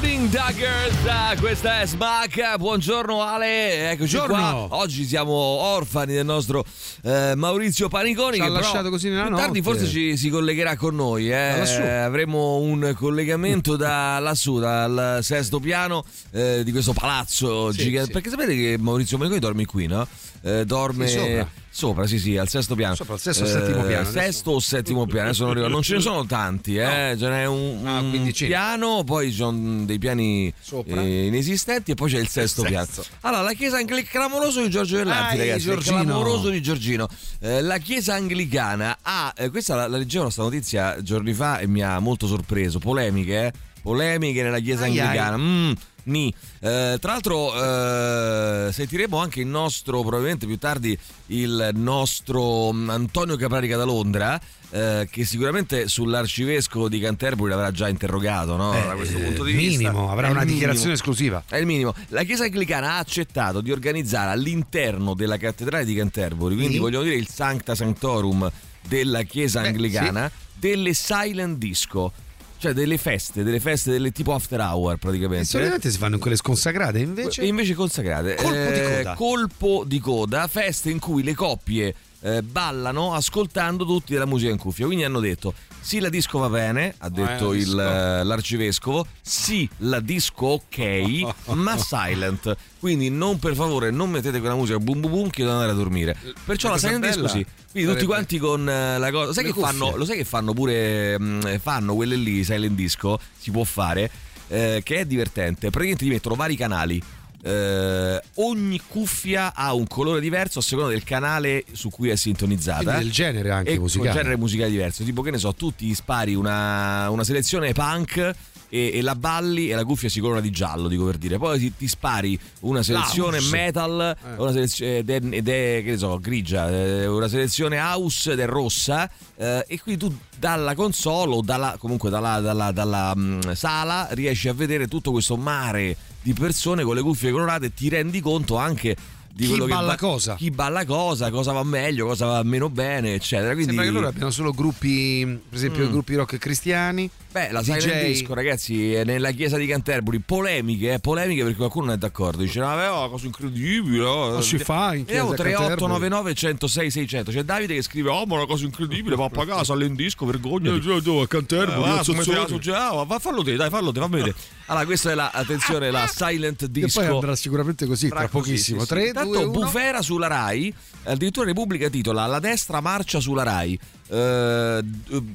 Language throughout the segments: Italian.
Shooting Daggers, ah, questa è Smack. Buongiorno Ale, eccoci Buongiorno. qua. Oggi siamo orfani del nostro eh, Maurizio Paniconi. Ci ha lasciato così nella più tardi notte. forse ci si collegherà con noi. Eh. Eh, avremo un collegamento da lassù, dal sesto piano eh, di questo palazzo Sì, gigante. sì. Perché sapete che Maurizio Paniconi dorme qui, no? Eh, dorme Sì, sopra. Sì, sì, al sesto piano. Sopra, al sesto o settimo piano, adesso. Sesto o settimo piano, adesso non ricordo. Non ce ne sono tanti, eh. Ce n'è un, Ah, un piano, poi ci sono dei piani eh, inesistenti e poi c'è il sesto, piano. sesto. Allora, la chiesa anglicana, clamoroso di Giorgio Verlanti, Dai, ragazzi. Giorgino. Clamoroso di Giorgino. Eh, la chiesa anglicana ha, eh, questa la, la leggevo sta notizia giorni fa e mi ha molto sorpreso. Polemiche, eh? Polemiche nella chiesa Ai, ai. anglicana. Mm, ni. Eh, tra l'altro eh, sentiremo anche il nostro, probabilmente più tardi, il nostro mm, Antonio Caprarica da Londra, eh, che sicuramente sull'arcivescovo di Canterbury l'avrà già interrogato, no? da questo punto di vista. Eh, minimo, avrà una minimo. dichiarazione esclusiva. È il minimo. La Chiesa Anglicana ha accettato di organizzare all'interno della cattedrale di Canterbury, quindi Sì. vogliono dire il Sancta Sanctorum della Chiesa Beh, Anglicana, delle silent disco. Cioè delle feste, delle feste delle tipo after hour E praticamente. solitamente si fanno in quelle sconsacrate, invece. E invece consacrate. Colpo di Eh, coda. colpo di coda, feste in cui le coppie eh, ballano ascoltando tutti della musica in cuffia. Quindi hanno detto sì la disco va bene, ha detto il, eh, l'arcivescovo, sì la disco ok, ma silent. Quindi non per favore non mettete quella musica boom boom boom che devo andare a dormire. Perciò La silent disco sì. Quindi tutti quanti con eh, la cosa. Sai che fanno, lo sai che fanno pure mh, fanno quelle lì silent disco, si può fare eh, che è divertente. Praticamente ti mettono vari canali. Eh, ogni cuffia ha un colore diverso a seconda del canale su cui è sintonizzata Quindi del genere anche e musicale. un genere musicale diverso. Tipo, che ne so, tu ti spari una, una selezione punk. E, e la balli e la cuffia si colora di giallo, dico per dire. Poi ti, ti spari una selezione House. metal, Eh. una selezione ed è, ed è, che ne so, grigia, eh, una selezione house ed è rossa. eh, e quindi tu dalla console o dalla, comunque dalla, dalla- dalla, mm, sala riesci a vedere tutto questo mare di persone con le cuffie colorate e ti rendi conto anche di Chi quello che balla va- cosa. chi balla cosa, cosa va meglio, cosa va meno bene, eccetera. Quindi, Sembra che loro abbiano solo gruppi, per esempio, Mm. gruppi rock cristiani. Beh, la DJ. Silent Disco, ragazzi, è nella chiesa di Canterbury, polemiche, eh, polemiche perché qualcuno non è d'accordo. Dice, vabbè, oh, cosa incredibile. oh." Ma si fa in chiesa Vediamo a Canterbury. 3899 106 600. C'è Davide che scrive, oh, ma una cosa incredibile, va a pagare Silent Disco, vergogna. a Canterbury, Ah, come teatro, già, ah, va, fallo te, dai, fallo te, fammi vedere. Allora, questa è la, attenzione, la Silent E Disco. poi andrà sicuramente così tra, così, pochissimo. sì, sì. 3, Intanto 2, 1. Bufera sulla Rai, addirittura Repubblica titola La destra marcia sulla Rai. Eh,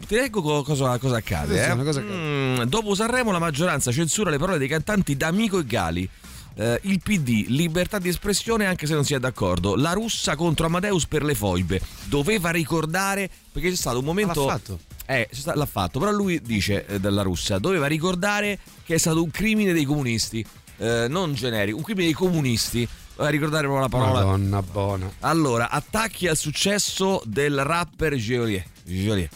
ti leggo co- cosa, cosa accade. Eh. cosa accade? Mm, dopo Sanremo la maggioranza censura le parole dei cantanti D'Amico e Gali. Eh, il PD, libertà di espressione anche se non si è d'accordo. La russa contro Amadeus per le foibe. Doveva ricordare, perché c'è stato un momento... L'ha fatto. Eh, l'ha fatto, però lui dice eh, della Russia, doveva ricordare che è stato un crimine dei comunisti, eh, non generico, un crimine dei comunisti. Doveva ricordare proprio la parola. Madonna buona. Allora, attacchi al successo del rapper Geolier. Geolier.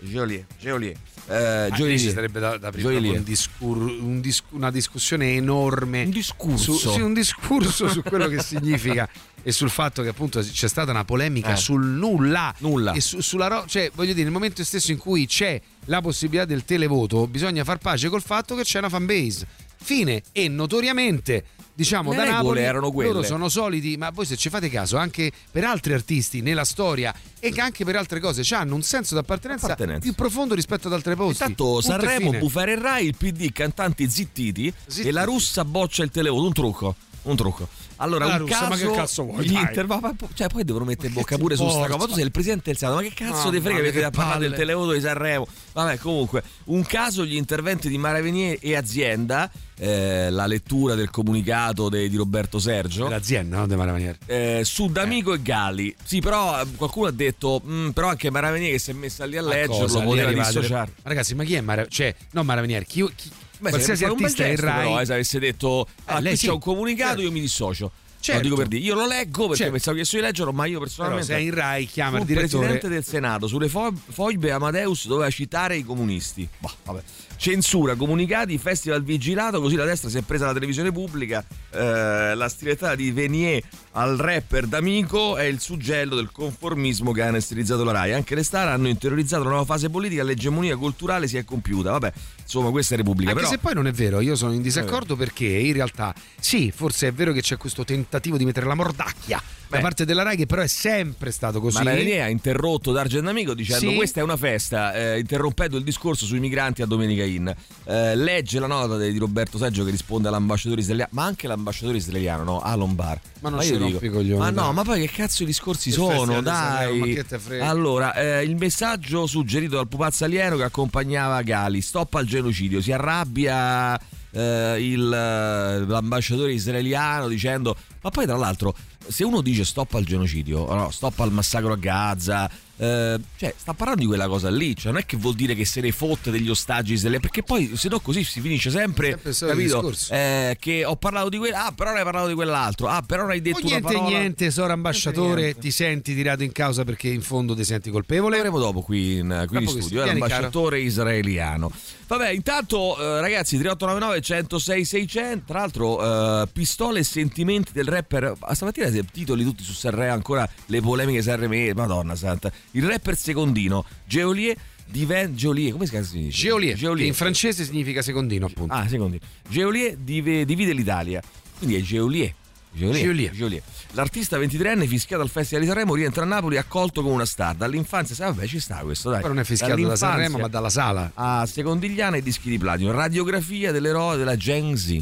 Geolier. Geolier. Eh, Anche Geolier. ci sarebbe da, da un discur- un dis- una discussione enorme Un discorso. su, sì, un discorso su quello che significa e sul fatto che appunto c'è stata una polemica Eh. sul nulla Nulla. e su- sulla ro- cioè voglio dire nel momento stesso in cui c'è la possibilità del televoto bisogna far pace col fatto che c'è una fanbase fine e notoriamente diciamo Le da Napoli erano quelle. loro sono soliti ma voi se ci fate caso anche per altri artisti nella storia e che anche per altre cose hanno un senso d'appartenenza Appartenenza. più profondo rispetto ad altre posti Intanto Sanremo, fine. Bufera e Rai, il PD, cantanti zittiti, Zittiti. e la russa boccia il televoto. Un trucco. Un trucco. Allora, La un russa, caso, ma che cazzo vuoi, gli inter- ma- cioè, poi devono mettere bocca pure su sta cosa. Ma tu sei il presidente del Senato, ma che cazzo ti frega mia, perché che a parlare del televoto di Sanremo? Vabbè, comunque, un caso gli interventi di Mara Venier e azienda, eh, la lettura del comunicato de- di Roberto Sergio. l'azienda no? De Maravanieri eh, su D'Amico e Gali. Sì, però eh, qualcuno ha detto, "Mm, però anche Maravenier che si è messa lì a leggerlo cosa? Lì poteva dissociare. Ma ragazzi, ma chi è Mara? Cioè, no Maravanieri, chi, chi- Beh, qualsiasi artista gesto, Rai però, eh, se avesse detto ah, lei qui sì. c'è un comunicato, Certo. io mi dissocio. Certo. Lo dico per dire, io lo leggo perché Certo. pensavo che io leggerlo, ma io però personalmente se è in Rai chiama il direttore presidente del Senato sulle fo- foibe Amadeus doveva citare i comunisti. Bah, vabbè. Censura, comunicati, festival vigilato, così la destra si è presa la televisione pubblica. eh, la stilettata di Venier al rapper d'amico è il suggello del conformismo che ha anesthetizzato la Rai. Anche le star hanno interiorizzato la nuova fase politica, l'egemonia culturale si è compiuta. Vabbè, insomma, questa è Repubblica. Anche però... se poi non è vero, io sono in disaccordo perché in realtà sì, forse è vero che c'è questo tentativo di mettere la mordacchia da parte della Rai che però è sempre stato così. Ma Renier ha interrotto D'Argent Amico dicendo Sì. questa è una festa, eh, interrompendo il discorso sui migranti a Domenica Inn. Eh, legge la nota di Roberto Seggio che risponde all'ambasciatore israeliano, ma anche l'ambasciatore israeliano, no? Alon Bar. Ma non io ci dico, i coglioni, Ma no, dai. ma poi che cazzo di discorsi Che sono? Sanremo, ma Dai. frega? Allora, eh, il messaggio suggerito dal pupazzo alieno che accompagnava Gali, stop al genocidio, si arrabbia eh, il, eh, l'ambasciatore israeliano dicendo, ma poi tra l'altro se uno dice stop al genocidio, no, stop al massacro a Gaza, eh, cioè sta parlando di quella cosa lì, cioè non è che vuol dire che se ne fotte degli ostaggi perché poi se no così si finisce sempre, capito? Eh, che ho parlato di quello, ah però non hai parlato di quell'altro, ah però non hai detto O una niente parola. niente, sora ambasciatore, niente. ti senti tirato in causa perché in fondo ti senti colpevole. Lo avremo dopo qui in, qui in Dopo studio, è Vieni, l'ambasciatore israeliano. Vabbè, intanto eh, ragazzi 3899 106 600, tra l'altro eh, pistole e sentimenti del rapper, ah, stamattina siete titoli tutti su Sanremo, ancora le polemiche Sanremo, madonna santa. Il rapper secondino, Geolier diventa Geolier, come si chiama? Geolier, che in francese significa secondino appunto. Ah, secondino. Geolier dive- divide l'Italia. Quindi è Geolier. Geolier. Geolier. Geolier. L'artista 23enne fischiato al Festival di Sanremo rientra a Napoli accolto come una star. Dall'infanzia, sai, vabbè, ci sta questo, dai. Però non è fischiato da Sanremo ma dalla sala. A Secondigliana e dischi di platino. Radiografia dell'eroe della Gen Z.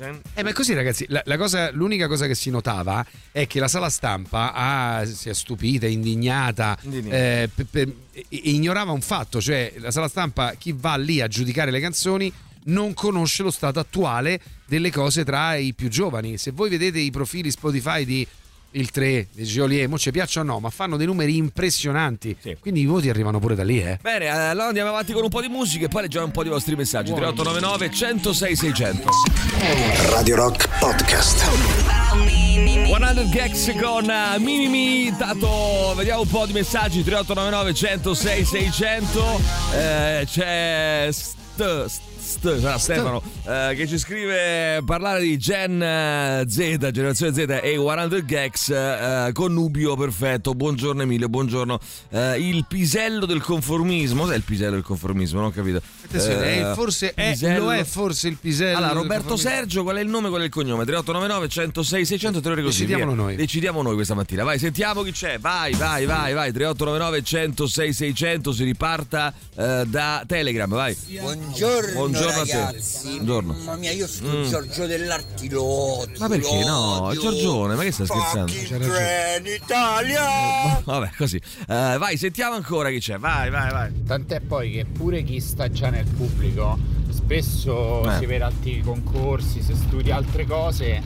Gen- Eh, ma è così, ragazzi. La, la cosa, l'unica cosa che si notava è che la sala stampa ah, si è stupita, indignata, eh, per- per- ignorava un fatto, cioè la sala stampa, chi va lì a giudicare le canzoni non conosce lo stato attuale delle cose tra i più giovani. Se voi vedete i profili Spotify di il 3 di Geolier, mo ci piacciono o no, ma fanno dei numeri impressionanti. Sì. Quindi i voti arrivano pure da lì, eh. Bene, allora andiamo avanti con un po' di musica e poi leggiamo un po' di vostri messaggi. 3899 106 600. Radio Rock Podcast. 100 gags con Mimimi. Intanto vediamo un po' di messaggi. 3899 106 600. Eh, c'è St, St, St- sarà Stefano eh, che ci scrive parlare di Gen eh, Z, generazione Z e 100 gags eh, connubio perfetto. Buongiorno Emilio, buongiorno. Eh, il pisello del conformismo. Cos'è il pisello del conformismo? Non ho capito. Attenzione, Eh, è forse, è, lo è forse il pisello. allora, Roberto. Sergio, qual è il nome, qual è il cognome? 3899 106 600 te lo così. Decidiamolo via. noi. Decidiamo noi questa mattina. Vai, sentiamo chi c'è. Vai, vai, vai, vai. 3899 106 600 si riparta eh, da Telegram, vai. Buongiorno, Buongiorno a te. ragazzi. Buongiorno. Mamma mia, io sto Giorgio dell'Artilotto. Ma perché? No. Giorgione, ma che stai scherzando? Train Italia. Vabbè, così. Eh, vai, sentiamo ancora chi c'è. Vai, vai, vai. Tant'è poi che pure chi sta già nel pubblico spesso Eh. si vede altri concorsi, se studia altre cose,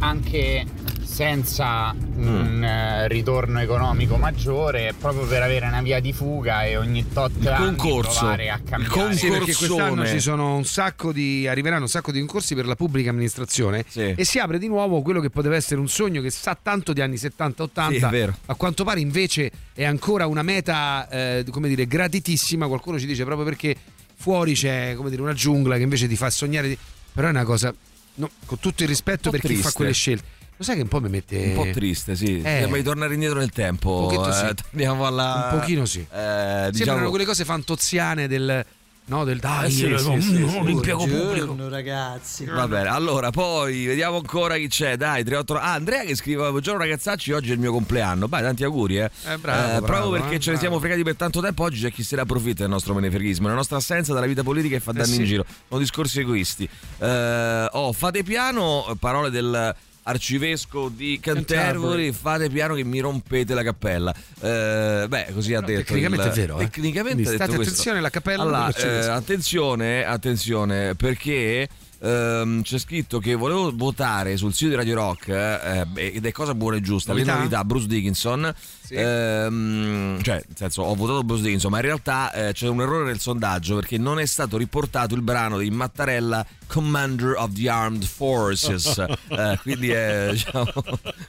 anche senza un eh, ritorno economico maggiore, proprio per avere una via di fuga e ogni tot Il concorso. provare a Il cambiare. concorso. Sì, perché quest'anno ci sono un sacco di arriveranno un sacco di concorsi per la pubblica amministrazione Sì. e si apre di nuovo quello che poteva essere un sogno che sa tanto di anni 70-80 Sì, è vero. a quanto pare invece è ancora una meta eh, come dire gratitissima qualcuno ci dice proprio perché fuori c'è come dire una giungla che invece ti fa sognare di... però è una cosa no, con tutto il rispetto per chi fa triste. quelle scelte lo sai che un po' mi mette Un po' triste, sì. Eh. Sembra di tornare indietro nel tempo. Un pochetto sì. Eh, torniamo alla. Un pochino sì. Eh, diciamo... sembrano quelle cose fantoziane del no del dai Eh, sì, eh, sì, no, sì, no, sì. l'impiego pubblico Buongiorno, ragazzi. Va bene, allora poi vediamo ancora chi c'è. Dai, 38. Ah, Andrea che scrive: Buongiorno ragazzacci, oggi è il mio compleanno. Vai, tanti auguri, eh. Eh, bravo, bravo, proprio perché eh, ce ne bravo. siamo fregati per tanto tempo, oggi c'è chi se ne approfitta del nostro menefreghismo, la nostra assenza dalla vita politica e fa danni Eh, sì. in giro. Sono discorsi egoisti. Eh, oh, fate piano, parole del. Arcivescovo di Canterbury, fate piano che mi rompete la cappella. Eh, beh, così ha Però detto. tecnicamente il- è vero, eh. Tecnicamente Quindi ha detto state questo. attenzione, la cappella Allora, eh, attenzione, attenzione, perché ehm, c'è scritto che volevo votare sul sito di Radio Rock eh, eh, ed è cosa buona e giusta. Novità? Le novità, Bruce Dickinson. Sì. Ehm, cioè, nel senso, ho votato Bruce Dickinson, ma in realtà eh, c'è un errore nel sondaggio perché non è stato riportato il brano di Mattarella, Commander of the Armed Forces. Eh, quindi è, diciamo,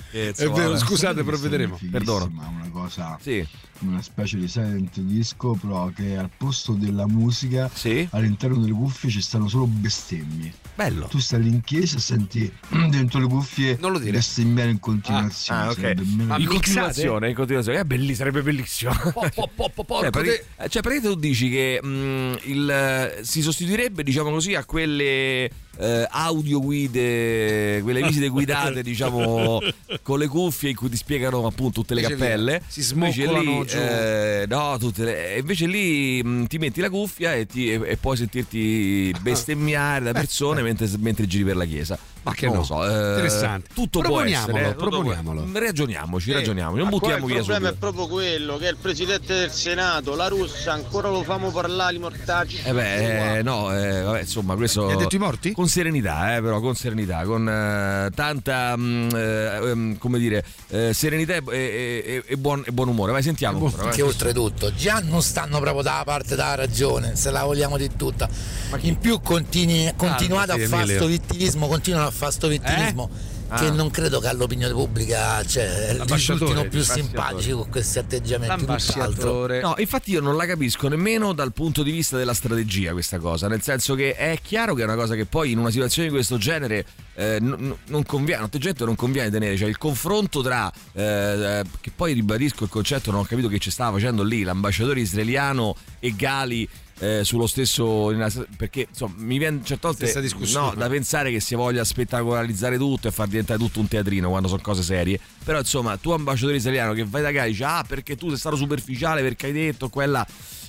È insomma, vero, vabbè. scusate, provvederemo. Perdono. Ma una cosa, Sì, una specie di silent disco, però che al posto della musica sì, all'interno delle cuffie ci stanno solo bestemmie. Bello. Tu stai in chiesa e senti dentro le cuffie Non lo dire. bestemmiare in continuazione. Ah, ok. sarebbe meno- Ma in continuazione, in continuazione. Eh, belli, sarebbe bellissimo. porco Cioè, prati- te- eh, cioè, praticamente tu dici che mh, il, eh, si sostituirebbe, diciamo così, a quelle eh, audio guide, quelle visite guidate, diciamo, con le cuffie in cui ti spiegano appunto tutte le Invece cappelle. via, si Invece smoccolano lì, giù. eh, no, tutte le- e invece lì mh, ti metti la cuffia e, ti- e- e puoi sentirti bestemmiare da persone mentre, mentre giri per la chiesa. Ma che non no. lo so, eh, Interessante. Tutto può essere. Proponiamolo, eh, tutto può- proponiamolo. Ragioniamoci, ragioniamoci, non Ma qua buttiamo il via problema subito. è proprio quello che il presidente del Senato, la russa, ancora lo famo parlare i mortacci. Eh beh, eh, no, eh, vabbè, insomma, questo. Ha detto i morti? Con serenità, eh, però, con serenità, con eh, tanta, mm, eh, ehm, come dire, eh, serenità e, e- e- e buon, e buon umore. Vai, sentiamo. buon- ancora, vai. che oltretutto già non stanno proprio dalla parte della ragione, se la vogliamo di tutta. In più continui- continuate Calmati, a fare sto vittimismo, continuano a fare sto vittimismo. Che Ah. non credo che all'opinione pubblica cioè, risultino più l'ambasciatore. simpatici con questi atteggiamenti. No, infatti io non la capisco nemmeno dal punto di vista della strategia questa cosa, nel senso che è chiaro che è una cosa che poi in una situazione di questo genere eh, n- non conviene, un atteggiamento non conviene tenere, cioè il confronto tra, eh, eh, che poi ribadisco il concetto, non ho capito che ci stava facendo lì, l'ambasciatore israeliano e Gali eh, sullo stesso perché insomma mi viene certe volte no, da pensare che si voglia spettacolarizzare tutto e far diventare tutto un teatrino quando sono cose serie. Però insomma tu ambasciatore italiano che vai da Gali dici ah perché tu sei stato superficiale perché hai detto quella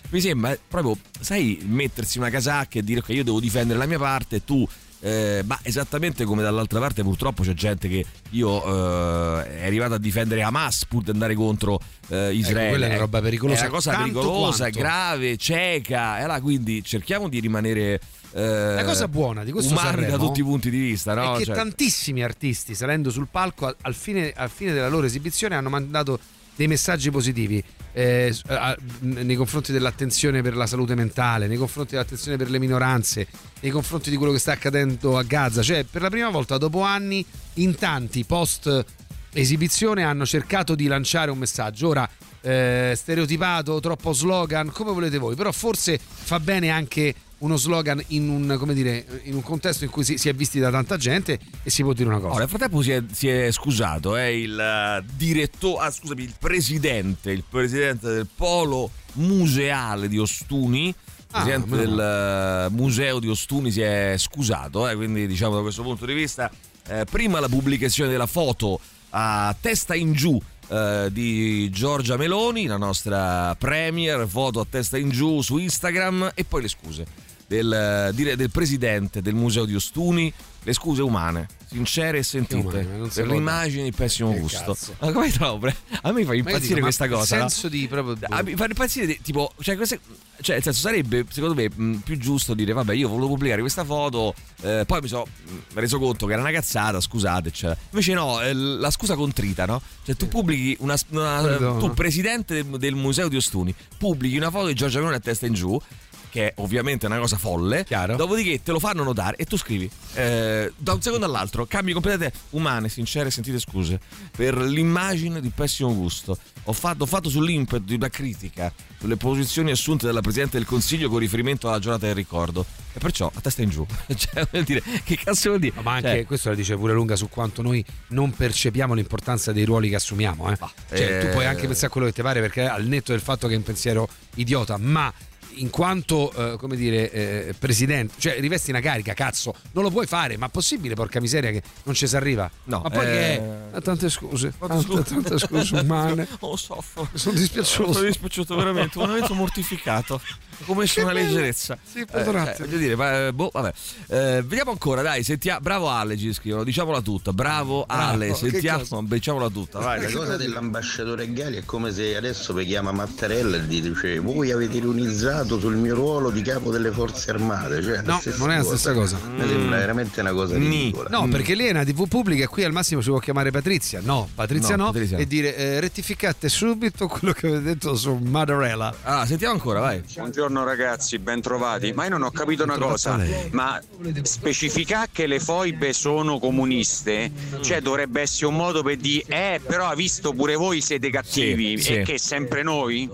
mi sembra proprio sai mettersi una casacca e dire ok io devo difendere la mia parte e tu eh, ma esattamente come dall'altra parte purtroppo c'è gente che io eh, è arrivata a difendere Hamas pur di andare contro eh, Israele quella è una roba pericolosa, è una cosa pericolosa quanto. grave cieca e là quindi cerchiamo di rimanere eh, La cosa buona di questo umani da Sanremo tutti i punti di vista no? è che Cioè, tantissimi artisti salendo sul palco al- al fine, al fine della loro esibizione hanno mandato dei messaggi positivi eh, nei confronti dell'attenzione per la salute mentale, nei confronti dell'attenzione per le minoranze, nei confronti di quello che sta accadendo a Gaza. Cioè, per la prima volta dopo anni, in tanti post esibizione hanno cercato di lanciare un messaggio. Ora, eh, stereotipato, troppo slogan, come volete voi, però forse fa bene anche uno slogan in un, come dire, in un contesto in cui si, si è visti da tanta gente e si può dire una cosa. nel frattempo si è, si è scusato, è il eh, direttore, ah, scusami, il presidente, il presidente del polo museale di Ostuni, il Ah, presidente del eh, museo di Ostuni si è scusato, eh, quindi diciamo da questo punto di vista, eh, prima la pubblicazione della foto a testa in giù eh, di Giorgia Meloni, la nostra premier, foto a testa in giù su Instagram e poi le scuse del, eh, dire- del presidente del museo di Ostuni, le scuse umane, sincere e sentite, umane, per l'immagine di pessimo Che gusto. cazzo. Ma come trovo? A me fa impazzire dico, questa il cosa. no? senso di proprio mi fa impazzire di- tipo cioè, queste- cioè, nel senso sarebbe secondo me mh, più giusto dire vabbè io volevo pubblicare questa foto eh, poi mi sono reso conto che era una cazzata scusate eccetera. invece no la scusa contrita no cioè tu pubblichi una, una- tu presidente del, del museo di Ostuni pubblichi una foto di Giorgia Meloni a testa in giù che è ovviamente una cosa folle Chiaro. dopodiché te lo fanno notare e tu scrivi eh, da un secondo all'altro cambi completamente umane sincere sentite scuse per l'immagine di pessimo gusto ho fatto, ho fatto sull'impeto di una critica sulle posizioni assunte dalla Presidente del Consiglio con riferimento alla giornata del ricordo e perciò a testa in giù cioè vuol dire che cazzo vuol dire Ma anche Cioè, questo la dice pure lunga su quanto noi non percepiamo l'importanza dei ruoli che assumiamo. Eh. Cioè, tu eh, puoi anche pensare a quello che ti pare, perché al netto del fatto che è un pensiero idiota, ma in quanto eh, come dire eh, presidente, cioè rivesti una carica, cazzo, non lo puoi fare, ma possibile, porca miseria, che non ci si arriva. No, ma poi eh, che è? Ah, Tante scuse, Tante scuse. tante scuse umane. oh soffro Sono dispiaciuto. sono dispiaciuto veramente un momento mortificato come su una leggerezza. Sì, Eh, attimo. voglio dire, ma, eh, boh, vabbè. Eh, vediamo ancora, dai, sentia- bravo Ale ci scrivono, diciamola tutta. Bravo Ale, sentiamo, cosa? diciamola tutta, vai. La cosa dell'ambasciatore Gali è come se adesso mi chiama Mattarella e gli dice voi avete ironizzato sul mio ruolo di capo delle forze armate. Cioè, No, non è la stessa cosa. Mi sembra veramente una cosa ridicola. No, perché lei è una TV pubblica e qui al massimo si può chiamare Patrizia. No, Patrizia No, no. Patrizia. E dire eh, rettificate subito quello che avete detto su Madarella. Ah, sentiamo ancora, vai. Buongiorno ragazzi, ben trovati. Ma io non ho capito una cosa, ma specificare che le foibe sono comuniste, cioè dovrebbe essere un modo per dire, eh, però ha visto pure voi siete cattivi Sì, sì. e che sempre noi?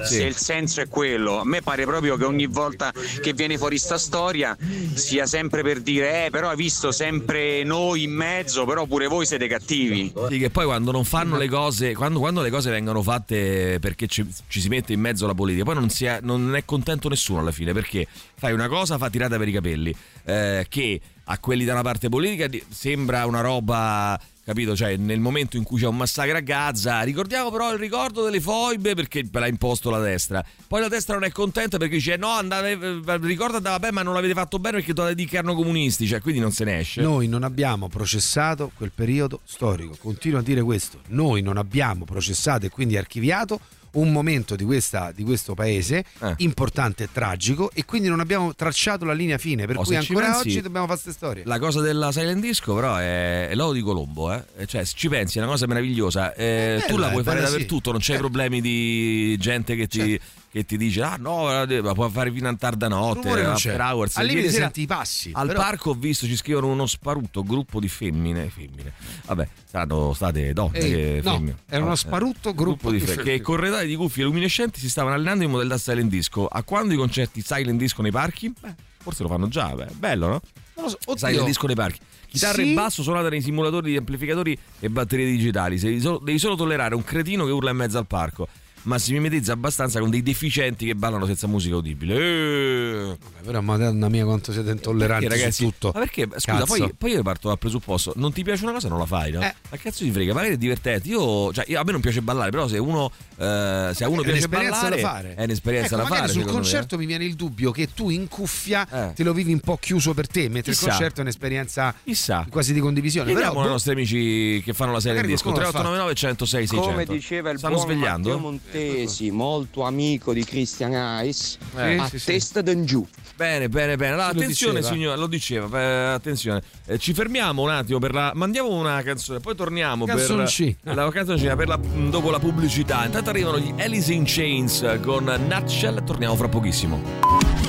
Se il senso è quello, a me pare proprio che ogni volta che viene fuori sta storia sia sempre per dire, eh, però ha visto sempre noi in mezzo, però pure voi siete cattivi. Sì, che poi quando non fanno le cose, quando, quando le cose vengono fatte perché ci, ci si mette in mezzo la politica, poi non, è, non è contento nessuno alla fine perché fai una cosa, fa tirata per i capelli, eh, che a quelli da una parte politica sembra una roba. Capito? Cioè, nel momento in cui c'è un massacro a Gaza, ricordiamo però il ricordo delle foibe perché ve l'ha imposto la destra. Poi la destra non è contenta perché dice: No, andate, eh, ricordo andava bene, ma non l'avete fatto bene perché dovete dire che erano comunisti. Cioè, quindi non se ne esce. Noi non abbiamo processato quel periodo storico. Continuo a dire questo. Noi non abbiamo processato e quindi archiviato un momento di, questa, di questo paese Eh. importante e tragico e quindi non abbiamo tracciato la linea fine per Oh, cui ancora pensi- oggi dobbiamo fare queste storie. La cosa della silent disco, però, è, è l'oro di Colombo, eh? Cioè, se ci pensi, è una cosa meravigliosa. Eh, È tu bella, la puoi fare bella, sì. dappertutto, non c'hai Eh. problemi di gente che ti, che ti dice: Ah, no, eh, ma puoi fare fino a tarda notte, after hours. Al limite senti i passi. Al però- parco ho visto, ci scrivono uno sparutto gruppo di femmine. femmine. Vabbè, saranno state donne. Ehi, no, femmine. era uno Vabbè, sparutto gruppo di fe- femmine. Che corredati di cuffie luminescenti si stavano allenando in modalità silent disco. A quando i concerti silent disco nei parchi? Beh, forse lo fanno già, beh, bello, no? Non lo so, oddio. Silent disco nei parchi. Chitarra Sì. e basso suonate nei simulatori di amplificatori e batterie digitali. Devi, solo, devi solo tollerare un cretino che urla in mezzo al parco. Ma si mimetizza abbastanza con dei deficienti che ballano senza musica udibile. Eh. Vabbè, però madonna mia quanto siete intolleranti Perché, ragazzi, su tutto. Ma perché? Scusa, poi, poi io parto dal presupposto: non ti piace una cosa, non la fai, no? Eh. Ma cazzo ti frega? Magari è divertente. Io, cioè, io- a me non piace ballare, però se uno, eh, se a uno è piace un'esperienza ballare, da fare. è un'esperienza Ecco, da magari fare. sul secondo me. concerto mi viene il dubbio che tu in cuffia Eh. te lo vivi un po' chiuso per te, mentre Chissà. il concerto è un'esperienza Chissà. quasi di condivisione. Però, boh, nostri amici che fanno la serie Magari disco qualcuno l'ha 3899 106 600. Come diceva il Stanno buon svegliando? Matteo Montesi, molto amico di Christian Ice, Eh, a sì, sì. testa d'in giù. Bene, bene, bene. Allora, Sì, lo attenzione, diceva. signore, lo diceva. eh, attenzione, Eh, ci fermiamo un attimo per la. Mandiamo una canzone, poi torniamo Canzoncina. per la canzoncina per la, dopo la pubblicità. Intanto arrivano gli Alice in Chains con Nutshell. Torniamo fra pochissimo.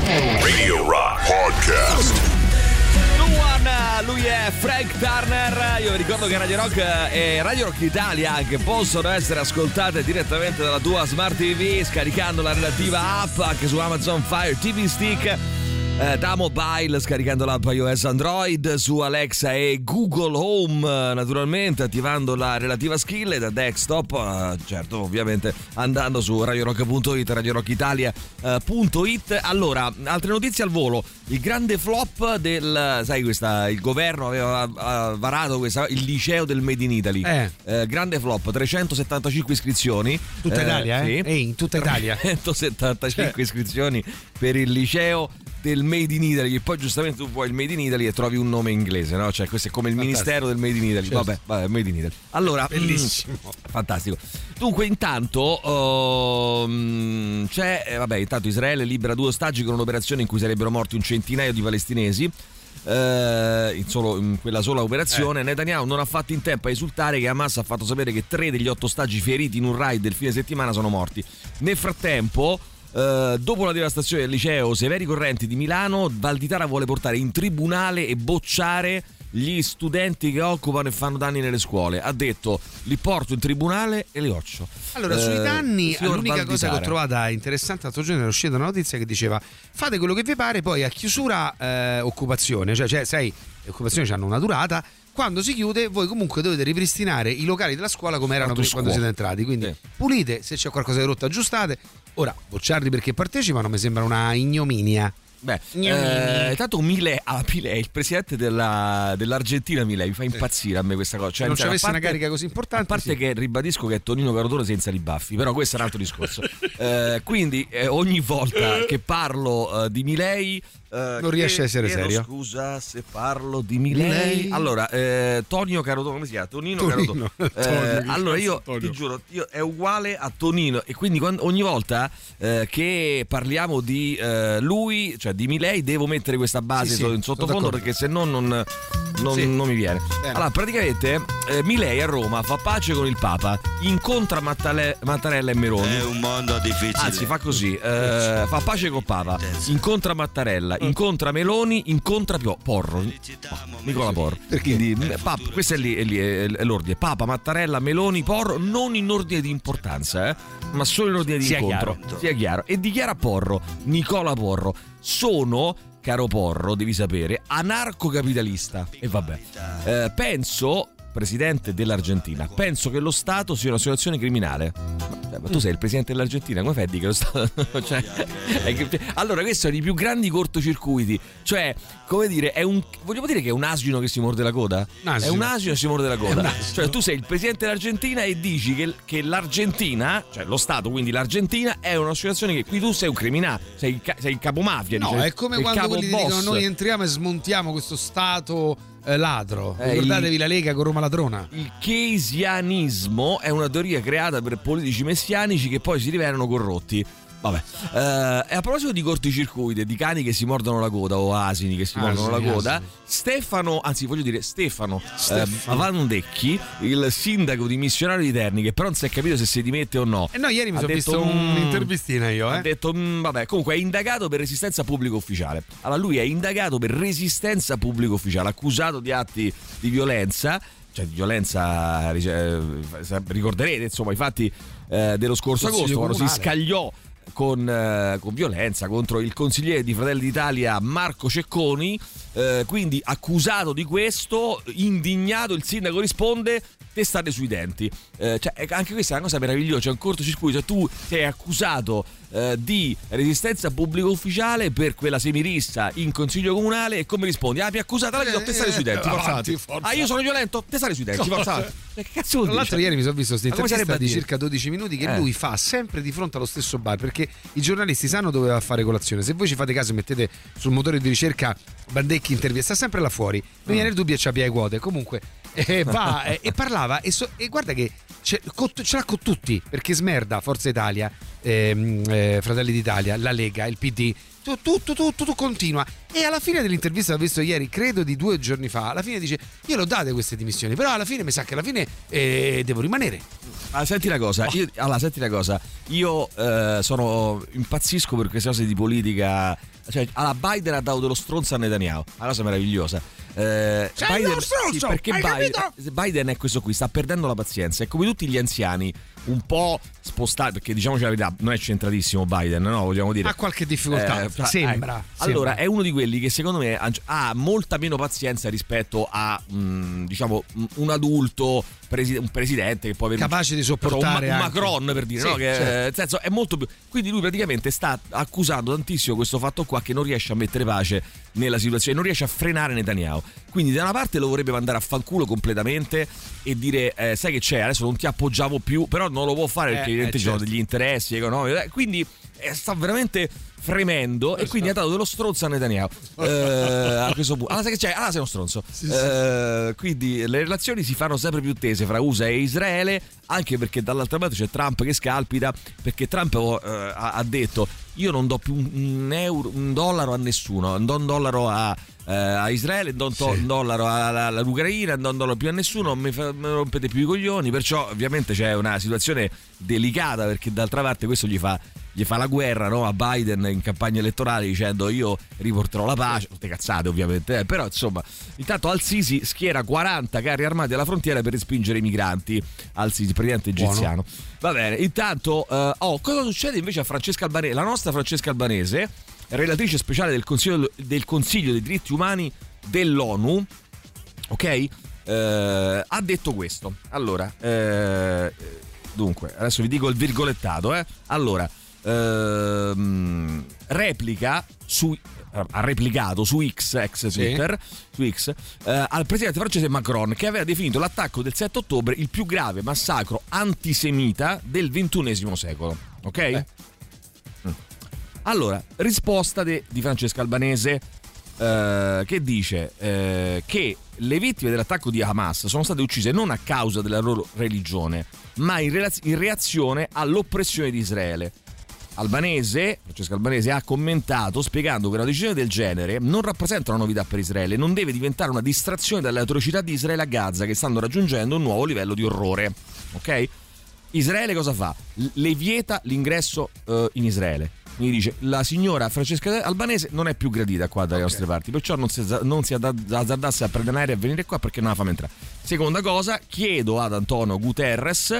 Radio Rock Podcast. Lui è Frank Turner. Io vi ricordo che Radio Rock e Radio Rock Italia anche possono essere ascoltate direttamente dalla tua smart TV scaricando la relativa app anche su Amazon Fire TV Stick. Eh, da mobile scaricando l'app iOS Android su Alexa e Google Home eh, naturalmente attivando la relativa skill e da desktop eh, certo ovviamente andando su radiorock.it radiorockitalia.it allora altre notizie al volo il grande flop del sai questa il governo aveva varato questa, il liceo del Made in Italy Eh. Eh, grande flop 375 iscrizioni Tutta Italia, eh? sì. Ehi, in tutta Italia. 175 Cioè. iscrizioni per il liceo del Made in Italy, che poi giustamente tu vuoi il Made in Italy e trovi un nome inglese, no? Cioè, questo è come il Fantastico. ministero del Made in Italy. Certo. Vabbè, vabbè, Made in Italy. Allora, Bellissimo. mm, fantastico. Dunque, intanto, ehm, c'è, eh, vabbè, intanto Israele libera due ostaggi con un'operazione in cui sarebbero morti un centinaio di palestinesi. Eh, in, solo- in quella sola operazione Netanyahu non ha fatto in tempo a esultare che Hamas ha fatto sapere che tre degli otto ostaggi feriti in un raid del fine settimana sono morti nel frattempo eh, dopo la devastazione del liceo Severi Correnti di Milano Valditara vuole portare in tribunale e bocciare gli studenti che occupano e fanno danni nelle scuole ha detto li porto in tribunale e li occio Allora, Eh, sui danni, l'unica cosa che ho trovata interessante l'altro giorno era uscita una notizia che diceva fate quello che vi pare, poi a chiusura eh, occupazione, cioè, cioè sai, le occupazioni hanno una durata, quando si chiude voi comunque dovete ripristinare i locali della scuola come erano prima quando siete entrati, quindi Sì. pulite, se c'è qualcosa di rotto aggiustate. Ora, bocciarli perché partecipano mi sembra una ignominia. Beh, eh, gnu. intanto Milei, ah, Milei, il presidente della- dell'Argentina, Milei, mi fa impazzire a me questa cosa. Cioè, Se non ci avesse una carica così importante, A parte sì. che ribadisco che è Tonino Carotone senza i baffi, però questo è un altro discorso. Eh, quindi eh, ogni volta che parlo eh, di Milei. Eh, Non riesce a essere chiedo serio. Scusa se parlo di Milei. Allora, eh, Tonino Carotone, come si chiama? Tonino, Tonino. Carotone. Eh, allora io Tonino? ti giuro, io- è uguale a Tonino e quindi quando- ogni volta eh, che parliamo di eh, lui, cioè di Milei, devo mettere questa base Sì, sì, in sottofondo perché se no non, non- Sì. non mi viene. Bene. Allora, praticamente eh, Milei a Roma fa pace con il Papa, incontra Mattale- Mattarella e Meroni. È un mondo difficile. Anzi, fa così: eh, fa pace con Papa, incontra Mattarella, incontra Meloni, incontra Pio- Porro. No, Nicola Porro. Quindi, eh, Papa- questo è, lì, è, lì, è- è l'ordine: Papa, Mattarella, Meloni, Porro, non in ordine di importanza, eh, ma solo in ordine di Sia incontro. chiaro. Sia chiaro. E dichiara Porro, Nicola Porro, sono. Caro Porro, devi sapere, anarcocapitalista. E vabbè. Eh, penso, presidente dell'Argentina, penso che lo Stato sia una situazione criminale. Ma, tu sei il presidente dell'Argentina, come fai a dire che lo Stato. cioè, che- allora, questo è uno dei più grandi cortocircuiti. Cioè, come dire, è un. Vogliamo dire che è un asino che si morde la coda? Un asino. È un asino che si morde la coda. Cioè, tu sei il presidente dell'Argentina e dici che, che l'Argentina, cioè lo Stato, quindi l'Argentina, è una situazione che qui tu sei un criminale, sei il, ca- sei il capomafia. No, dice, è come quando quelli boss. dicono noi entriamo e smontiamo questo Stato eh, ladro. Eh, Ricordatevi il- la Lega con Roma Ladrona. Il keynesianismo è una teoria creata per politici messianici che poi si rivelano corrotti. Vabbè, Eh, e a proposito di corticircuiti, di cani che si mordono la coda o asini che si Asini, mordono la coda, asini. Stefano, anzi voglio dire Stefano, Stefano. eh, Vandecchi, il sindaco di Missionario di Terni, che però non si è capito se si dimette o no. E no, ieri mi sono detto, visto "Mm", un'intervistina io, Ha eh. detto, "Mm, vabbè, comunque è indagato per resistenza pubblico ufficiale. Allora, lui è indagato per resistenza pubblico ufficiale, accusato di atti di violenza. Cioè, di violenza, eh, ricorderete insomma i fatti eh, dello scorso agosto, quando si scagliò con, eh, con violenza contro il consigliere di Fratelli d'Italia Marco Cecconi. Eh, quindi accusato di questo, indignato, il sindaco risponde: testate sui denti. Eh, cioè, eh, anche questa è una cosa meravigliosa. C'è un cortocircuito. Cioè, tu sei accusato eh, di resistenza pubblico ufficiale per quella semirissa in consiglio comunale. E come rispondi? Ah, mi ha accusata, la devo testare sui denti. Eh, Forza avanti, avanti. forza. Ah, io sono violento? Testare sui denti. Forza avanti. Eh, Che cazzo vuol Tra dire? l'altro ieri mi sono visto questa intervista di circa 12 minuti che Eh. lui fa sempre di fronte allo stesso bar perché i giornalisti sanno dove va a fare colazione. Se voi ci fate caso e mettete sul motore di ricerca Bandecchi intervista, sta sempre là fuori. Non viene il dubbio e c'ha piede quote. Comunque eh, va eh, e parlava e, so- e guarda che ce, co- ce l'ha con tutti perché smerda Forza Italia, ehm, eh, Fratelli d'Italia, la Lega, il PD. tu- Tutto, tutto, tutto continua. E alla fine dell'intervista che ho visto ieri, credo di due giorni fa, alla fine dice: Io l'ho date queste dimissioni, però alla fine mi sa che alla fine eh, devo rimanere. Ah, senti una cosa, io, allora, senti una cosa, io eh, sono impazzisco per queste cose di politica. Cioè, allora, Biden ha dato dello stronzo a Netanyahu, una cosa meravigliosa. Eh, Biden, sì, perché Biden? Biden è questo qui, sta perdendo la pazienza. È come tutti gli anziani, un po' spostati, perché diciamoci la verità, non è centratissimo Biden, no? Vogliamo dire. Ha qualche difficoltà, fra- sembra, ecco. Allora, sembra. è uno di quelli che secondo me ha- molta meno pazienza rispetto a, mh, diciamo, mh, un adulto, presi- un presidente che può avere Capace di un, ma- sopportare un anche. Macron per dire, Sì, no? Che, certo. eh, nel senso, è molto più. Quindi lui praticamente sta accusando tantissimo questo fatto qua che non riesce a mettere pace nella situazione, non riesce a frenare Netanyahu. Quindi da una parte lo vorrebbe mandare a fanculo completamente e dire eh, sai che c'è, adesso non ti appoggiamo più, però non lo può fare perché Eh, evidentemente eh, ci sono certo. degli interessi economici. eh, Quindi sta veramente fremendo e quindi ha dato dello stronzo a Netanyahu. Eh, a questo punto ah sai che c'è? ah sei uno stronzo. Eh, quindi le relazioni si fanno sempre più tese fra USA e Israele anche perché dall'altra parte c'è Trump che scalpita perché Trump eh, ha, detto io non do più un, euro un dollaro a nessuno non do un dollaro a eh, a Israele, non do un dollaro all'Ucraina, non do un dollaro più a nessuno, mi, fa- mi rompete più i coglioni, perciò ovviamente c'è una situazione delicata perché d'altra parte questo gli fa, gli fa la guerra no, a Biden in campagna elettorale dicendo io riporterò la pace, tutte cazzate ovviamente, eh, però insomma intanto Al-Sisi schiera 40 carri armati alla frontiera per respingere i migranti, Al-Sisi, presidente Buono. egiziano. Va bene, intanto, eh, oh, cosa succede invece a Francesca Albanese? La nostra Francesca Albanese, relatrice speciale del Consiglio, del Consiglio dei diritti umani dell'ONU, ok? Eh, ha detto questo. Allora, eh, dunque, adesso vi dico il virgolettato, eh? Allora, ehm, replica su ha replicato su X, ex Twitter, su X eh, al presidente francese Macron che aveva definito l'attacco del 7 ottobre il più grave massacro antisemita del XXI secolo. Ok? Eh. Mm. Allora, risposta de- di Francesca Albanese eh, che dice eh, che le vittime dell'attacco di Hamas sono state uccise non a causa della loro religione, ma in, relaz- in reazione all'oppressione di Israele. Albanese, Francesca Albanese ha commentato spiegando che una decisione del genere non rappresenta una novità per Israele, non deve diventare una distrazione dalle atrocità di Israele a Gaza che stanno raggiungendo un nuovo livello di orrore. Ok? Israele cosa fa? Le vieta l'ingresso eh, in Israele. Quindi dice la signora Francesca Albanese non è più gradita qua dalle nostre parti, perciò non si, non si azzardasse a prendere aereo e venire qua perché non la fame entrare. Seconda cosa, chiedo ad Antonio Guterres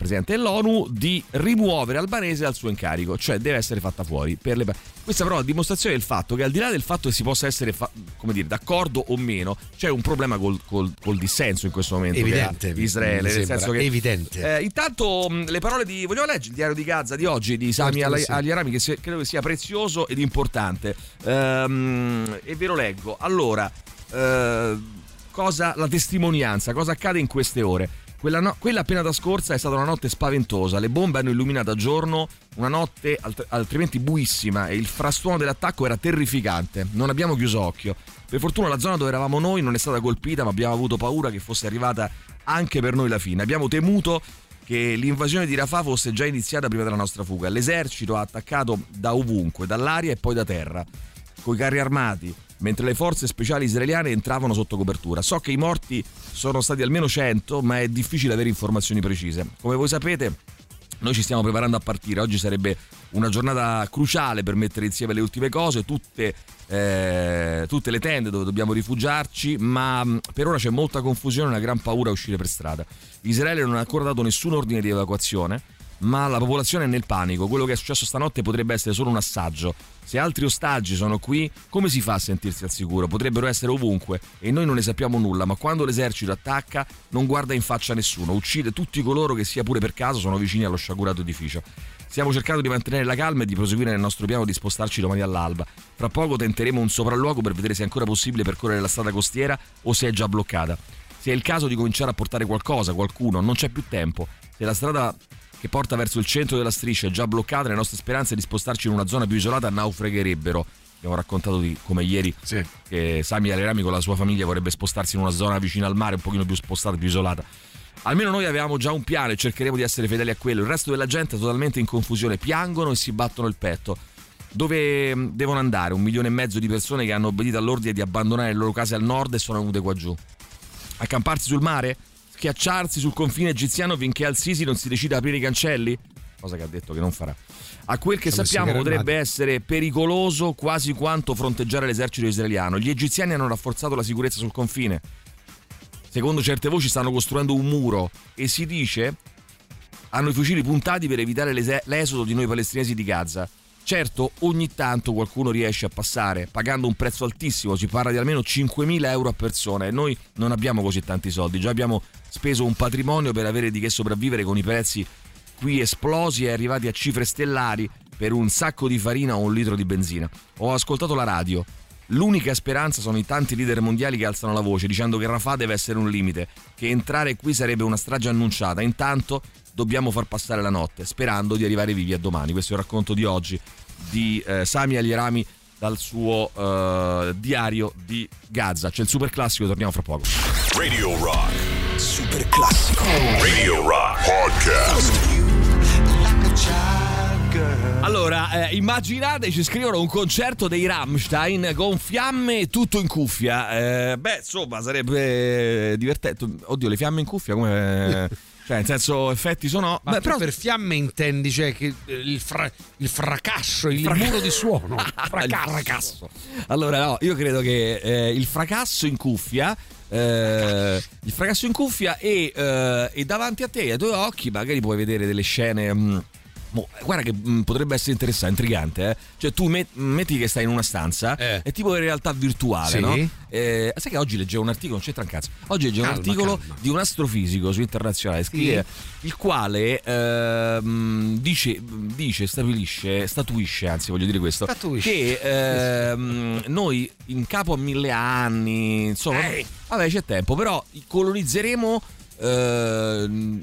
presidente dell'ONU, di rimuovere Albanese dal suo incarico, cioè deve essere fatta fuori. Per le... Questa però è una dimostrazione del fatto che al di là del fatto che si possa essere fa... come dire, d'accordo o meno, c'è un problema col, col, col dissenso in questo momento. Evidente. Israele, nel senso che... Evidente. Eh, intanto le parole di... Vogliamo leggere il diario di Gaza di oggi di Sami Al- sì. Agliarami che credo che sia prezioso ed importante. Ehm, e ve lo leggo. Allora... Eh, cosa, la testimonianza, cosa accade in queste ore. Quella, no- quella, appena trascorsa è stata una notte spaventosa. Le bombe hanno illuminato a giorno una notte alt- altrimenti buissima e il frastuono dell'attacco era terrificante. Non abbiamo chiuso occhio. Per fortuna la zona dove eravamo noi non è stata colpita, ma abbiamo avuto paura che fosse arrivata anche per noi la fine. Abbiamo temuto che l'invasione di Rafah fosse già iniziata prima della nostra fuga. L'esercito ha attaccato da ovunque, dall'aria e poi da terra, coi carri armati, mentre le forze speciali israeliane entravano sotto copertura. So che i morti sono stati almeno 100, ma è difficile avere informazioni precise. Come voi sapete, noi ci stiamo preparando a partire. Oggi sarebbe una giornata cruciale per mettere insieme le ultime cose, tutte, eh, tutte le tende dove dobbiamo rifugiarci, ma per ora c'è molta confusione e una gran paura a uscire per strada. Israele non ha ancora dato nessun ordine di evacuazione ma la popolazione è nel panico. Quello che è successo stanotte potrebbe essere solo un assaggio. Se altri ostaggi sono qui, come si fa a sentirsi al sicuro? Potrebbero essere ovunque e noi non ne sappiamo nulla, ma quando l'esercito attacca non guarda in faccia nessuno, uccide tutti coloro che sia pure per caso sono vicini allo sciagurato edificio. Stiamo cercando di mantenere la calma e di proseguire nel nostro piano di spostarci domani all'alba. Fra poco tenteremo un sopralluogo per vedere se è ancora possibile percorrere la strada costiera o se è già bloccata. Se è il caso di cominciare a portare qualcosa, qualcuno, non c'è più tempo. Se la strada che porta verso il centro della striscia è già bloccata, le nostre speranze di spostarci in una zona più isolata naufragherebbero. Abbiamo raccontato di come ieri sì. che Sami Alerami con la sua famiglia vorrebbe spostarsi in una zona vicina al mare, un pochino più spostata, più isolata. Almeno noi avevamo già un piano e cercheremo di essere fedeli a quello. Il resto della gente è totalmente in confusione, piangono e si battono il petto. Dove devono andare? Un milione e mezzo di persone che hanno obbedito all'ordine di abbandonare le loro case al nord e sono venute qua giù. Accamparsi sul mare? Schiacciarsi sul confine egiziano finché Al-Sisi non si decide a aprire i cancelli? Cosa che ha detto che non farà. A quel che Siamo sappiamo potrebbe essere pericoloso quasi quanto fronteggiare l'esercito israeliano. Gli egiziani hanno rafforzato la sicurezza sul confine. Secondo certe voci stanno costruendo un muro e si dice hanno i fucili puntati per evitare l'esodo di noi palestinesi di Gaza. Certo, ogni tanto qualcuno riesce a passare, pagando un prezzo altissimo, si parla di almeno 5.000 euro a persona e noi non abbiamo così tanti soldi, già abbiamo speso un patrimonio per avere di che sopravvivere con i prezzi qui esplosi e arrivati a cifre stellari per un sacco di farina o un litro di benzina. Ho ascoltato la radio. L'unica speranza sono i tanti leader mondiali che alzano la voce dicendo che Rafah deve essere un limite, che entrare qui sarebbe una strage annunciata. Intanto dobbiamo far passare la notte, sperando di arrivare vivi a domani. Questo è il racconto di oggi di eh, Sami Alierami dal suo eh, diario di Gaza. C'è il super classico, torniamo fra poco. Radio Rock. Super classico. Radio Rock Podcast. Allora, eh, immaginate, ci scrivono un concerto dei Rammstein con fiamme e tutto in cuffia. Eh, beh, insomma, sarebbe divertente. Oddio, le fiamme in cuffia come... cioè, nel senso, effetti sono... Ma Beh, però per fiamme intendi cioè che il, fra- il fracasso, il Frac- muro di suono. il fracasso. Allora, no, io credo che eh, il fracasso in cuffia. Eh, il fracasso in cuffia e, eh, e davanti a te, ai tuoi occhi, magari puoi vedere delle scene. mm, Mo, guarda che mh, potrebbe essere interessante, intrigante. Eh? Cioè, tu met- metti che stai in una stanza, Eh. è tipo in realtà virtuale, Sì. no? Eh, sai che oggi leggevo un articolo, non c'entra un cazzo. Oggi leggevo un Calma, articolo calma. di un astrofisico su internazionale, scrive, il quale ehm, dice, dice, stabilisce, statuisce, anzi voglio dire questo, Statuisce. che ehm, noi in capo a mille anni, insomma, vabbè c'è tempo, però colonizzeremo ehm,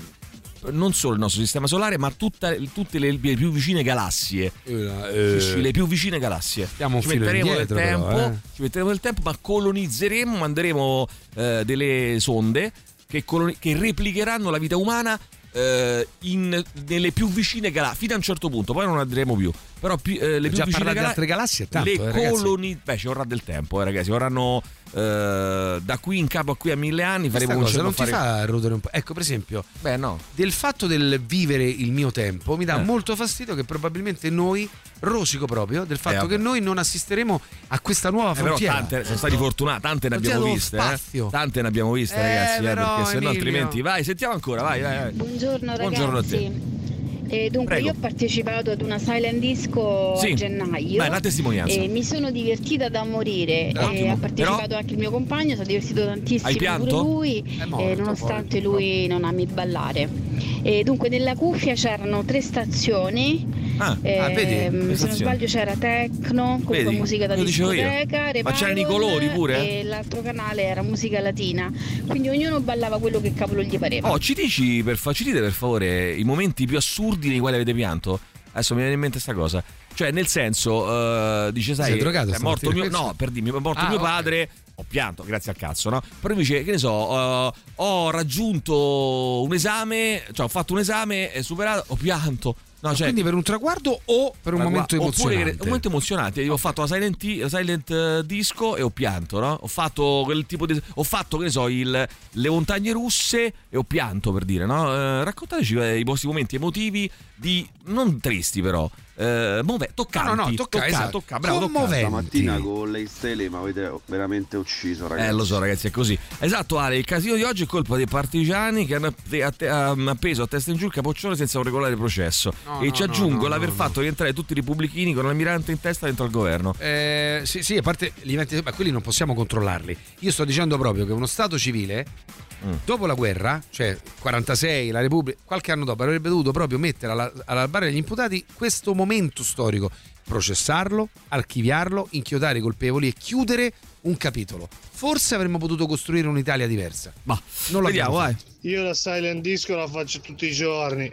non solo il nostro sistema solare, ma tutta- tutte le, le più vicine galassie. Eh, sì, le più vicine galassie. Ci metteremo del indietro, tempo, però, eh. ci metteremo del tempo, ma colonizzeremo, manderemo eh, delle sonde che, coloni- che replicheranno la vita umana eh, in- nelle più vicine galassie fino a un certo punto, poi non andremo più. Però più- eh, le più Già vicine parlare di gala- altre galassie tanto, le eh, coloni- Beh, ci vorrà del tempo, eh, ragazzi. Vorranno eh, da qui in capo a qui a mille anni. Faremo cosa un non ti fare... fa rodere un po'. Ecco, per esempio, Beh, no. del fatto del vivere il mio tempo mi dà Eh. molto fastidio che probabilmente noi, rosico proprio, del fatto vabbè. che noi non assisteremo a questa nuova Eh, però frontiera. tante sono stati fortunati, tante ne Frontiera abbiamo viste. eh. Tante ne abbiamo viste, Eh, ragazzi. eh, però, perché se no altrimenti. Vai, sentiamo ancora, vai, vai. vai. Buongiorno ragazzi. Buongiorno a te. Eh, dunque, Prego. io ho partecipato ad una silent disco Sì. a gennaio Vai, una testimonianza. e mi sono divertita da morire. Eh, ha partecipato Però- anche il mio compagno, si è divertito tantissimo Hai pianto? pure lui, È morto, eh, nonostante lui non ami ballare. E dunque nella cuffia c'erano tre stazioni. Ah, eh, ah, vedi? se non sbaglio c'era techno, comunque Vedi? musica da discoteca, Ma c'erano i colori pure? E l'altro canale era musica latina. Quindi ognuno ballava quello che cavolo gli pareva. Oh, ci dici per, fa- ci dite per favore i momenti più assurdi nei quali avete pianto? Adesso mi viene in mente sta cosa. Cioè, nel senso, eh, dice, sai, Sei drogato è morto mio, no, per dirmi, è morto Ah, mio ok. padre, ho pianto, grazie al cazzo, no? Però dice, che ne so, eh, ho raggiunto un esame, cioè ho fatto un esame, è superato, ho pianto. No, cioè, Quindi per un traguardo o per un momento oppure emozionante? che- un momento emozionante. Io ho fatto la silent, la silent, eh, disco e ho pianto, no? Ho fatto quel tipo di. Ho fatto, che ne so, il- le montagne russe e ho pianto per dire, no? Eh, raccontateci eh, i vostri momenti emotivi di. non tristi, però. Eh, move- toccanti. No, no, no, tocca- tocca- esatto. tocca- bravo. Commoventi. Stamattina con le stelle mi avete veramente ucciso, ragazzi. Eh, lo so, ragazzi, è così. Esatto, Ale. Il casino di oggi è colpa dei partigiani che hanno hanno appeso a testa in giù il capoccione senza un regolare processo. No, e no, ci aggiungo no, l'aver no, fatto rientrare tutti i repubblichini con l'almirante in testa dentro al governo. Eh, sì, sì, a parte gli eventi, ma quelli non possiamo controllarli. Io sto dicendo proprio che uno Stato civile, Mm. dopo la guerra, cioè 46, la Repubblica, qualche anno dopo, avrebbe dovuto proprio mettere alla, alla barra degli imputati questo momento storico, processarlo, archiviarlo, inchiodare i colpevoli e chiudere un capitolo. Forse avremmo potuto costruire un'Italia diversa. Ma non l'abbiamo vediamo, vai. Io la silent disco la faccio tutti i giorni.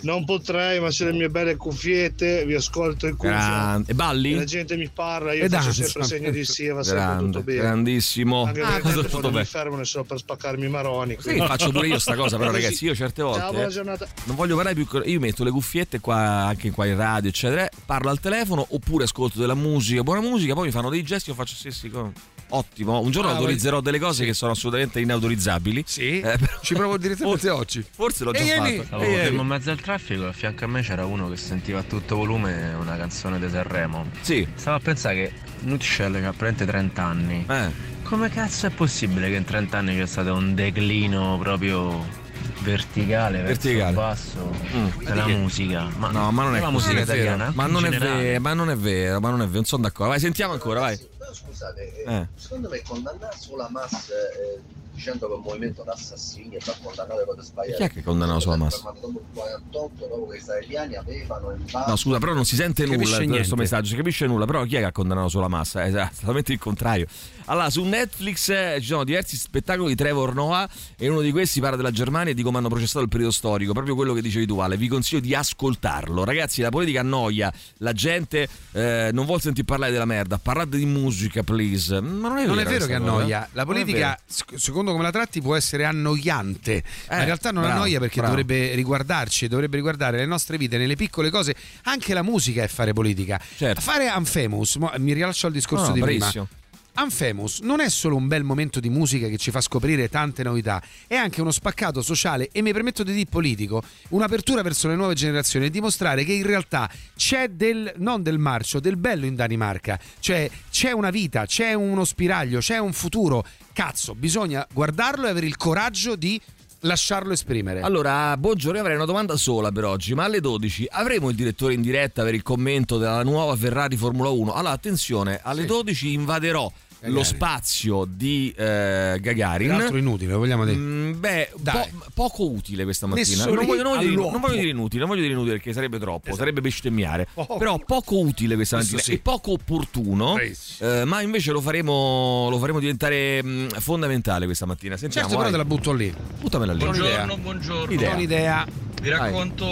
Non potrei, ma se le mie belle cuffiette vi ascolto in cuffia. E balli? E la gente mi parla, io E faccio danza. sempre segno di sì va sempre Grande, tutto bene. grandissimo. Anche Ah, tutto quando mi fermano solo per spaccarmi i maroni. Sì, faccio pure io sta cosa, però ragazzi, io certe volte Ciao, buona giornata. non voglio parlare più con- io metto le cuffiette qua anche qua in radio, eccetera, parlo al telefono oppure ascolto della musica, buona musica, poi mi fanno dei gesti, io faccio sì, sì, co- ottimo. Un giorno Ah, autorizzerò delle cose che sono assolutamente inautorizzabili. Sì. Eh, però- Ci provo direttamente oggi. Forse l'ho già Ehi, fatto. Stavo fermo in mezzo al traffico e a fianco a me c'era uno che sentiva a tutto volume una canzone di Sanremo. Sì. Stavo a pensare che Nutshell che ha praticamente 30 anni. Eh. Come cazzo è possibile che in 30 anni c'è stato un declino proprio verticale, Verticale. verso il basso Mm. della musica? Ma No, ma non è la musica italiana? Ma non vero, ma non è vero, ma non è vero, non sono d'accordo. Vai, sentiamo ancora, vai. Però scusate, Eh. secondo me condannare solo Hamas eh, dicendo che è un movimento d'assassini e va condannato le cose sbagliate. Chi è che condannava solo Hamas? Dopo il 48, dopo che gli israeliani avevano invaso... No, scusa, però non si sente nulla in niente. questo messaggio, si capisce nulla, però chi è che ha condannato sulla massa? È esattamente il contrario. Allora, su Netflix eh, ci sono diversi spettacoli di Trevor Noah e uno di questi parla della Germania e di come hanno processato il periodo storico, proprio quello che dicevi tu Ale, vi consiglio di ascoltarlo. Ragazzi, la politica annoia, la gente eh, non vuole sentire parlare della merda, parlate di musica, please. Ma non è Non vero, è vero che cosa, annoia, eh? la politica, secondo come la tratti, può essere annoiante, ma in realtà non bravo, annoia perché bravo. dovrebbe riguardarci, dovrebbe riguardare le nostre vite nelle piccole cose. Anche la musica è fare politica. Fare Unfamous, mo- mi rilascio al discorso Certo. No, di no, prima. Unfamous non è solo un bel momento di musica che ci fa scoprire tante novità, è anche uno spaccato sociale e mi permetto di dire politico, un'apertura verso le nuove generazioni e dimostrare che in realtà c'è del, non del marcio, del bello in Danimarca, cioè c'è una vita, c'è uno spiraglio, c'è un futuro. Cazzo, bisogna guardarlo e avere il coraggio di lasciarlo esprimere. Allora, buongiorno, io avrei una domanda sola per oggi, ma alle 12 avremo il direttore in diretta per il commento della nuova Ferrari Formula 1? Allora, attenzione, alle 12 invaderò lo spazio di eh, Gagarin. Peraltro inutile, vogliamo dire. Mm, beh, po- poco utile questa mattina. Non voglio, non, voglio dire, non voglio dire inutile, non voglio dire inutile perché sarebbe troppo, sarebbe bestemmiare. Poco. Però poco utile questa mattina sì. e poco opportuno. Eh, ma invece lo faremo, lo faremo diventare mm, fondamentale questa mattina. Sentiamo. Certo, però vai. te la butto lì. Buttamela lì. Buongiorno, buongiorno. Idea. Un'idea. Vi Vai. racconto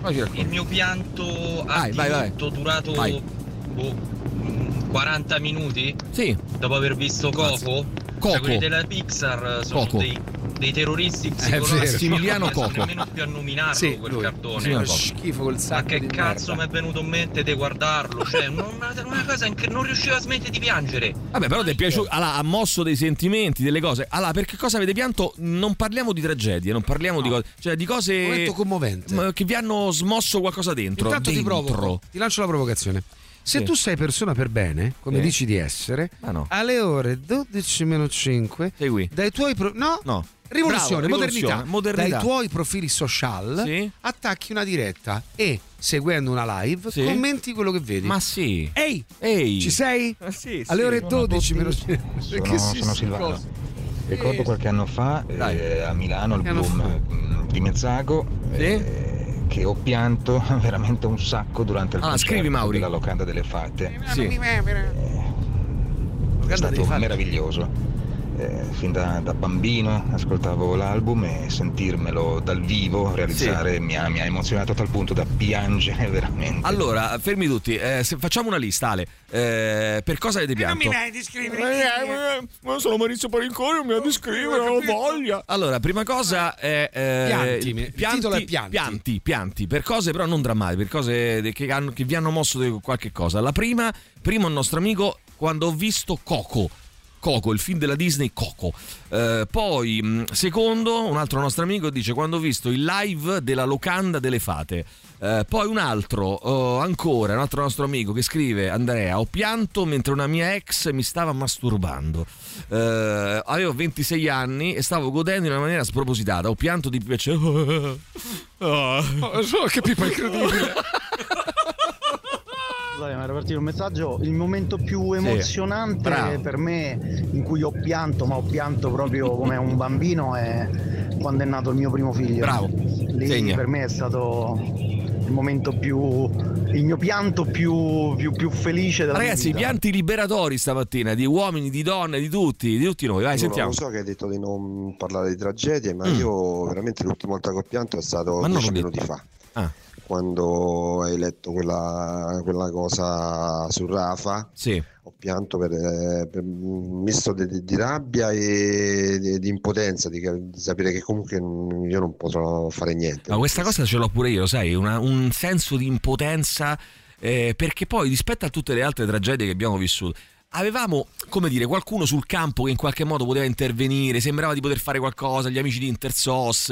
Vai, ci racconti. il mio pianto Vai, vai, vai. durato Vai. Boh, mm, 40 minuti Sì. dopo aver visto Coco. Coco. Cioè, quelli della Pixar sono Coco. dei, dei terroristi psicologici. Massimiliano Coco. nemmeno più a nominarlo Sì, quel lui. cartone. Coco. Schifo quel Ma sacco che di cazzo mi è venuto in mente di guardarlo? Cioè, una, una cosa in che non riuscivo a smettere di piangere. Vabbè, però ti è piaciuto. Allora, ha mosso dei sentimenti, delle cose. Allora, perché cosa avete pianto? Non parliamo di tragedie, non parliamo di cose. Cioè, di cose. Momento commovente. Che vi hanno smosso qualcosa dentro. Intanto ti dentro. provoco, ti lancio la provocazione. Se Sì. tu sei persona per bene, come Sì. dici di essere, Ma no. alle ore 12 meno 5, Segui. dai tuoi pro- no, No. rivoluzione, Bravo, modernità, rivoluzione, modernità. dai tuoi profili social, Sì. attacchi una diretta e seguendo una live Sì. commenti quello che vedi. Ma sì. Ehi, Ehi. ci sei? sì, alle ore 12 meno Sono, Perché sì, sono sì, Silvano. cosa? Ricordo qualche anno fa eh, a Milano al anno Bloom fa? eh, di Mezzago Sì. eh, che ho pianto veramente un sacco durante il Ah, concerto scrivi, Mauri. della locanda delle fate. Sì. È stato meraviglioso. Eh, fin da, da bambino ascoltavo l'album e sentirmelo dal vivo realizzare mi, ha, mi ha emozionato a tal punto da piangere veramente. Allora, fermi tutti, eh, se facciamo una lista, Ale. Eh, per cosa avete pianto? di scrivere Eh, ma sono Maurizio Parincone, non mi ha di scrivere, ho voglia. Allora, prima cosa è. eh, Pianti, è pianti. pianti, pianti, per cose però non drammatiche, per cose che, hanno- che vi hanno mosso qualche cosa. La prima, primo il nostro amico, quando ho visto Coco. Coco, il film della Disney Coco. Eh, poi, mh, secondo, un altro nostro amico dice quando ho visto il live della locanda delle fate. Eh, poi un altro, oh, ancora, un altro nostro amico che scrive, Andrea, ho pianto mentre una mia ex mi stava masturbando. Eh, avevo 26 anni e stavo godendo in una maniera spropositata. Ho pianto di piacere. Ah. che pipa incredibile. Scusate, mi era partito un messaggio. Il momento più emozionante bravo. per me, in cui ho pianto, ma ho pianto proprio come un bambino, è quando è nato il mio primo figlio. Bravo. Lì Segna. per me è stato il momento più. il mio pianto più, più, più felice della Ragazzi, mia vita. pianti liberatori stamattina di uomini, di donne, di tutti, di tutti noi. Vai, sentiamo. Lo so che hai detto di non parlare di tragedie, ma Mm. io veramente l'ultima volta che ho pianto è stato Ma non dieci l'ho minuti detto. fa. Ah. Quando hai letto quella, quella cosa su Rafa, Sì. ho pianto per, per un misto di, di rabbia e di, di impotenza, di, di sapere che comunque io non potrò fare niente. Ma questa cosa ce l'ho pure io, sai, una- un senso di impotenza, eh, perché poi rispetto a tutte le altre tragedie che abbiamo vissuto, avevamo, come dire, qualcuno sul campo che in qualche modo poteva intervenire, sembrava di poter fare qualcosa, gli amici di Intersos.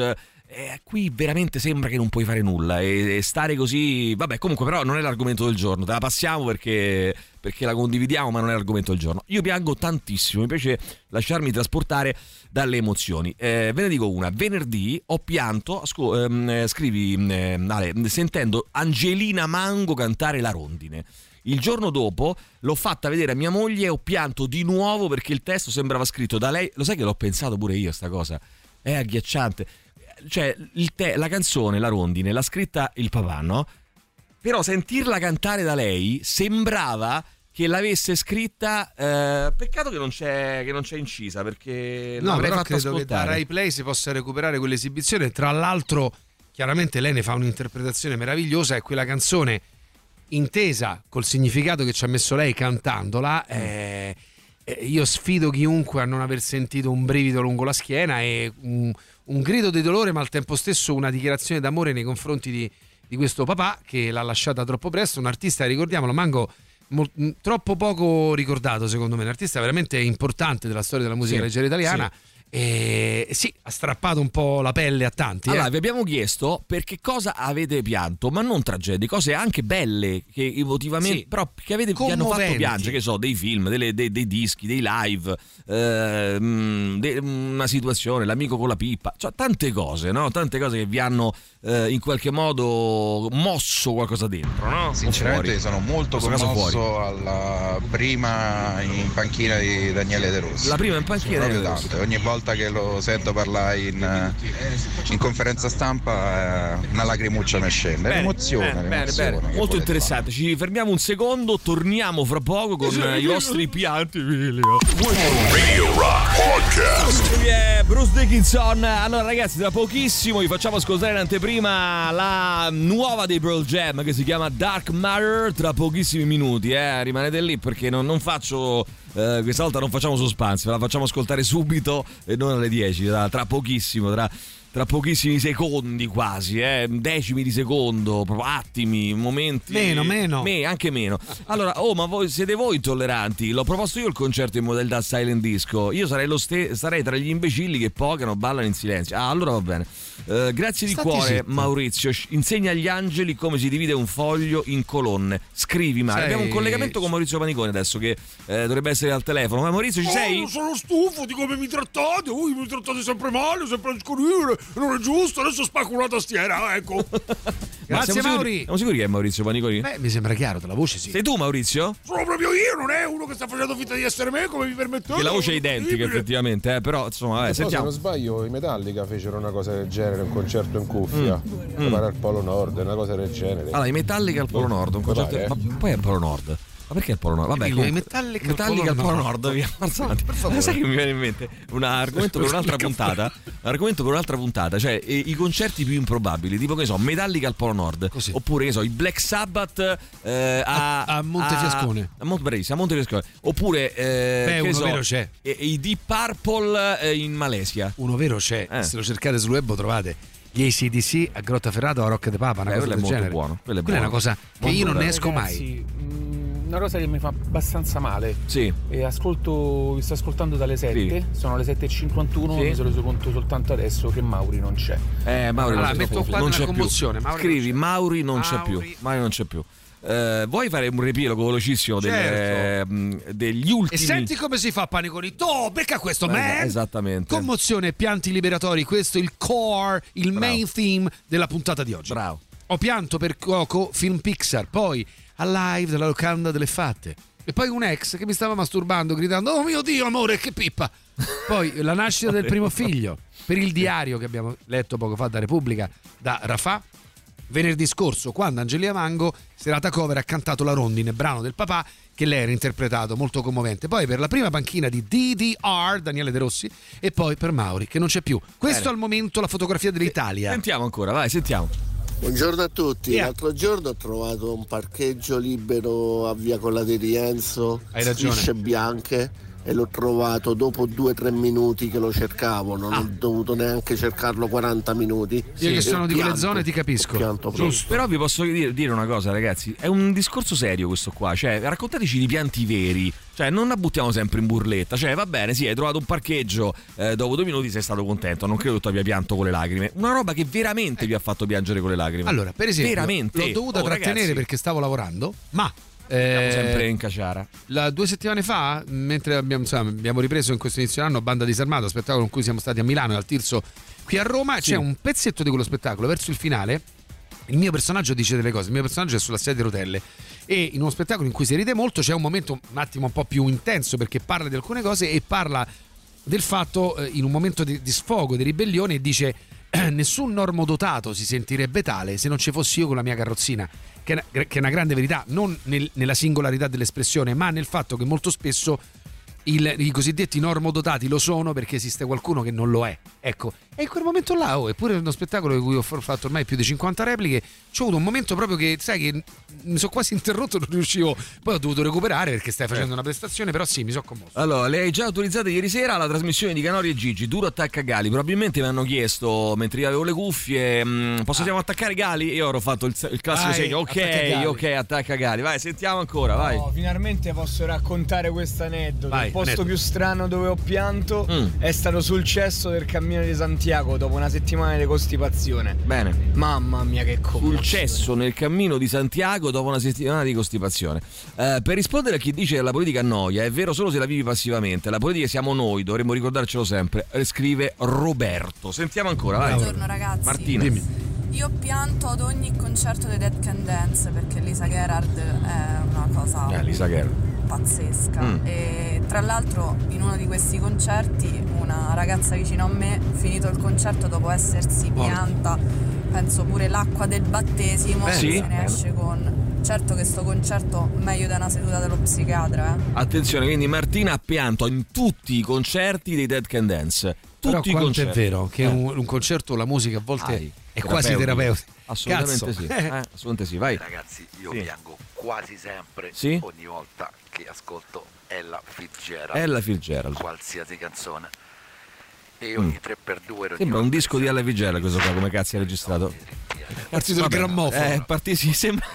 Eh, qui veramente sembra che non puoi fare nulla e, e stare così, vabbè comunque però non è l'argomento del giorno, te la passiamo perché, perché la condividiamo ma non è l'argomento del giorno. Io piango tantissimo, mi piace lasciarmi trasportare dalle emozioni. Eh, ve ne dico una, venerdì ho pianto, asco- ehm, eh, scrivi eh, Ale, sentendo Angelina Mango cantare la rondine. Il giorno dopo l'ho fatta vedere a mia moglie e ho pianto di nuovo perché il testo sembrava scritto da lei. Lo sai che l'ho pensato pure io sta cosa? È agghiacciante. Cioè, te- la canzone, la rondine, l'ha scritta il papà, no? Però sentirla cantare da lei sembrava che l'avesse scritta. eh, peccato che non, c'è, che non c'è incisa perché No, l'avrei però credo che da ascoltare. Rai Play si possa recuperare quell'esibizione. Tra l'altro, chiaramente lei ne fa un'interpretazione meravigliosa e quella canzone intesa col significato che ci ha messo lei cantandola. eh, eh, io sfido chiunque a non aver sentito un brivido lungo la schiena e un, un grido di dolore, ma al tempo stesso una dichiarazione d'amore nei confronti di, di questo papà che l'ha lasciata troppo presto. Un artista, ricordiamolo, Mango. troppo poco ricordato secondo me, un artista veramente importante della storia della musica Sì, leggera italiana sì. E sì, ha strappato un po' la pelle a tanti. eh. Allora, vi abbiamo chiesto per che cosa avete pianto, ma non tragedie, cose anche belle, che emotivamente, Sì. però che avete, vi hanno fatto piangere, che so, dei film, delle- dei, dei dischi, dei live, ehm, de- una situazione, l'amico con la pippa, cioè tante cose, no? Tante cose che vi hanno eh, in qualche modo mosso qualcosa dentro, no? Sinceramente sono molto commosso alla prima in panchina di Daniele De Rossi. La prima in panchina di Daniele De Rossi. Ogni volta che lo sento parlare in, in conferenza stampa eh, una lacrimuccia mi scende. Bene, L'emozione, bene, l'emozione, bene. molto interessante. Ci fermiamo un secondo, torniamo fra poco con eh, i vostri pianti. Radio Rock Podcast. È Bruce Dickinson. Allora, ragazzi, tra pochissimo vi facciamo ascoltare in anteprima la nuova dei Pearl Jam che si chiama Dark Matter. Tra pochissimi minuti, eh. Rimanete lì perché non, non faccio. Eh, questa volta non facciamo suspense, ve la facciamo ascoltare subito e non alle 10, tra, tra pochissimo, tra, tra pochissimi secondi quasi, eh, decimi di secondo, proprio attimi, momenti. Meno, meno. Me, anche meno. Allora, oh, ma voi siete voi intolleranti? L'ho proposto io il concerto in modalità silent disco. Io sarei, lo ste- sarei tra gli imbecilli che pogano, ballano in silenzio. Ah, allora va bene. Eh, grazie di Stati cuore, zitto. Maurizio. Insegna agli angeli come si divide un foglio in colonne. Scrivi, ma Sei- abbiamo un collegamento con Maurizio Panicone adesso che eh, dovrebbe essere al telefono. Ma Maurizio, ci sei? Oh, sono stufo di come mi trattate. Voi mi trattate sempre male, sempre a scorrere. Non è giusto. Adesso spacco una tastiera, ecco. Ma Grazie, siamo Mauri. Sicuri, siamo sicuri che è Maurizio Paniconi? Beh, mi sembra chiaro, dalla voce sì. Sei tu, Maurizio? Sono proprio io, non è uno che sta facendo finta di essere me, come mi permettete. Che la voce è identica, effettivamente, eh, però insomma, vabbè, Poi, se sentiamo. non sbaglio, i Metallica fecero una cosa del genere, un concerto in cuffia, Mm. pare al Polo Nord, una cosa del genere. Allora, i Metallica al Polo Nord, un concerto. eh. Ma poi il Polo Nord. Ma perché il Polo Nord? Vabbè, comunque, Metallica al Metallica al Polo Polo Nord. Nord, via. Favore. Sai che mi viene in mente un argomento per un'altra puntata? Un argomento per un'altra puntata, cioè eh, i concerti più improbabili, tipo che ne so, Metallica al Polo Nord, oppure che ne so, i Black Sabbath eh, a, A- a Montefiascone. A, Mont- bravissimo, a Montefiascone. Oppure eh, Beh, uno so, vero c'è. eh, i Deep Purple eh, in Malesia. Uno vero c'è. Eh. Se lo cercate sul web lo trovate. Gli ACDC a Grotta Ferrata o a Rocca de Papa, una Eh, cosa quello è del molto genere. buono, quello è Quella è una buono. cosa che Molto io non ne esco mai. Ragazzi, mh, una cosa che mi fa abbastanza male. Sì. E ascolto, vi sto ascoltando dalle 7, sono le 7.51, Sì. mi sono reso conto soltanto adesso che Mauri non c'è. Eh, Mauri Allora, non, c'è metto più. qua non c'è commozione, più. Mauri Scrivi Mauri non c'è più. Mauri. Mauri non c'è più. Eh, vuoi fare un riepilogo velocissimo delle- Certo. mh, degli E ultimi senti come si fa Paniconito? Oh, becca questo, Eh, man! Esattamente. Commozione e pianti liberatori, questo è il core, il Bravo. main theme della puntata di oggi. Bravo. Ho pianto per Coco, film Pixar, poi Alive della locanda delle fatte. E poi un ex che mi stava masturbando gridando Oh mio Dio amore che pippa Poi la nascita del primo figlio Per il diario che abbiamo letto poco fa da Repubblica Da Rafà Venerdì scorso quando Angelia Mango Serata cover ha cantato la rondine Brano del papà che lei era interpretato molto commovente Poi per la prima panchina di DDR Daniele De Rossi E poi per Mauri che non c'è più Questo Bene. al momento la fotografia dell'Italia Sentiamo ancora, vai, sentiamo. Buongiorno a tutti, Yeah. l'altro giorno ho trovato un parcheggio libero a via Collate di Rienzo, Hai ragione. strisce bianche e l'ho trovato dopo due o tre minuti che lo cercavo, non ho dovuto neanche cercarlo 40 minuti. Io che sono di quelle zone ti capisco. Però vi posso dire, dire una cosa, ragazzi. È un discorso serio questo qua. Cioè, raccontateci di pianti veri. Cioè, non la buttiamo sempre in burletta. Cioè, va bene, sì, hai trovato un parcheggio. eh, dopo due minuti sei stato contento. Non credo che tu abbia pianto con le lacrime. Una roba che veramente vi ha fatto piangere con le lacrime. Allora per esempio veramente. l'ho dovuta Oh, trattenere ragazzi, perché stavo lavorando Ma siamo eh, sempre in caciara. La, due settimane fa, mentre abbiamo, insomma, abbiamo ripreso in questo inizio anno Banda Disarmata, spettacolo in cui siamo stati a Milano e al Tirso qui a Roma, Sì. c'è un pezzetto di quello spettacolo verso il finale. Il mio personaggio dice delle cose, il mio personaggio è sulla sedia a rotelle e in uno spettacolo in cui si ride molto c'è un momento un attimo un po' più intenso perché parla di alcune cose e parla del fatto eh, in un momento di, di sfogo, di ribellione e dice nessun normodotato si sentirebbe tale se non ci fossi io con la mia carrozzina che è una, grande verità non nel- nella singolarità dell'espressione ma nel fatto che molto spesso il- i cosiddetti normodotati lo sono perché esiste qualcuno che non lo è. Ecco e in quel momento là oh, eppure uno spettacolo di cui ho fatto ormai più di 50 repliche c'ho avuto un momento proprio che sai che mi sono quasi interrotto non riuscivo poi ho dovuto recuperare perché stai facendo una prestazione però sì mi sono commosso Allora, le hai già autorizzate ieri sera alla trasmissione di Canori e Gigi, duro attacca Gali. Probabilmente mi hanno chiesto, mentre io avevo le cuffie, mh, possiamo attaccare Gali? Io ero fatto il, il classico Vai, segno, ok, ok, attacca Gali. Vai, sentiamo ancora, vai. No, finalmente posso raccontare questo aneddoto. Vai, posto aneddoto. più strano dove ho pianto Mm. è stato sul cesso del cammino di Santiago dopo una settimana di costipazione. Bene. Mamma mia, che commozione. sul cesso nel cammino di Santiago dopo una settimana di costipazione. Eh, per rispondere a chi dice che la politica annoia, è vero solo se la vivi passivamente. La politica siamo noi, dovremmo ricordarcelo sempre. Eh, Scrive Roberto. Sentiamo ancora, vai. Buongiorno ragazzi. Martina. Io pianto ad ogni concerto dei Dead Can Dance perché Lisa Gerard è una cosa Eh, Lisa Gerard. pazzesca. Mm. E tra l'altro in uno di questi concerti una ragazza vicino a me, finito il concerto dopo essersi pianta, penso pure l'acqua del battesimo, Beh, sì. se ne esce con... Certo che sto concerto meglio di una seduta dello psichiatra, eh. Attenzione, quindi Martina ha pianto in tutti i concerti dei Dead Can Dance. Tutti Però i quanto concerti. è vero che Eh. un, un concerto, la musica a volte Dai, è quasi terapeutica. Assolutamente Cazzo. sì. Eh, assolutamente sì, vai. Ragazzi, io Sì. piango quasi sempre Sì? ogni volta che ascolto Ella Fitzgerald. Ella Fitzgerald. Qualsiasi canzone. E Mm. ogni 3x2 ero Sembra un disco di Alla Vigella questo qua, come cazzo è registrato. Partito il grammofono. Eh, parti- sì, sembra,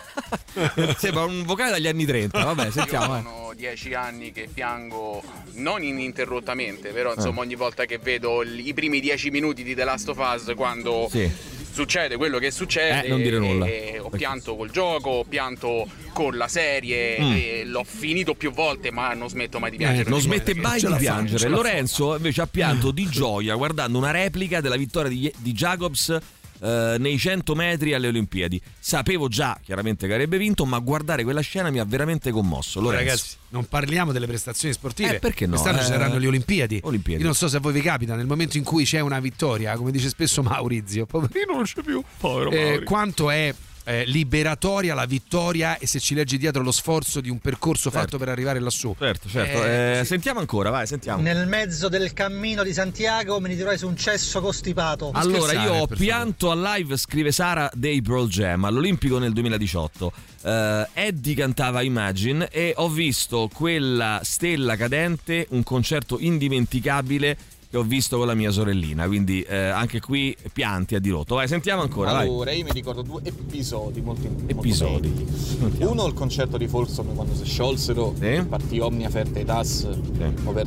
sembra un vocale dagli anni 30. Vabbè, sentiamo. Io eh. sono dieci anni che piango non ininterrottamente, però Eh. insomma ogni volta che vedo i primi dieci minuti di The Last of Us quando Sì. Succede quello che succede Eh, non dire nulla. e ho pianto col gioco, ho pianto con la serie, Mm. e l'ho finito più volte ma non smetto mai di piangere. Eh, non smette mai di piangere. Lorenzo invece ha pianto di gioia guardando una replica della vittoria di, di Jacobs eh, nei 100 metri alle Olimpiadi. Sapevo già chiaramente che avrebbe vinto, ma guardare quella scena mi ha veramente commosso. Lorenzo. Ragazzi, non parliamo delle prestazioni sportive. Eh, perché no? Quest'anno ci Eh, saranno le Olimpiadi. Olimpiadi. Io non so se a voi vi capita, nel momento in cui c'è una vittoria, come dice spesso Maurizio, poverino non c'è più. Povero Eh, Mauri. quanto è eh, liberatoria la vittoria e se ci leggi dietro lo sforzo di un percorso fatto per arrivare lassù. Certo, certo. Eh, Eh, sì. Sentiamo ancora, vai, sentiamo. Nel mezzo del cammino di Santiago mi ritrovi su un cesso costipato. Allora, io ho pianto a live, scrive Sara dei Pearl Jam all'Olimpico nel 2018. Eh, Eddie cantava Imagine e ho visto quella stella cadente, un concerto indimenticabile che ho visto con la mia sorellina. Quindi eh, anche qui pianti a dirotto. Vai, sentiamo ancora. vai. Allora, io mi ricordo due episodi molto molto Episodi. belli. Uno il concerto di Folsom quando si sciolsero, partì Omnia Fertetas,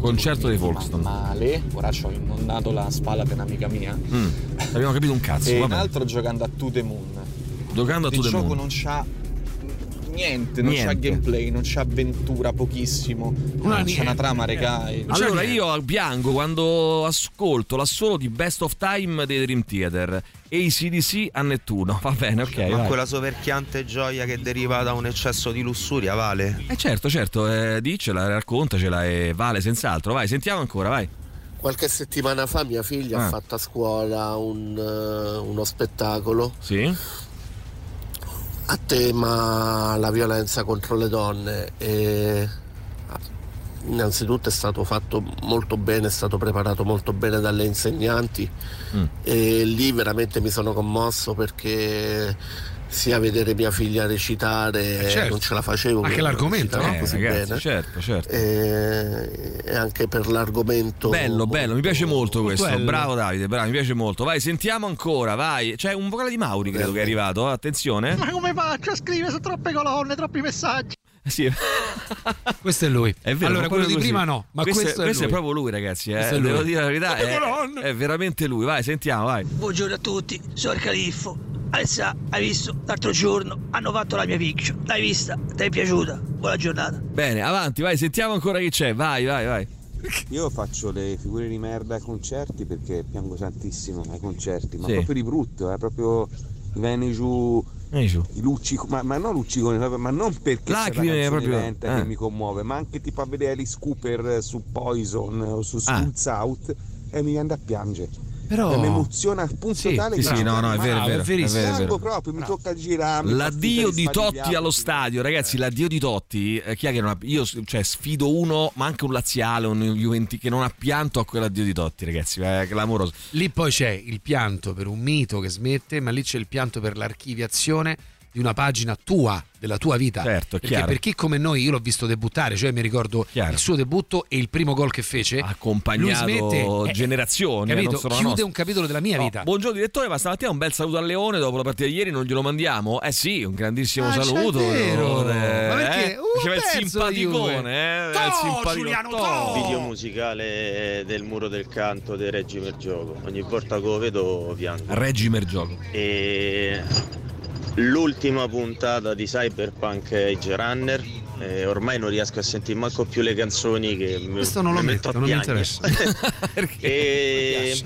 Concerto dei Folkestone. male, ora ci ho inondato la spalla di un'amica mia. Mm, abbiamo capito un cazzo. e vabbè. un altro giocando a To The Moon. Giocando a Il To The gioco Moon. non c'ha niente, non c'ha Niente. gameplay, non c'ha avventura, pochissimo. non c'è una trama, regà. e- Allora io piango quando ascolto l'assolo di Best of Time dei Dream Theater e i CDC a Nettuno. Va bene, ok. Ma vai. quella soverchiante gioia che deriva da un eccesso di lussuria, vale? Eh certo, certo, eh, dicela, raccontacela e vale senz'altro. Vai, sentiamo ancora, vai. Qualche settimana fa mia figlia Ah. ha fatto a scuola un, eh, uno spettacolo Sì. A tema la violenza contro le donne e ah, innanzitutto è stato fatto molto bene, è stato preparato molto bene dalle insegnanti Mm. e lì veramente mi sono commosso perché sia vedere mia figlia recitare Eh, certo. non ce la facevo Anche che l'argomento, no? così Eh, ragazzi, bene certo, certo. E, e anche per l'argomento Bello, bello, mi piace molto questo. bello. Bravo Davide, bravo, mi piace molto. Vai, sentiamo ancora, vai. C'è un vocale di Mauri, credo che è arrivato. Attenzione. Ma come faccio a scrivere su troppe colonne, troppi messaggi? Sì. Questo è lui. È vero, allora, quello di così. prima no, ma questo, è, questo è, è lui. proprio lui, ragazzi. Eh. Questo è lui. Devo dire la verità, è, è veramente lui. Vai, sentiamo, vai. Buongiorno a tutti, sono il Califfo. Alessia, hai visto? L'altro giorno hanno fatto la mia fiction. L'hai vista? Ti è piaciuta? Buona giornata. Bene, avanti, vai, sentiamo ancora chi c'è. Vai, vai, vai. Io faccio le figure di merda ai concerti perché piango tantissimo ai concerti, ma Sì. proprio di brutto, eh, proprio viene giù i lucci, ma, ma non proprio- ma non perché Lacrime canzone proprio, lenta eh. che mi commuove, ma anche tipo a vedere Alice Cooper su Poison o su Ah. Schools Out e mi viene da piangere. Però- mi emoziona al punto Sì, tale sì, che sì, no, no, è vero, è vero, è vero, è vero. Piango proprio, mi tocca girarmi. L'addio di Totti allo stadio, ragazzi. L'addio di Totti. eh, chi è che non ha. Io cioè, sfido uno, ma anche un laziale, un Juventi che non ha pianto a quell'addio di Totti, ragazzi. È clamoroso. Lì poi c'è il pianto per un mito che smette, ma lì c'è il pianto per l'archiviazione di una pagina tua, della tua vita. Certo, Perché chiaro. per chi come noi, io l'ho visto debuttare, cioè mi ricordo Chiaro. il suo debutto e il primo gol che fece. accompagnato Lui smette, eh, generazioni, eh, capito? Chiude nostra. un capitolo della mia No, vita. buongiorno direttore, ma stamattina un bel saluto al Leone dopo la partita di ieri, non glielo mandiamo? Eh sì, un grandissimo Ah, c'è saluto. vero. Leone, Ma perché? eh? Un Faceva il simpaticone, eh? Juve. il To, simpaticone. Giuliano, To. to. Video musicale del muro del canto dei Reggi Mergioco. Ogni volta che lo vedo piango. Reggi Mergioco. E l'ultima puntata di Cyberpunk Age Runner. eh, ormai non riesco a sentire manco più le canzoni che mi- Questo non lo mi metto, metto a non mi piangere. e...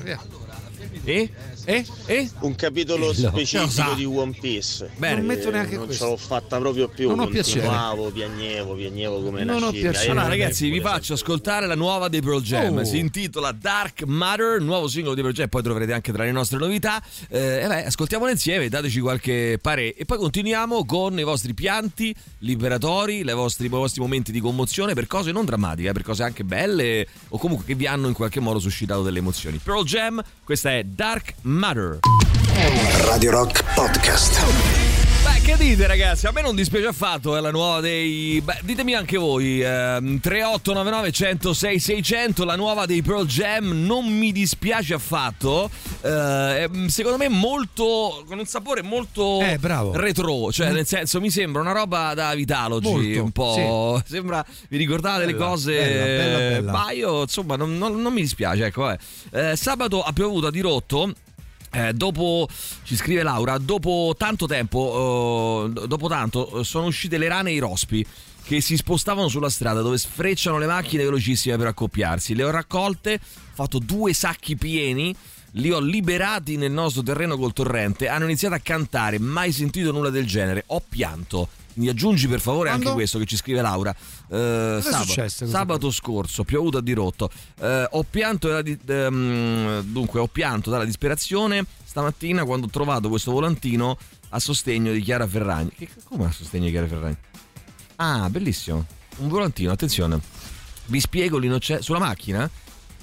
E? E? E? Un capitolo No. specifico Cosa? di One Piece. Bene. Eh, Non metto neanche Non ce questo. l'ho fatta proprio più. Non ho piacere. Piagnevo, piagnevo come Non ho piacere. E- Allora, ragazzi, vi faccio ascoltare la nuova dei Pearl Jam. Oh. Si intitola Dark Matter, nuovo singolo dei Pearl Jam. Poi troverete anche tra le nostre novità. Eh, e beh, ascoltiamolo insieme, dateci qualche parere. E poi continuiamo con i vostri pianti liberatori, le vostri, i vostri momenti di commozione per cose non drammatiche, eh, per cose anche belle o comunque che vi hanno in qualche modo suscitato delle emozioni. Pearl Jam, questa è Dark Matter. Radio Rock Podcast. Beh, che dite ragazzi? A me non dispiace affatto, è la nuova dei... Beh, ditemi anche voi, ehm, 3899 106 600, la nuova dei Pearl Jam, non mi dispiace affatto, eh, ehm, secondo me molto, con un sapore molto Eh, bravo. retro, cioè Mm. nel senso mi sembra una roba da Vitalogy, Molto, un po', sembra, vi ricordate le Bella, cose, bella, bella, bella. ma io insomma non, non- non mi dispiace, ecco, eh. Eh, sabato ha piovuto a dirotto. Eh, dopo, ci scrive Laura, dopo tanto tempo, eh, dopo tanto, eh, sono uscite le rane e i rospi che si spostavano sulla strada dove sfrecciano le macchine velocissime per accoppiarsi. Le ho raccolte, ho fatto due sacchi pieni, li ho liberati nel nostro terreno col torrente, hanno iniziato a cantare, mai sentito nulla del genere, ho pianto. Mi aggiungi per favore anche Quando? questo che ci scrive Laura. Eh, sabato, sabato scorso, piovuto a dirotto. Eh, ho pianto dalla di- ehm, dunque, ho pianto dalla disperazione stamattina quando ho trovato questo volantino a sostegno di Chiara Ferragni. Che, come a sostegno di Chiara Ferragni? Ah, bellissimo. Un volantino, attenzione. Vi spiego l'innocenza sulla macchina.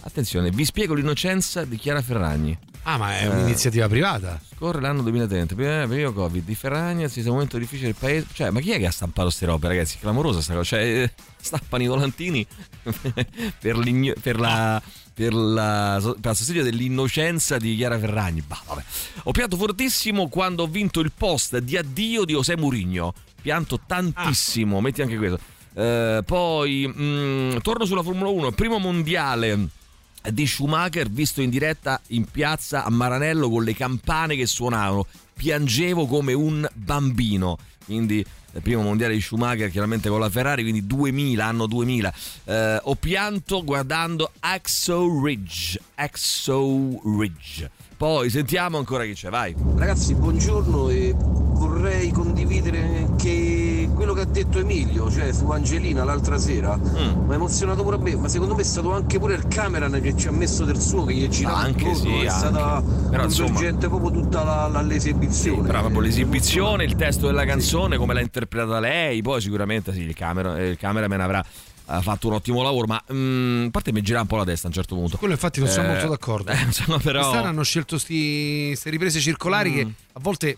Attenzione, vi spiego l'innocenza di Chiara Ferragni. Ah, ma è Eh, un'iniziativa privata. Scorre l'anno 2030, prima periodo Covid, di Ferragni, si un momento difficile del paese. Cioè, ma chi è che ha stampato queste robe, ragazzi? Clamorosa sta cosa. Cioè, eh, stampano i volantini per, per la. Per la, per la dell'innocenza di Chiara Ferragni. Bah, vabbè. Ho pianto fortissimo quando ho vinto il post di addio di José Mourinho. Pianto tantissimo, metti anche questo. Eh, poi mm, torno sulla Formula 1, primo mondiale di Schumacher visto in diretta in piazza a Maranello con le campane che suonavano. Piangevo come un bambino. Quindi il primo mondiale di Schumacher chiaramente con la Ferrari, quindi 2000, anno 2000. Eh, ho pianto guardando Axo Ridge. Axo Ridge. Poi sentiamo ancora chi c'è, vai. Ragazzi, buongiorno e vorrei condividere anche quello che ha detto Emilio, cioè su Angelina l'altra sera. Mm. Mi ha emozionato pure a me, ma secondo me è stato anche pure il cameraman che ci ha messo del suo, che gli è girato Anche intorno, sì, è stata. Però, insomma- proprio tutta la, la- l'esibizione. Brava, proprio l'esibizione, il testo della canzone, come l'ha interpretata lei, poi sicuramente sì, il, camera, il cameraman avrà ha fatto un ottimo lavoro, ma mm, a parte mi gira un po' la testa a un certo punto. Quello infatti non sono Eh, molto d'accordo. eh, insomma, però... Quest'anno hanno scelto queste riprese circolari Mm. che a volte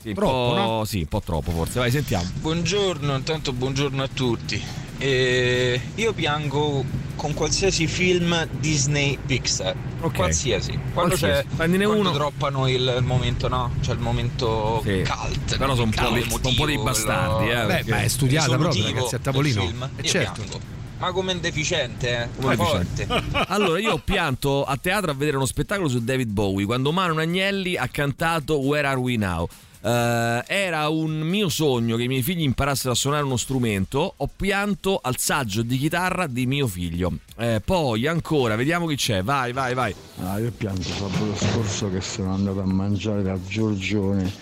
Sì, un troppo, po', no? Sì, un po' troppo forse. Vai, sentiamo. Buongiorno, intanto buongiorno a tutti. Eh, io piango con qualsiasi film Disney Pixar, Ok. qualsiasi. Quando, Qualsiasi. c'è, Prendine quando uno. droppano il, il momento, no? Cioè il momento Sì. cult. Però sono un po' sono un po' dei bastardi, eh, Beh, ma è studiata proprio, ragazzi, a tavolino. film. Eh, Io certo. piango. Ma come deficiente, eh? Come forte. Allora, io ho pianto a teatro a vedere uno spettacolo su David Bowie quando Manu Agnelli ha cantato Where Are We Now. Eh, era un mio sogno che i miei figli imparassero a suonare uno strumento. Ho pianto al saggio di chitarra di mio figlio. Eh, poi ancora, vediamo chi c'è. Vai, vai, vai. Ah, io pianto sabato scorso che sono andato a mangiare da Giorgione.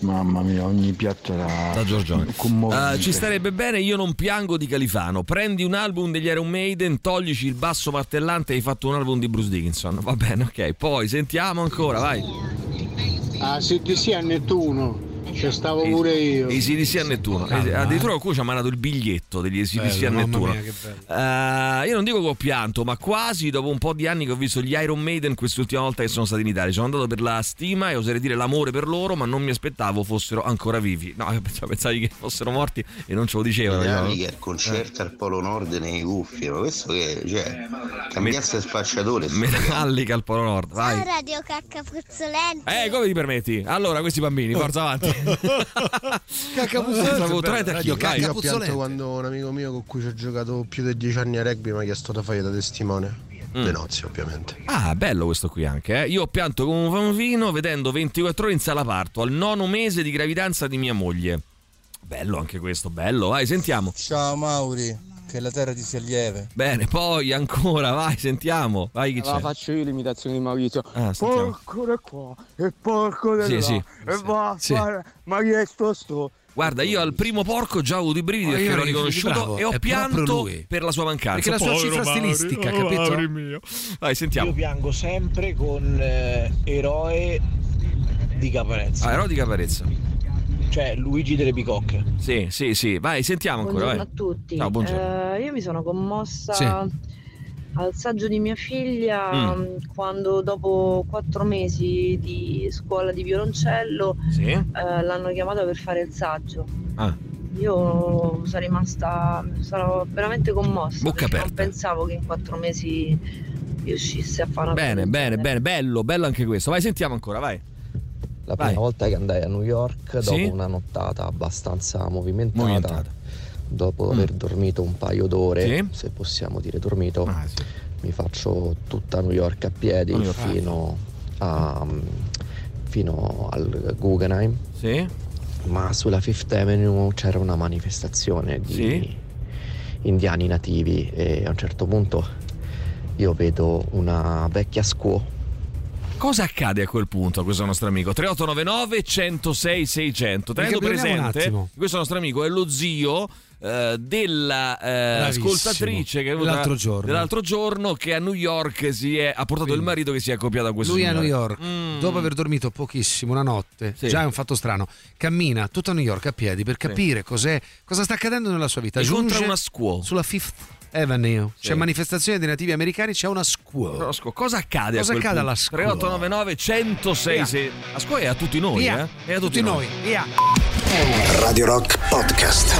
Mamma mia, ogni piatto era Da Giorgione. Eh, ci starebbe bene Io non piango di Califano. Prendi un album degli Iron Maiden, toglici il basso martellante e hai fatto un album di Bruce Dickinson. Va bene, ok. Poi sentiamo ancora, vai. A CDC a Nettuno Ci stavo pure io. ACDC a Nettuno. Calma, Eh, Addirittura eh. qualcuno ci ha mandato il biglietto degli ACDC a Nettuno. mia. Eh, io non dico che ho pianto, ma quasi dopo un po' di anni che ho visto gli Iron Maiden quest'ultima volta che sono stati in Italia. Sono andato per la stima e oserei dire l'amore per loro, ma non mi aspettavo fossero ancora vivi. No, pensavo- pensavi che fossero morti e non ce lo dicevano. Bravi io. che al concerto al Polo Nord nei cuffie, ma questo che cioè cambiasse spacciatore sto Metallica al Polo Nord, vai. Ciao Radio Cacca Puzzolente. Eh, come ti permetti? Allora, questi bambini, forza avanti. Cacca Tornate a chi? Vai. Io ho pianto quando un amico mio con cui ci ho giocato più di dieci anni a rugby mi ha chiesto da fare da testimone. Mm. Le nozze, ovviamente. Ah, bello questo qui anche. eh. Io ho pianto come un bambino vedendo 24 ore in sala parto al nono mese di gravidanza di mia moglie. Bello anche questo, bello. Vai, sentiamo. Ciao Mauri, che la terra ti sia lieve. Bene, poi ancora, vai, sentiamo. Vai, chi Allora c'è? faccio io l'imitazione di Maurizio. Ah, porco da qua e porco da Sì, là. sì. E va a Sì. fare. Ma chi è sto sto? Guarda, io al primo porco già ho avuto i brividi perché l'ho riconosciuto bravo, e ho pianto per la sua mancanza. Perché la sua Povero cifra Mauri, stilistica, oh, capito? Mauri mio. Vai, sentiamo. Io piango sempre con eh, eroe di Caparezza. Ah, Erodi Caparezza. Cioè Luigi delle Bicocche. Sì, sì, sì. Vai, sentiamo ancora. Buongiorno Vai. a tutti. Ciao, buongiorno. Eh, io mi sono commossa Sì. al saggio di mia figlia Mm. mh, quando dopo quattro mesi di scuola di violoncello Sì. eh, l'hanno chiamata per fare il saggio. Ah. Io sono rimasta, sono veramente commossa. Bocca aperta. Non pensavo che in quattro mesi riuscisse a fare una cosa Bene, bene, bene, bello, bello anche questo. Vai, sentiamo ancora, vai. La prima Vai. volta che andai a New York, dopo Sì? una nottata abbastanza movimentata, Movimentata. dopo Mm. aver dormito un paio d'ore, Sì? Ah, se possiamo dire dormito, mi faccio tutta New York a piedi York. fino, a- fino al Guggenheim. Sì? Ma sulla Fifth Avenue c'era una manifestazione di Sì? indiani nativi e a un certo punto io vedo una vecchia squaw Cosa accade a quel punto a questo nostro amico? 3899 106 600. Tenendo presente questo nostro amico è lo zio eh, della eh, Bravissimo. ascoltatrice che è venuta Dell'altro giorno. dell'altro giorno che a New York si è, ha portato il marito che si è accoppiato a questo Lui è a New signore. York, dopo aver dormito pochissimo, una notte, Sì. già è un fatto strano, cammina tutta New York a piedi per capire cos'è, cosa sta accadendo nella sua vita. Incontra una squaw. Sulla Fifth Avenue, Sì. c'è manifestazione dei nativi americani, c'è una squaw. Però, scu- Cosa accade Cosa a quel accade punto? alla scuola? 3899 106 Via. se- La scuola è a tutti noi, Via. eh? È a tutti, noi, via. Radio Rock Podcast.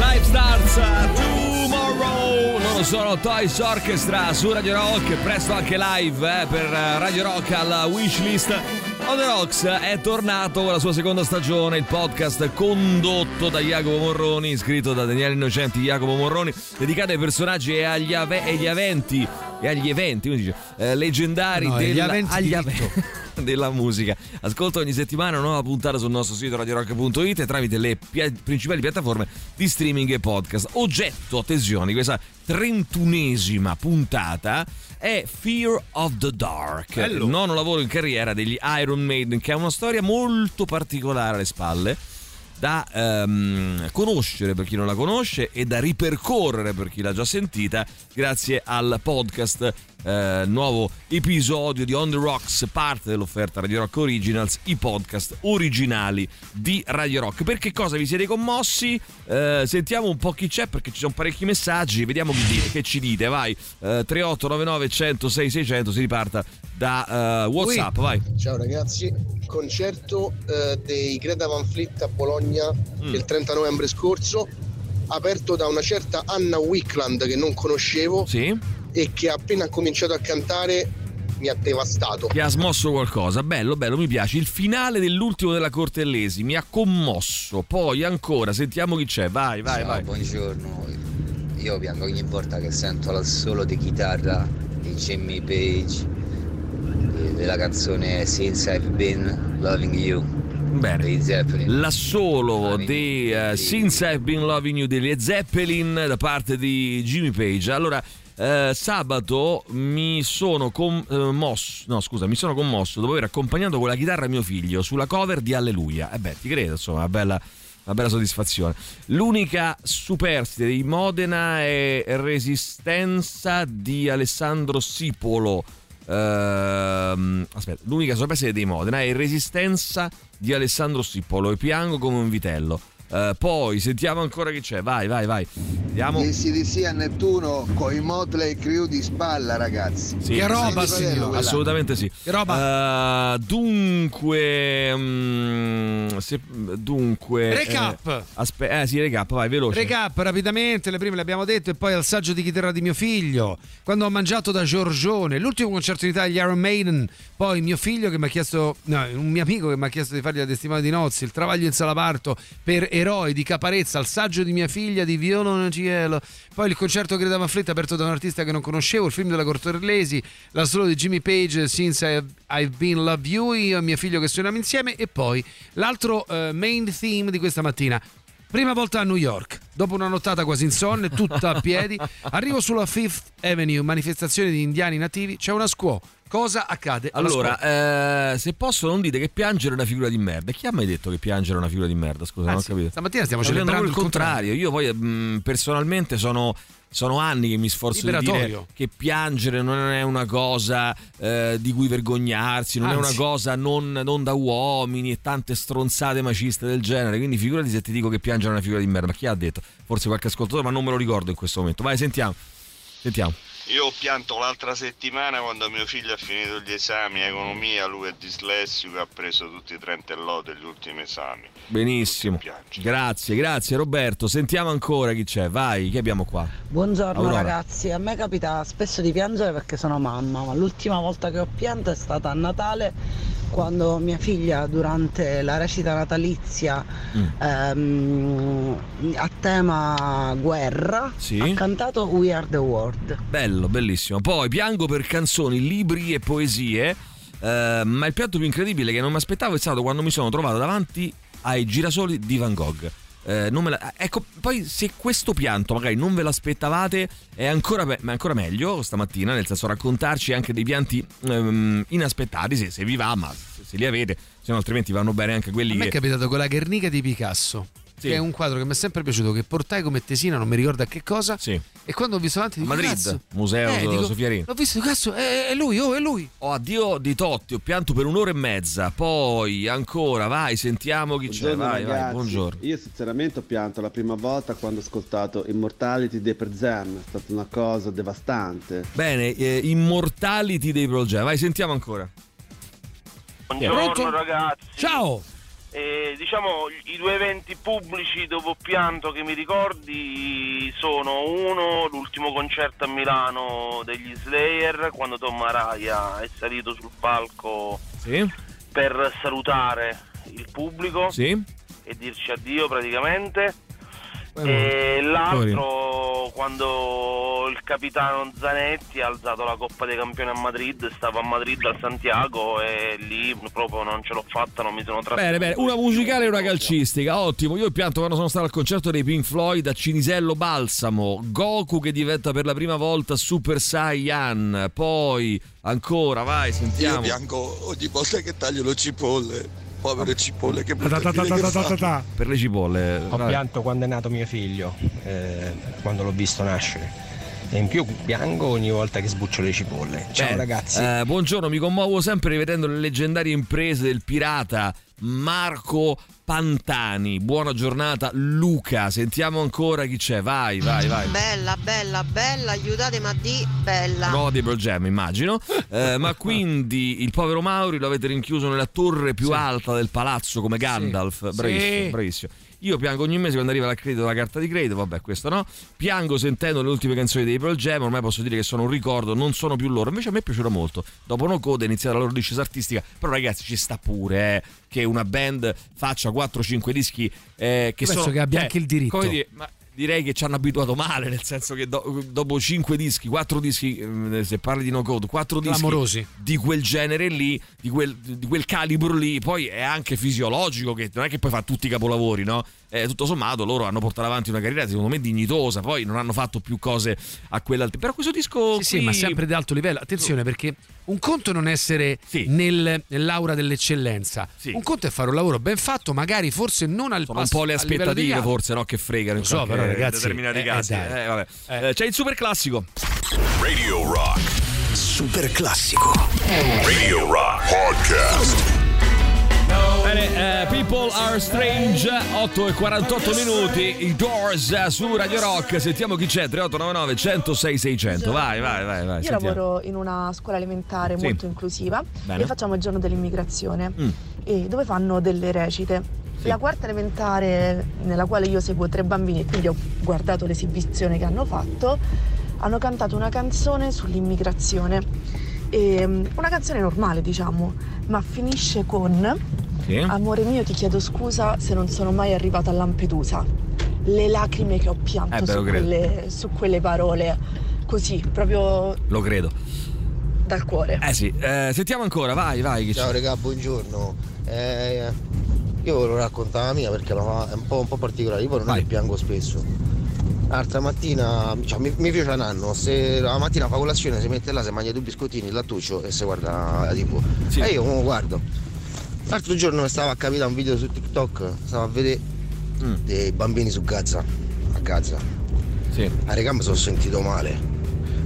Live Stars Tomorrow Loro sono Toys Orchestra su Radio Rock Presto anche live eh, per eh, Radio Rock alla wishlist On The Rocks è tornato con la sua seconda stagione Il podcast condotto da Jacopo Morroni Scritto da Daniele Innocenti Jacopo Morroni Dedicato ai personaggi e agli, ave- agli eventi E agli eventi come dice, eh, Leggendari No, della- agli ave- della musica. Ascolta ogni settimana una nuova puntata sul nostro sito radiorock.it e tramite le pia- principali piattaforme di streaming e podcast. Oggetto, attenzione, di questa trentunesima puntata è Fear of the Dark, il nono lavoro in carriera degli Iron Maiden, che ha una storia molto particolare alle spalle da ehm, conoscere per chi non la conosce e da ripercorrere per chi l'ha già sentita grazie al podcast eh, nuovo episodio di On The Rocks parte dell'offerta Radio Rock Originals i podcast originali di Radio Rock. Per che cosa vi siete commossi? Eh, sentiamo un po' chi c'è perché ci sono parecchi messaggi vediamo chi dite, che ci dite vai. Eh, 3899 106 600 si riparta da eh, Whatsapp vai. Ciao ragazzi, concerto eh, dei Greta Van Fleet a Bologna Mm. il 30 novembre scorso, aperto da una certa Anna Wickland che non conoscevo e che appena ha cominciato a cantare mi ha devastato. Ti ha smosso qualcosa, bello, bello, mi piace. Il finale dell'ultimo della Cortellesi mi ha commosso. Poi ancora, sentiamo chi c'è. Vai, vai, Ciao, vai. buongiorno. Io piango ogni volta che sento l'assolo di chitarra di Jimmy Page eh, della canzone Since I've Been Loving You. Bene. L'assolo di eh, Since I've Been Loving You degli Zeppelin da parte di Jimmy Page. Allora, eh, sabato mi sono commosso, no scusa, mi sono commosso dopo aver accompagnato con la chitarra mio figlio sulla cover di Alleluia. E beh, ti credo, insomma, una bella, una bella soddisfazione. L'unica superstite di Modena è Resistenza di Alessandro Sipolo. Ehm, aspetta, l'unica sorpresa dei Modena è Resistenza di Alessandro Stippolo e piango come un vitello. Eh, poi sentiamo ancora chi c'è. Vai, vai, vai. Andiamo. Gli a Nettuno con i Motley Crew di spalla, ragazzi. Sì, Che roba, Sì, signore. Assolutamente sì. Che roba? Eh, dunque, mm, se- dunque. Recap. Eh, aspe- eh sì, recap, vai, veloce. Recap rapidamente, le prime le abbiamo detto e poi al saggio di chitarra di mio figlio. Quando ho mangiato da Giorgione, l'ultimo concerto in Italia Iron Maiden, poi mio figlio che mi ha chiesto, no, un mio amico che mi ha chiesto di fargli la testimone di nozze, il travaglio in Salaparto per Eroi di Caparezza, al saggio di mia figlia di Violo Cielo, poi il concerto Greta Afflitta aperto da un artista che non conoscevo, il film della Cortorellesi, la solo di Jimmy Page Since I've, I've Been Love You, io e mio figlio che suoniamo insieme e poi l'altro eh, main theme di questa mattina. Prima volta a New York, dopo una nottata quasi insonne, tutta a piedi, arrivo sulla Fifth Avenue, manifestazione di indiani nativi, c'è una scuola. Cosa accade? Allora, eh, se posso non dite che piangere è una figura di merda. Chi ha mai detto che piangere è una figura di merda? Scusa, non ho Anzi, capito. stamattina stiamo celebrando dicendo il il contrario. Io poi mh, personalmente sono, sono anni che mi sforzo di dire che piangere non è una cosa eh, di cui vergognarsi, non è Anzi. una cosa non, non da uomini e tante stronzate maciste del genere. Quindi figurati se ti dico che piangere è una figura di merda. Ma chi ha detto? Forse qualche ascoltatore, ma non me lo ricordo in questo momento. Vai, sentiamo. Sentiamo. Io ho pianto l'altra settimana quando mio figlio ha finito gli esami economia, lui è dislessico ha preso tutti i 30 e lode degli ultimi esami. Benissimo. Grazie, grazie Roberto. Sentiamo ancora chi c'è. Vai, chi abbiamo qua? Buongiorno Aurora. ragazzi, a me capita spesso di piangere perché sono mamma, ma l'ultima volta che ho pianto è stata a Natale quando mia figlia durante la recita natalizia ehm, a tema guerra Sì. ha cantato We Are the World. Bello, bellissimo. Poi piango per canzoni, libri e poesie. eh, ma il piatto più incredibile che non mi aspettavo è stato quando mi sono trovato davanti ai girasoli di Van Gogh. Eh, la- ecco, poi se questo pianto magari non ve l'aspettavate è ancora, è ancora meglio stamattina, nel senso raccontarci anche dei pianti ehm, inaspettati, se, se vi va, ma se, li avete, se no altrimenti vanno bene anche quelli A me è che... capitato con la Guernica di Picasso. Sì. Che è un quadro che mi è sempre piaciuto, che portai come tesina, non mi ricordo a che cosa. E quando ho visto avanti dico, Madrid, "Cazzo". Museo Eh, dico, Sofiarini. L'ho visto, cazzo, è, è lui, oh, è lui. Oh, addio di Totti, ho pianto per un'ora e mezza. Poi ancora, vai, sentiamo chi c'è. Buongiorno Vai, vai, ragazzi. buongiorno. Io sinceramente ho pianto la prima volta quando ho ascoltato Immortality dei Perzem, è stata una cosa devastante. Bene, eh, Immortality dei Pearl Jam. Vai, sentiamo ancora. Buongiorno Pronto? ragazzi. Ciao. Eh, diciamo i due eventi pubblici dopo pianto che mi ricordi sono uno l'ultimo concerto a Milano degli Slayer quando Tom Araya è salito sul palco Sì. per salutare il pubblico Sì. e dirci addio praticamente e l'altro quando il capitano Zanetti ha alzato la Coppa dei Campioni a Madrid stavo a Madrid al Santiago e lì proprio non ce l'ho fatta non mi sono trattenuto Bene, bene, una musicale e una calcistica, ottimo. Io ho pianto quando sono stato al concerto dei Pink Floyd a Cinisello Balsamo, Goku che diventa per la prima volta Super Saiyan, poi ancora, vai, Io sentiamo. piango ogni volta che taglio le cipolle. Povere cipolle, che brutta ta ta fine ta che ta ta fanno. Per le cipolle. Ho pianto quando è nato mio figlio, eh, quando l'ho visto nascere. E in più piango ogni volta che sbuccio le cipolle. Ciao Bene. ragazzi. Eh, buongiorno, mi commuovo sempre rivedendo le leggendarie imprese del pirata Marco Pantani. Buona giornata, Luca. Sentiamo ancora chi c'è. Vai, vai, vai. Bella, bella, bella, aiutatemi a di bella. No, di Pearl Jam, immagino. Eh, ma quindi il povero Mauri lo avete rinchiuso nella torre più alta del palazzo come Gandalf. Sì. Bravissimo, Sì. bravissimo. Io piango ogni mese quando arriva la credito la carta di credito, vabbè, questo no. Piango sentendo le ultime canzoni dei Pearl Jam, ormai posso dire che sono un ricordo, non sono più loro. Invece a me è piaciuta molto. Dopo No Code è iniziata la loro discesa artistica, però ragazzi ci sta pure eh, che una band faccia 4-5 dischi eh, che penso sono che abbia eh, anche il diritto. Come dire, ma direi che ci hanno abituato male, nel senso che do- dopo 5 dischi, 4 dischi, eh, se parli di No Code, 4 dischi Clamorosi. di quel genere lì, di quel, di quel calibro lì, poi è anche fisiologico che non è che poi fa tutti i capolavori, no? Eh, tutto sommato loro hanno portato avanti una carriera secondo me dignitosa, poi non hanno fatto più cose a quell'altro. Però questo disco Sì, sì, qui- ma sempre di alto livello. Attenzione perché un conto è non essere nel- nell'aura dell'eccellenza. Un conto è fare un lavoro ben fatto, magari forse non al sono un passo- po' le aspettative forse no che fregano Lo so, qualche però, ragazzi, determinati eh, casi. eh. Eh, vabbè. Eh, c'è il super classico. Radio Rock super classico. Radio Rock Podcast. Bene, eh, People Are Strange, 8 e 48 minuti, i Doors su Radio Rock, sentiamo chi c'è, 3899 106 600, vai vai vai, vai Io sentiamo. lavoro in una scuola elementare Sì. molto inclusiva Bene. e facciamo il giorno dell'immigrazione Mm. e dove fanno delle recite. La quarta elementare nella quale io seguo tre bambini e quindi ho guardato l'esibizione che hanno fatto, hanno cantato una canzone sull'immigrazione. E, mm, una canzone normale diciamo, ma finisce con Sì. Amore mio ti chiedo scusa se non sono mai arrivata a Lampedusa. Le lacrime che ho pianto Eh beh, su, quelle, su quelle parole, così, proprio Lo credo. dal cuore. Eh sì, eh, sentiamo ancora, vai vai. Chi c'è? Ciao regà, buongiorno. Eh, io volevo raccontare la mia perché è un po', un po' particolare, io poi non è che piango spesso. L'altra mattina, cioè, mi, mi piace un anno, se la mattina fa colazione si mette là, si mangia due biscottini, il lattuccio e si guarda la tv. E io come guardo. L'altro giorno mi stava a capire un video su TikTok, stavo a vedere Mm. dei bambini su Gaza, a Gaza. Sì. A regà mi sono sentito male.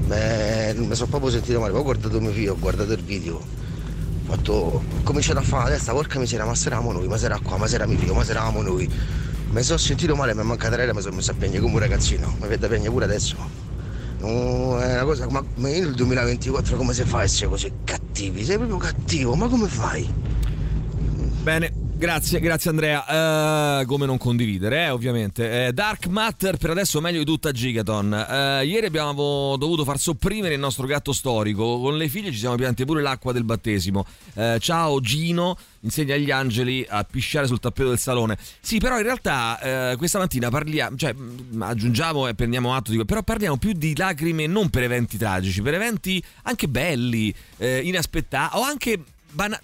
Me- Mi sono proprio sentito male, poi ho guardato mio figlio, ho guardato il video. Ho fatto. Ho cominciato a fare la testa, porca miseria, ma eravamo noi, ma era qua, ma era mio figlio, ma eravamo noi. Mi sono sentito male, mi è mancata l'aria, mi sono messo a piangere come un ragazzino. Mi vede piangere pure adesso. No, è una cosa, ma, ma io nel 2024 come si fa a essere così cattivi? Sei proprio cattivo, ma come fai? Bene, grazie, grazie Andrea. Eh, come non condividere, eh, ovviamente. Eh, Dark Matter per adesso meglio di tutta Gigaton. Eh, ieri abbiamo dovuto far sopprimere il nostro gatto storico. Con le figlie ci siamo piante pure l'acqua del battesimo. Ciao Gino, insegna agli angeli a pisciare sul tappeto del salone. Sì, però in realtà questa mattina parliamo, cioè mh, aggiungiamo e prendiamo atto di però parliamo più di lacrime non per eventi tragici, per eventi anche belli, inaspettati o anche bana-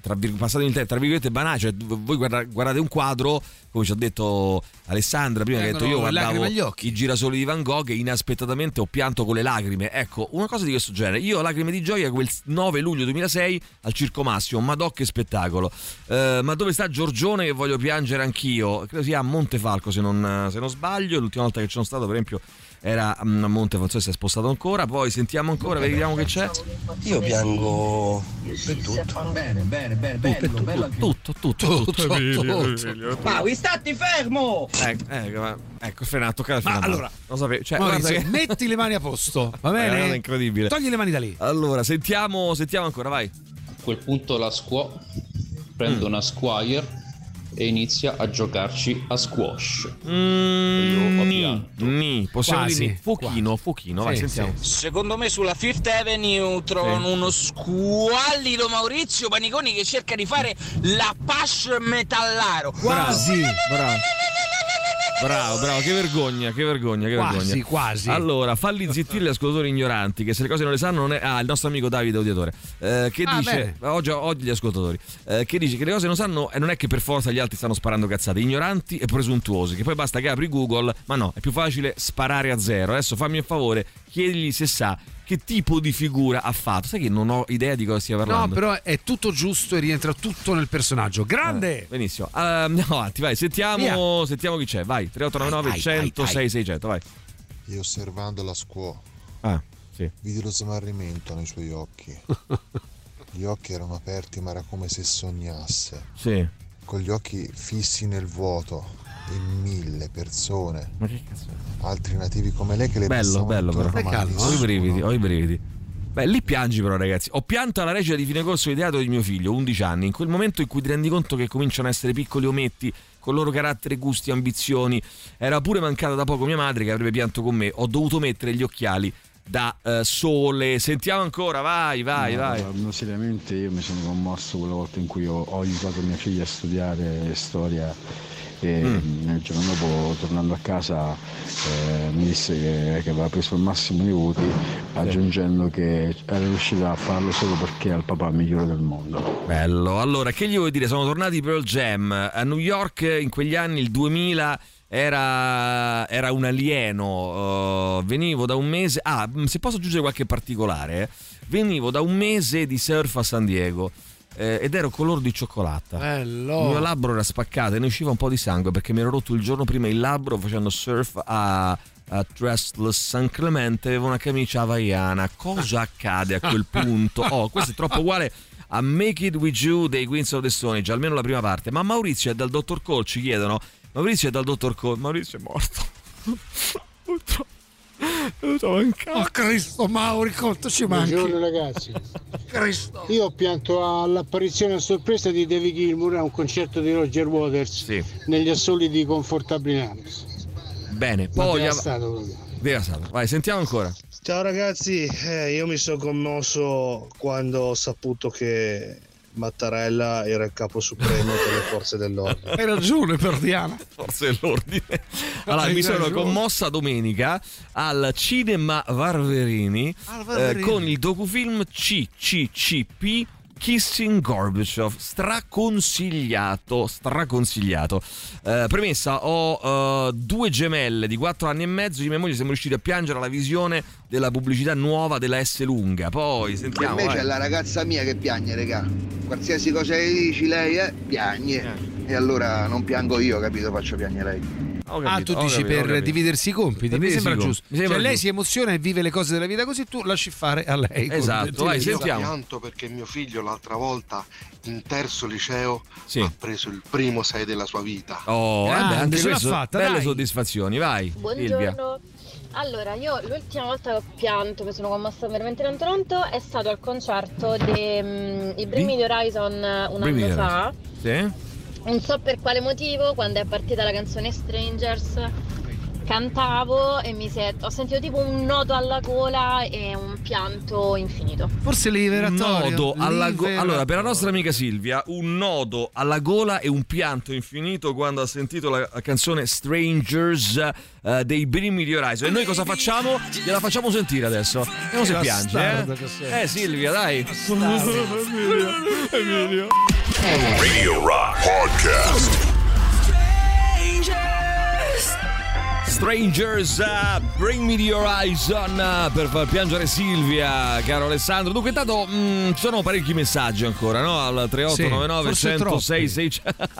tra, vir- passatemi il termine, tra virgolette banali, cioè voi guarda- guardate un quadro, come ci ha detto Alessandra prima, che ha detto io guardavo i girasoli di Van Gogh e inaspettatamente ho pianto con le lacrime. Ecco, una cosa di questo genere. Io lacrime di gioia quel 9 luglio 2006 al Circo Massimo, Madò che spettacolo. Eh, ma dove sta Giorgione che voglio piangere anch'io? Credo sia a Montefalco se non, se non sbaglio, l'ultima volta che ci sono stato per esempio era mm, a Monte, non so se si è spostato ancora, poi sentiamo ancora, vediamo che c'è. Io piango per tutto. Bene, bene, bene, Tutto, tutto, tutto, tutto, tutto, tutto. Ma vi stati fermo! Ecco, ecco, ecco, frena, toccare Ma frena. allora, non sapevo, cioè, Maurizio, che- metti le mani a posto, va È una bene? cosa incredibile. Togli le mani da lì. Allora, sentiamo, sentiamo ancora, vai. A quel punto la squaw prende una Squire e inizia a giocarci a squash. Mm, ni, possiamo Quasi, dire fuochino, fuochino, vai, Sì, sentiamo. Secondo me sulla Fifth Avenue trovano uno squallido Maurizio Paniconi che cerca di fare la Pash Metallaro. Quasi, bravo. Bravo, bravo, che vergogna, che vergogna, che Quasi, vergogna. quasi. Allora, falli zittire gli ascoltatori ignoranti, che se le cose non le sanno non è... Ah, il nostro amico Davide Audiatore, eh, che Ah, dice... Oggi, oggi gli ascoltatori, eh, che dice che le cose non sanno e non è che per forza gli altri stanno sparando cazzate, ignoranti e presuntuosi, che poi basta che apri Google, ma no, è più facile sparare a zero. Adesso fammi un favore, chiedigli se sa che tipo di figura ha fatto. Sai che non ho idea di cosa stia parlando. No, però è tutto giusto e rientra tutto nel personaggio. Grande! Eh, benissimo. Ah, andiamo avanti, vai, sentiamo, sentiamo chi c'è. Vai, 3899 Vai, vai, 106 600, vai. Io osservando la scuola, Ah, sì. vidi lo smarrimento nei suoi occhi. Gli occhi erano aperti, ma era come se sognasse. Sì. Con gli occhi fissi nel vuoto e mille persone. Ma che cazzo Altri nativi come lei che le Bello, bello però. intorno Ho i brividi, ho i brividi. Beh, lì piangi però ragazzi. Ho pianto alla recita di fine corso di teatro di mio figlio, 11 anni, in quel momento in cui ti rendi conto che cominciano a essere piccoli ometti con loro carattere, gusti, ambizioni. Era pure mancata da poco mia madre che avrebbe pianto con me. Ho dovuto mettere gli occhiali da eh, sole. Sentiamo ancora, vai, vai, No, vai. guarda, seriamente io mi sono commosso quella volta in cui ho, ho aiutato mia figlia a studiare storia e Mm. il giorno dopo tornando a casa eh, mi disse che, che aveva preso il massimo dei voti aggiungendo che era riuscita a farlo solo perché ha il papà migliore del mondo. Bello. Allora, che gli vuoi dire? Sono tornati Pearl Jam a New York in quegli anni, il 2000. Era, era un alieno. uh, venivo da un mese. Ah, se posso aggiungere qualche particolare, eh. venivo da un mese di surf a San Diego. Eh, ed ero color di cioccolata. Bello. Il mio labbro era spaccato e ne usciva un po' di sangue perché mi ero rotto il giorno prima il labbro facendo surf a, a Trestless San Clemente, avevo una camicia havaiana. Cosa accade a quel punto? Oh, questo è troppo uguale a Make It With You dei Queens of the Stone Age, almeno la prima parte. Ma Maurizio è dal dottor Cole, ci chiedono. Maurizio è dal dottor Cole. Maurizio è morto. Purtroppo. Oh Cristo, Mauri, quanto ci manchi? Buongiorno ragazzi. Cristo. Io ho pianto all'apparizione a sorpresa di David Gilmour a un concerto di Roger Waters negli assoli di Confortabilianos. Bene, Ma poi devastato proprio. Devastato. Vai, sentiamo ancora. Ciao ragazzi, eh, io mi sono commosso quando ho saputo che Mattarella era il capo supremo delle forze dell'ordine. Hai ragione, per Diana. Forze dell'ordine. Allora, Hai mi sono commossa domenica al Cinema Varverini, Al Varverini. eh, con il docufilm CCCP Kissing Gorbachev, straconsigliato, straconsigliato. Eh, premessa, ho eh, due gemelle di 4 anni e mezzo, di mia moglie siamo riusciti a piangere alla visione della pubblicità nuova della S lunga. Poi sentiamo. Invece vai. è la ragazza mia che piagne, regà. Qualsiasi cosa che dici lei, eh, piagne. E allora non piango io, capito? Faccio piagne lei. Ah, capito, tu ho dici capito, per dividersi i compiti. Per mi sembra giusto. Mi sembra cioè, lei giusto. si emoziona e vive le cose della vita così, tu lasci fare a lei. Esatto, vai, Io sentiamo. pianto perché mio figlio l'altra volta in terzo liceo Sì. ha preso il primo 6 della sua vita. Oh, Grande, vabbè, anche questo, fatta, belle dai. soddisfazioni, vai. Silvia. Allora, io l'ultima volta che ho pianto, mi sono commossa veramente tanto tanto, è stato al concerto dei Brimi di Horizon eh, un Brimi anno fa. Sì? Non so per quale motivo, quando è partita la canzone Strangers, cantavo e mi è- ho sentito tipo un nodo alla gola e un pianto infinito. Forse Un liberatorio. nodo alla go- liberatorio. allora, per la nostra amica Silvia, un nodo alla gola e un pianto infinito quando ha sentito la, canzone Strangers eh, dei Brimi di Horizon. E noi cosa facciamo? Gliela facciamo sentire adesso. Vediamo se piange. Eh? che sei. eh, Silvia, dai. Emilio. Radio Rock Podcast. Strangers, uh, Bring Me the Horizon uh, per far piangere Silvia, caro Alessandro. Dunque, intanto mh, ci sono parecchi messaggi ancora, no? Al 3899 forse 106 600.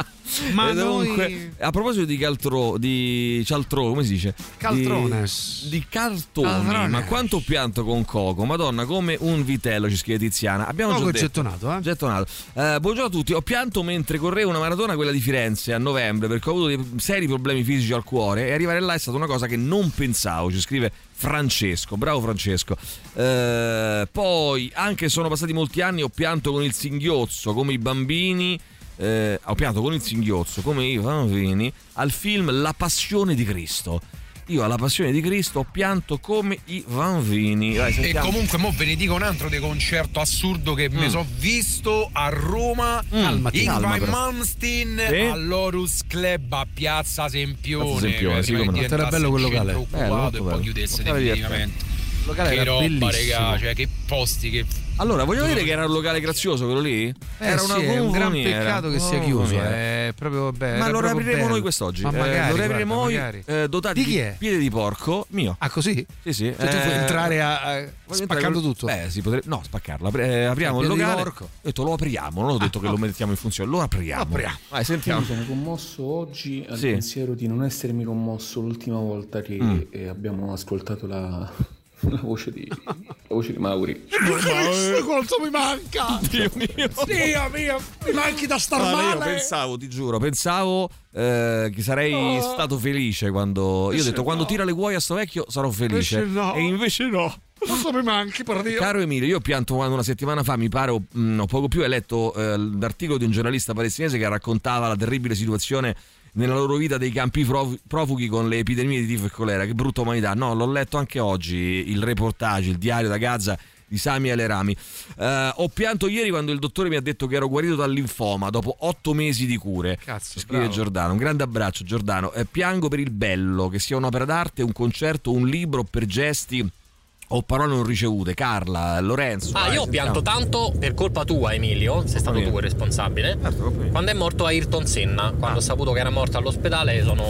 Ma E noi- a proposito di caltro, di cialtro, come si dice? Caltrones. Di, di. Caltrones. Ma quanto pianto con Coco? Madonna, come un vitello, ci scrive Tiziana. Abbiamo Coco già detto. gettonato, eh? Gettonato. Eh, buongiorno a tutti, ho pianto mentre correvo una maratona, quella di Firenze, a novembre, perché ho avuto dei seri problemi fisici al cuore e arrivare là è stata una cosa che non pensavo, ci scrive Francesco, bravo Francesco. Eh, poi, anche se sono passati molti anni, ho pianto con il singhiozzo, come i bambini. eh, ho pianto con il singhiozzo, come i bambini, al film La Passione di Cristo. Io alla Passione di Cristo ho pianto come i bambini. Vai, E comunque mo ve ne dico un altro di concerto assurdo che mi Mm. sono visto a Roma Calmati, calma Ingvar però. Malmsteen Sì? all'Orus Club a Piazza Sempione. Piazza Sempione, sì, come Era bello quel locale. Bello, molto e poi bello. chiudesse definitivamente. Il locale Che era roba, regà, cioè che posti che Allora, vogliamo dire che era un locale grazioso quello lì? Eh era sì, un gran peccato che sia chiuso. È proprio bello. Ma lo riapriremo noi quest'oggi. Ma Eh, magari, lo riapriremo noi eh, dotati Di chi è? piede di porco mio. Ah, così? Sì, sì. Cioè, tu puoi entrare a- a- voglio spaccando tutto? Eh, si potrebbe. No, spaccarlo. Eh, apriamo il Piede di locale. porco. Ho detto lo apriamo, non ho detto che lo mettiamo in funzione, lo apriamo. Lo apriamo. Vai, sentiamo. Io sono commosso oggi al Sì. pensiero di non essermi commosso l'ultima volta che Mm. eh, abbiamo ascoltato la, la voce di, la voce di Mauri. Cristo, quanto mi manca! Dio mio! Dio mio, mi manchi da star Ah, ma io male! pensavo, ti giuro, pensavo eh, che sarei Oh. stato felice quando. Io ho Invece detto, quando no. tira le cuoia a sto vecchio sarò felice. Invece no. E invece no. Quanto mi manchi, per Dio! Caro Emilio, io ho pianto quando una settimana fa, mi pare, o mh, o poco più, hai letto eh, l'articolo di un giornalista palestinese che raccontava la terribile situazione nella loro vita dei campi prof- profughi con le epidemie di tifo e colera. Che brutta umanità. No, l'ho letto anche oggi, il reportage, il diario da Gaza di Sami Alerami. Eh, ho pianto ieri quando il dottore mi ha detto che ero guarito dal linfoma dopo otto mesi di cure. Cazzo, Scrive bravo. Giordano. Un grande abbraccio, Giordano. Eh, piango per il bello, che sia un'opera d'arte, un concerto, un libro per gesti o parole non ricevute, Carla, Lorenzo. Ah, vai, io ho pianto tanto per colpa tua, Emilio. Sei stato tu il responsabile. Certo, Quando è morto Ayrton Senna, quando ho saputo che era morto all'ospedale, sono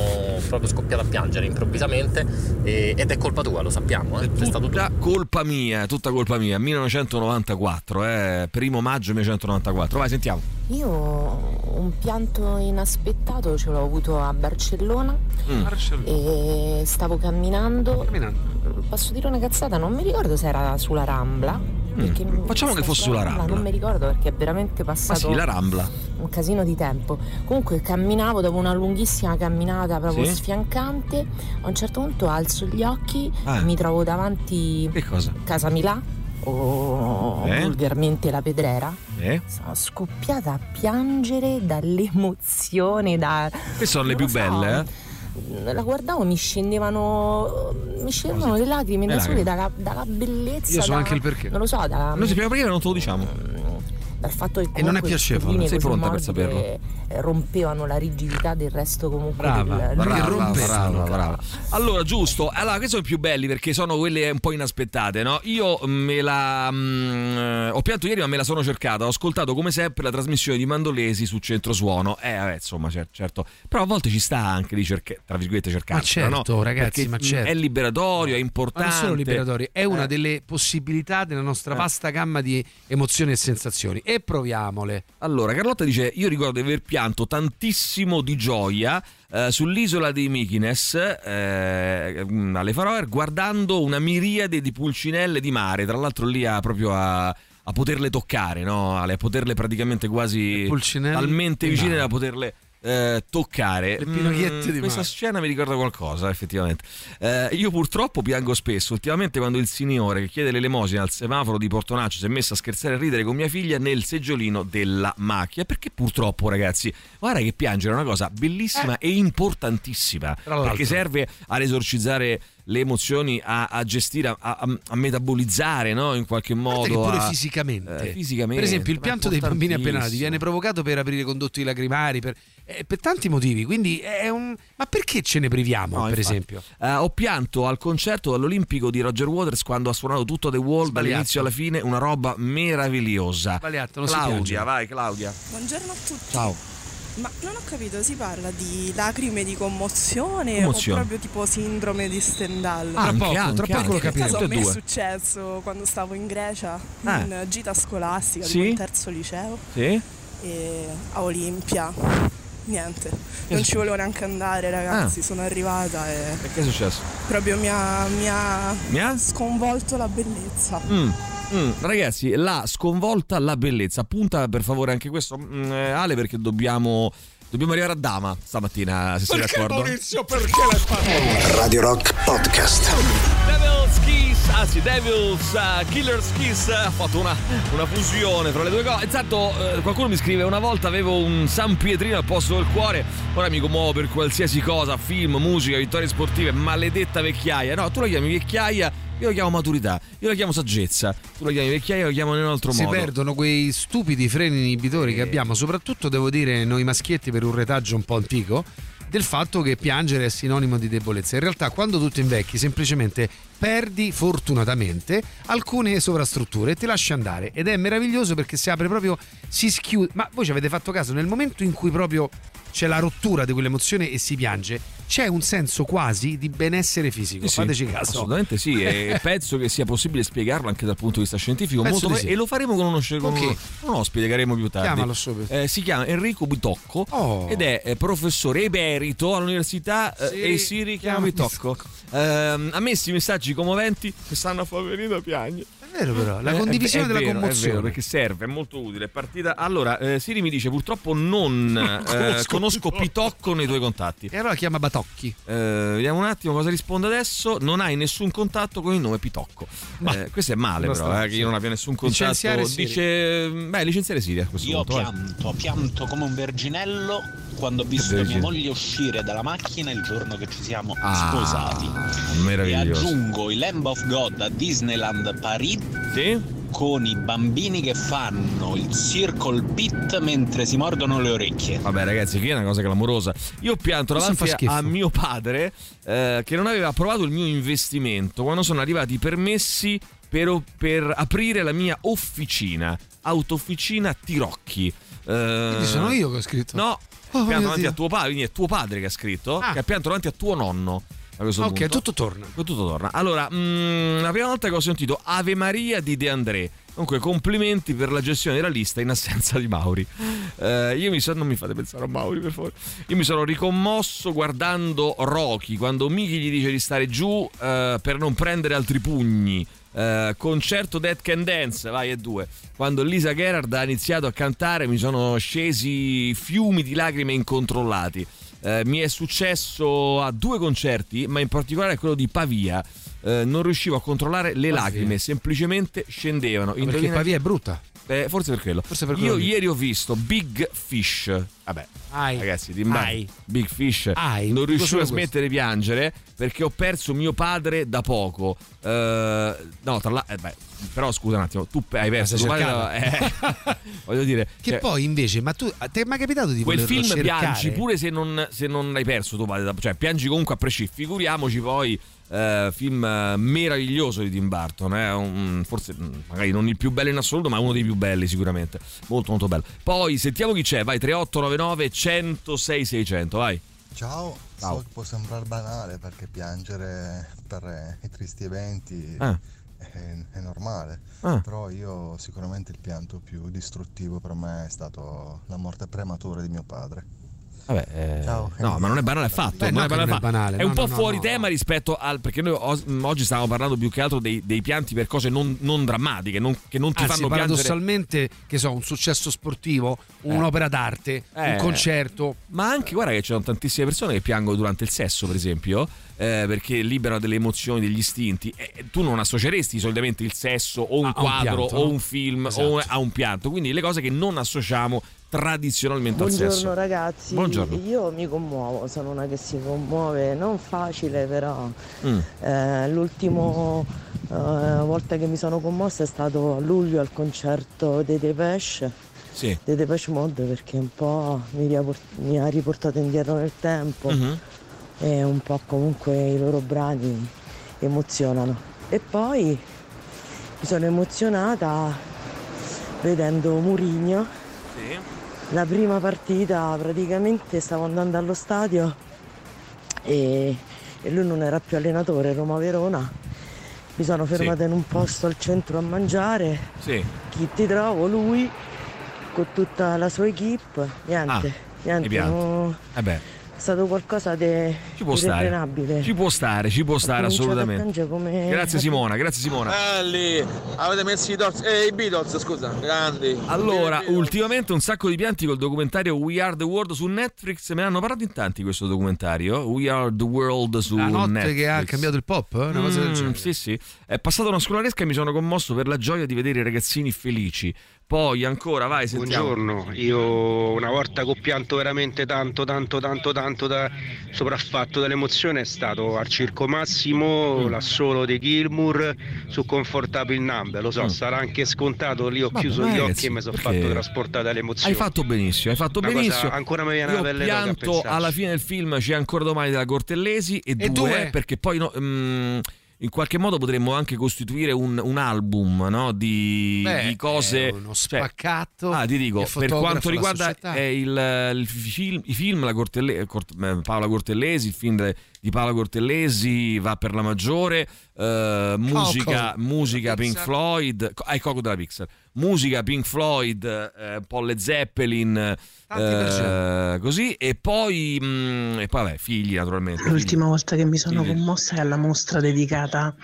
proprio scoppiato a piangere improvvisamente. e- ed è colpa tua, lo sappiamo. Eh? Sei stato tu. Tutta colpa mia, tutta colpa mia. 1994, eh, primo maggio 1994. Vai, sentiamo. Io un pianto inaspettato ce l'ho avuto a Barcellona Mm. e stavo camminando. Posso dire una cazzata, non mi ricordo se era sulla Rambla. Mm. Facciamo che fosse sulla Rambla. Non mi ricordo perché è veramente Ma passato sì, la Rambla. un casino di tempo. Comunque camminavo dopo una lunghissima camminata proprio Sì? sfiancante. A un certo punto alzo gli occhi, Ah. mi trovo davanti Che cosa? Casa Milà o Eh? vulgarmente la Pedrera. Eh? Sono scoppiata a piangere dall'emozione, da... Queste sono le non più so, belle, eh? La guardavo, mi scendevano, mi scendevano le lacrime da sole dalla, dalla bellezza. Io so da- anche il perché. Non lo so, dalla, Noi sappiamo perché, non te lo diciamo. Dal fatto che E non è piacevole, sei pronta per morbide, eh, rompevano la rigidità del resto comunque Brava, del brava, del- brava, brava. Allora, giusto. Allora, questi sono i più belli perché sono quelle un po' inaspettate, no? Io me la. mm, eh, ho pianto ieri, ma me la sono cercata. Ho ascoltato come sempre la trasmissione di Mandolesi su Centro Suono. Eh, vabbè, insomma, cer- certo. Però a volte ci sta anche di cercare, tra virgolette, cercare. Ma certo, ragazzi, ma certo. È liberatorio, è Ma importante. non solo liberatorio, è una Eh. delle possibilità della nostra Eh. vasta gamma di emozioni e sensazioni. E proviamole. Allora, Carlotta dice: Io ricordo di aver pianto tantissimo di gioia eh, sull'isola dei Mykines eh, alle Faroe guardando una miriade di pulcinelle di mare. Tra l'altro, lì a, proprio a, a poterle toccare, no? A poterle praticamente quasi talmente di vicine da poterle. Eh, toccare. Le pinocchiette di questa mare. scena mi ricorda qualcosa effettivamente. Eh, io purtroppo piango spesso. Ultimamente quando il signore che chiede l'elemosina al semaforo di Portonaccio si è messo a scherzare e ridere con mia figlia nel seggiolino della macchina perché purtroppo ragazzi? Guarda che piangere è una cosa bellissima e importantissima. Perché serve ad esorcizzare le emozioni a, a gestire a, a- a metabolizzare no? in qualche modo pure a- fisicamente. eh, fisicamente Per esempio, il pianto dei bambini appena nati viene provocato per aprire i condotti lacrimari, per, eh, per tanti motivi. Quindi è un. Ma perché ce ne priviamo, No, per infatti. esempio? Eh, ho pianto al concerto all'Olimpico di Roger Waters quando ha suonato tutto The Wall Sbagliato. dall'inizio alla fine, una roba meravigliosa. Sbagliato, non si piange. Claudia, vai Claudia. Buongiorno a tutti. Ciao. Ma non ho capito, si parla di lacrime di commozione, Commozione. o proprio tipo sindrome di Stendhal? Ah, Anche, poco, anche, tra poco lo capiremo. caso a Tutte me è successo quando stavo in Grecia, Ah. in gita scolastica, Sì? tipo in terzo liceo, Sì? e a Olimpia. Niente, non ci volevo neanche andare ragazzi, Ah. sono arrivata e E che è successo? proprio mi ha, mi ha Mi ha? sconvolto la bellezza. Mm, mm. Ragazzi, la sconvolta la bellezza. Punta per favore anche questo, mm, eh, Ale, perché dobbiamo. Dobbiamo arrivare a Dama stamattina, se sei d'accordo. perché l'hai fatto? Radio Rock Podcast. Devil's Kiss, anzi Devil's uh, Killer's Kiss ha fatto una, una fusione fra le due cose. Esatto, eh, qualcuno mi scrive: Una volta avevo un San Pietrino al posto del cuore, ora mi commuovo per qualsiasi cosa, film, musica, vittorie sportive, maledetta vecchiaia. No, tu la chiami vecchiaia, io la chiamo maturità, io la chiamo saggezza. Tu la chiami vecchiaia, io la chiamo in un altro Si modo. perdono quei stupidi freni inibitori che abbiamo, soprattutto devo dire noi maschietti per un retaggio un po' antico, del fatto che piangere è sinonimo di debolezza. In realtà quando tu ti invecchi semplicemente perdi fortunatamente alcune sovrastrutture e ti lasci andare ed è meraviglioso perché si apre proprio, si schiude. Ma voi ci avete fatto caso, nel momento in cui proprio c'è la rottura di quell'emozione e si piange, c'è un senso quasi di benessere fisico. Sì, sì, Fateci caso. Assolutamente sì, e penso che sia possibile spiegarlo anche dal punto di vista scientifico. Molto di sì. E lo faremo con uno, con Ok. uno, con uno ospite che avremo più tardi. Chiamalo subito. Eh, si chiama Enrico Bitocco Oh. ed è eh, professore emerito all'Università eh, Siri, e Siri chiama chiama Bitocco. Ehm, ha messi messaggi commoventi che stanno a far venire da piangere. È vero però, la Eh, condivisione è della vero, commozione. È vero, perché serve, è molto utile. È partita. Allora, eh, Siri mi dice: purtroppo non eh, conosco Pitocco nei tuoi contatti. E allora chiama Batocchi. Eh, vediamo un attimo cosa risponde adesso. Non hai nessun contatto con il nome Pitocco. Eh, questo è male, però, eh, che io non abbia nessun contatto. Licenziare Siri. Dice. Beh, licenziare Siri a questo Io punto. vai. pianto, pianto come un verginello quando ho visto mia moglie uscire dalla macchina il giorno che ci siamo Ah, sposati. E meraviglioso. aggiungo i Lamb of God a Disneyland Paris. Sì? con i bambini che fanno il circle pit mentre si mordono le orecchie. Vabbè, ragazzi, qui è una cosa clamorosa. Io ho pianto davanti a mio padre eh, che non aveva approvato il mio investimento quando sono arrivati i permessi per, per aprire la mia officina, autofficina Tirocchi. Eh, Quindi sono io che ho scritto. No, Oh, pianto davanti Dio. a tuo padre, quindi è tuo padre che ha scritto, Ah. che ha pianto davanti a tuo nonno. Ok, punto. tutto torna. Tutto torna. Allora, mm, la prima volta che ho sentito Ave Maria di De André. Comunque, complimenti per la gestione della lista in assenza di Mauri. Eh, io mi sono. Non mi fate pensare a Mauri, per favore. Io mi sono ricommosso guardando Rocky quando Miki gli dice di stare giù eh, per non prendere altri pugni. Eh, concerto Dead Can Dance, vai e due. Quando Lisa Gerard ha iniziato a cantare, mi sono scesi fiumi di lacrime incontrollati. Eh, mi è successo a due concerti, ma in particolare a quello di Pavia. Eh, non riuscivo a controllare le Pavia. lacrime, semplicemente scendevano. perché Indovina- Pavia è brutta. Beh, forse per quello. Forse per quello Io ieri ho visto Big Fish. Vabbè, Ai. ragazzi, di Mba- Ai. Big Fish. Ai. Non riuscivo a smettere di piangere perché ho perso mio padre da poco. Eh, no, tra l'altro, però scusa un attimo, tu hai perso tuo padre. eh, voglio dire, Che cioè, poi invece, ma tu ti è mai capitato di quel film cercare? piangi pure se non, se non hai perso tuo padre, cioè piangi comunque a prescindere. Figuriamoci poi. Eh, film eh, meraviglioso di Tim Burton, eh, un- forse mm, magari non il più bello in assoluto, ma uno dei più belli sicuramente. Molto molto bello. Poi sentiamo chi c'è, vai 3899 106 600, vai. Ciao, Ciao. so che può sembrare banale perché piangere per eh, i tristi eventi Ah. è, è normale, Ah. però io sicuramente il pianto più distruttivo per me è stato la morte prematura di mio padre. Vabbè, eh, Ciao. no, ma non è banale affatto. Beh, non no è banale non è banale, È no, un po' no, no, fuori no. tema rispetto al. Perché noi oggi stavamo parlando più che altro dei, dei pianti per cose non, non drammatiche, non- che non ti Anzi, fanno piangere. paradossalmente, che so, un successo sportivo, un'opera d'arte, Eh. un concerto. Ma anche, guarda, che ci sono tantissime persone che piangono durante il sesso, per esempio, eh, perché liberano delle emozioni, degli istinti. E tu non associeresti solitamente il sesso o un A- a un quadro pianto, o un film Esatto. o a un pianto. Quindi le cose che non associamo tradizionalmente al Buongiorno sesso. ragazzi, Buongiorno. io mi commuovo, sono una che si commuove, non facile però. Mm. Eh, l'ultima volta che mi sono commossa è stato a luglio al concerto dei Depeche, Sì. dei Depeche Mode perché un po' mi, riapor- mi ha riportato indietro nel tempo Mhm. E un po' comunque i loro brani emozionano. E poi mi sono emozionata vedendo Murigno. La prima partita praticamente stavo andando allo stadio e, e lui non era più allenatore, Roma Verona. Mi sono fermata in un posto al centro a mangiare. Sì. Chi ti trovo? Lui con tutta la sua equip. Niente, Ah, niente. no, Eh è stato qualcosa di ci può stare. Ci può stare, ci può stare assolutamente. come- Grazie Simona, grazie Simona. Belli, avete messo i Beatles, eh, i Beatles scusa, grandi. Allora, ultimamente un sacco di pianti col documentario We Are the World su Netflix. Me ne hanno parlato in tanti questo documentario. We Are the World su La notte Netflix. che ha cambiato il pop? eh? Una cosa del Mm, genere. Sì, sì. È passata una scolaresca e mi sono commosso per la gioia di vedere i ragazzini felici. Poi ancora, vai, sentiamo. Buongiorno, io una volta che ho pianto veramente tanto, tanto, tanto, tanto da sopraffatto dall'emozione è stato al Circo Massimo, Mm. l'assolo di Gilmour su Comfortable Number, lo so, Mm. sarà anche scontato, lì ho Vabbè, chiuso gli ragazzi, occhi e mi sono fatto trasportare dall'emozione. Hai fatto benissimo, hai fatto Una benissimo. ancora mi viene Io la pelle pianto alla fine del film c'è ancora domani della Cortellesi e, E due, due? perché poi no, mm, in qualche modo potremmo anche costituire un, un album no, di, Beh, di cose uno cioè- spaccato. Ah, ti dico, per quanto riguarda eh, il, il film, i film la Cortelle- Cort- eh, Paola Cortellesi, il film de- di Paola Cortellesi va per la maggiore, eh, musica, musica Pink Pixar. Floyd, ah, il Coco della Pixar, musica Pink Floyd, eh, un po' le Zeppelin, eh, così, e poi, mm, e poi vabbè, figli naturalmente. figli. L'ultima volta che mi sono Figli. commossa è alla mostra dedicata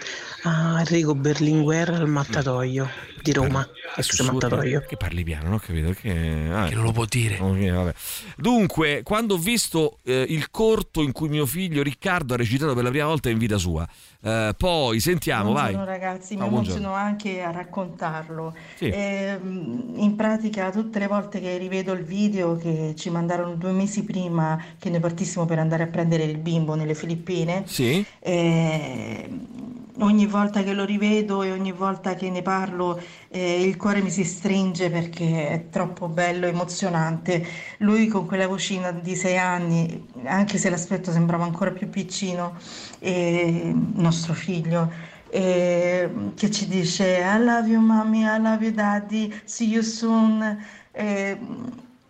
a Enrico Berlinguer al mattatoio di Roma, ex Sussurri? mattatoio. Che parli piano, non ho capito che, ah, Che non lo può dire. Ok, vabbè. Dunque, quando ho visto eh, il corto in cui mio figlio Riccardo ha recitato per la prima volta in vita sua, eh, poi sentiamo, Buongiorno vai. ragazzi, mi buongiorno. emoziono anche a raccontarlo. Sì. Ehm, in pratica tutte le volte che rivedo il video che ci mandarono due mesi prima che noi partissimo per andare a prendere il bimbo nelle Filippine, Sì. eh, ogni volta che lo rivedo e ogni volta che ne parlo eh, il cuore mi si stringe perché è troppo bello, emozionante. Lui con quella vocina di sei anni, anche se l'aspetto sembrava ancora più piccino, eh, nostro figlio, eh, che ci dice I love you mommy, I love you daddy, see you soon. Eh,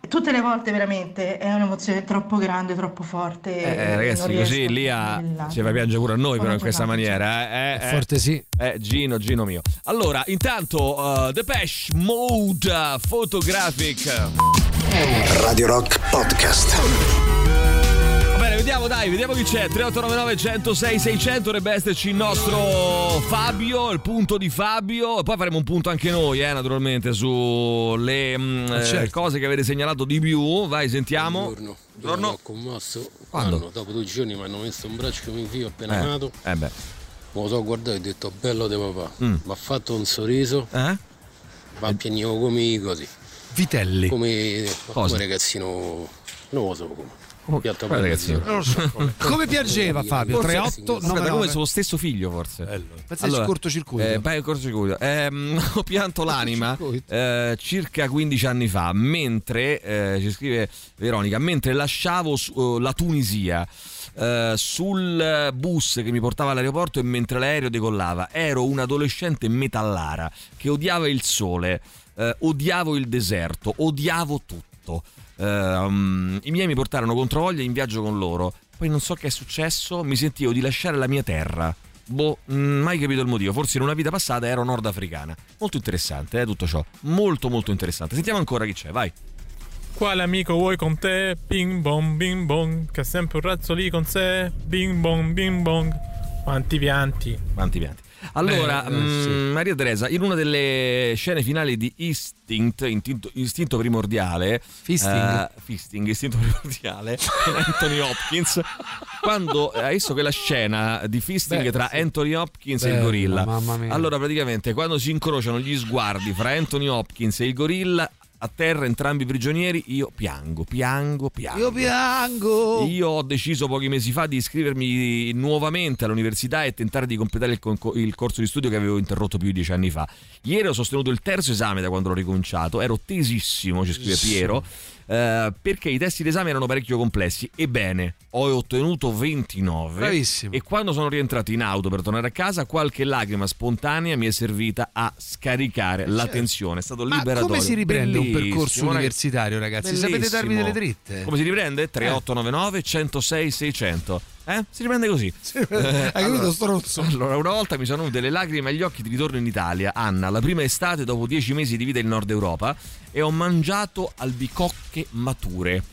tutte le volte veramente è un'emozione troppo grande, troppo forte. Eh, eh, ragazzi, così a lì a... ci fa piangere pure a noi, però, in questa maniera. Eh, eh, Forte sì. Eh, Gino, Gino mio. Allora, intanto, uh, Depeche Mode uh, Photographic. Radio Rock Podcast. Vediamo, dai, vediamo chi c'è. 3899 106 600 dovrebbe esserci il nostro Fabio, il punto di Fabio. Poi faremo un punto anche noi, eh, naturalmente, sulle mm, eh, certo. cose che avete segnalato di più. Vai, sentiamo. Buongiorno. Buongiorno. Sono commosso Quando? quando dopo due giorni mi hanno messo un braccio con mio figlio appena Eh, nato. eh beh. Me lo so guardato e ho detto bello di papà. Mm. Mi ha fatto un sorriso. Eh? Ma piagnevo come così. Vitelli. Come, Cosa? come ragazzino. Non lo so come. Come- Piatto quale ragazzino? Non lo so. Come piangeva Fabio? Forse- 38 Aspetta, 99. come suo stesso figlio, forse. Pensa al cortocircuito. Eh, beh, il cortocircuito. Ehm, ho pianto l'anima eh, circa 15 anni fa, mentre, eh, ci scrive Veronica, mentre lasciavo su- la Tunisia. eh, sul bus che mi portava all'aeroporto e mentre l'aereo decollava ero un adolescente metallara che odiava il sole, eh, odiavo il deserto, odiavo tutto. Ehm, I miei mi portarono controvoglia in viaggio con loro. Poi non so che è successo, mi sentivo di lasciare la mia terra. Boh, mm, mai capito il motivo. Forse in una vita passata ero nordafricana. Molto interessante, eh, tutto ciò. Molto, molto interessante. Sentiamo ancora chi c'è, vai. Quale amico vuoi con te? Bing bong, bing bong, che ha sempre un razzo lì con sé. Bing bong, bing bong. Quanti pianti. Quanti pianti. Allora, Eh, eh, mm, sì. Maria Teresa, in una delle scene finali di Instinct, Intinto- Istinto Primordiale, Fisting. eh, Fisting, Istinto Primordiale, con Anthony Hopkins, quando hai visto quella scena di Fisting Beh, tra sì. Anthony Hopkins e il gorilla. mamma mia. Allora, praticamente, quando si incrociano gli sguardi fra Anthony Hopkins e il gorilla, a terra entrambi prigionieri, io piango, piango, piango. Io piango. Io ho deciso pochi mesi fa di iscrivermi nuovamente all'università e tentare di completare il, conco- il corso di studio che avevo interrotto più di dieci anni fa. Ieri ho sostenuto il terzo esame da quando l'ho ricominciato, ero tesissimo, ci scrive Sì. Eh, perché i testi d'esame erano parecchio complessi. Ebbene, ho ottenuto 29 Bravissimo. e quando sono rientrato in auto per tornare a casa qualche lacrima spontanea mi è servita a scaricare la tensione. È stato Ma liberatorio. come si riprende un Bellissimo, percorso ragazzi. universitario, ragazzi? Sapete darmi Bellissimo. delle dritte? Come si riprende? 3899 106 600. Eh? Si riprende così. Eh, Hai capito, stronzo? Allora, una volta mi sono venute le lacrime agli occhi di ritorno in Italia, Anna, la prima estate dopo dieci mesi di vita in Nord Europa e ho mangiato albicocche mature.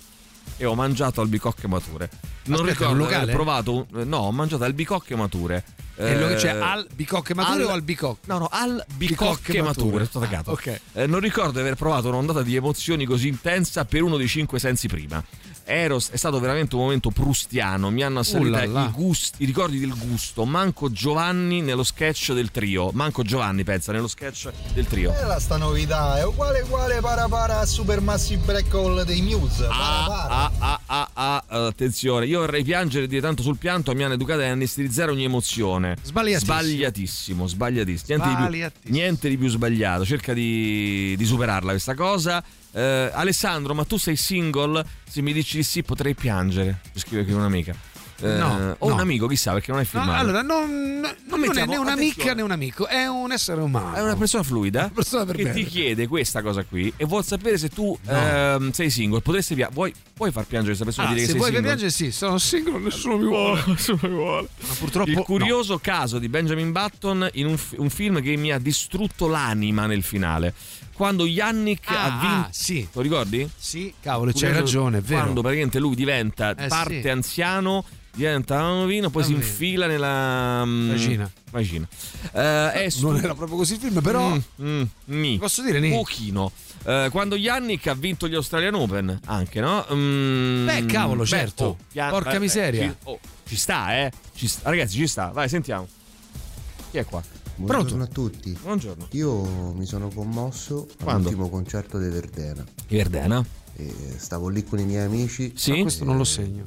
E ho mangiato albicocche mature. Non Aspetta, ricordo locale? provato. No, ho mangiato albicocche mature. Lo- cioè, Eh, al bicocche mature al- o al bicocche? No, no, al Bicocche bicocche mature. mature. Ah, ok. Eh, non ricordo di aver provato un'ondata di emozioni così intensa per uno dei cinque sensi prima. Ero, è stato veramente un momento prustiano. Mi hanno assalito Uh là. i, gusti, i ricordi del gusto. Manco Giovanni nello sketch del trio. Manco Giovanni, pensa, nello sketch del trio. Bella sta novità, è uguale uguale para para a Supermassive Black Hole dei Muse. Para para. Ah, ah, ah, ah, ah, attenzione, io vorrei piangere di tanto sul pianto, mi hanno educato ad anestetizzare ogni emozione. Sbagliatissimo. Sbagliatissimo, sbagliatissimo. Niente, Di, più, Sbagliatissimo. niente di più sbagliato. Cerca di, di superarla questa cosa. Eh, Alessandro, ma tu sei single? Se mi dici di sì, potrei piangere. Scrive qui un'amica. Eh, No, o no. un amico, chissà, perché non è No, firmato. allora, non, non è mettiamo- né un'amica né un amico, è un essere umano. È una persona fluida persona per che bene. ti chiede questa cosa qui e vuol sapere se tu No. ehm, sei single. Potresti pia- vuoi, puoi far piangere questa persona Ah, dire se che vuoi single? piangere, sì, sono single, nessuno mi vuole. nessuno mi vuole. Ma purtroppo. Il curioso caso di Benjamin Button in un, un film che mi ha distrutto l'anima nel finale. Quando Yannick Ah, ha vinto. ah, sì. Lo ricordi? Sì, cavolo, c'hai ragione, è vero. Quando praticamente lui diventa Eh, parte sì. anziano, diventa bambino, poi si infila nella. mm, Vagina. vagina. Eh, è stu- Non era proprio così il film, però. Mm, mm, ni. Posso dire, ni? Pochino. Eh, quando Yannick ha vinto gli Australian Open, anche, no? Mm, Beh, cavolo, beh, certo. oh, pia- Porca beh, beh, miseria. Ci, oh, ci sta, eh. Ci sta- Ragazzi, ci sta. Vai, sentiamo. Chi è qua? Buongiorno a tutti. Buongiorno. Io mi sono commosso Quando? all'ultimo concerto di Verdena. Verdena? E stavo lì con i miei amici. Sì? questo non lo segno.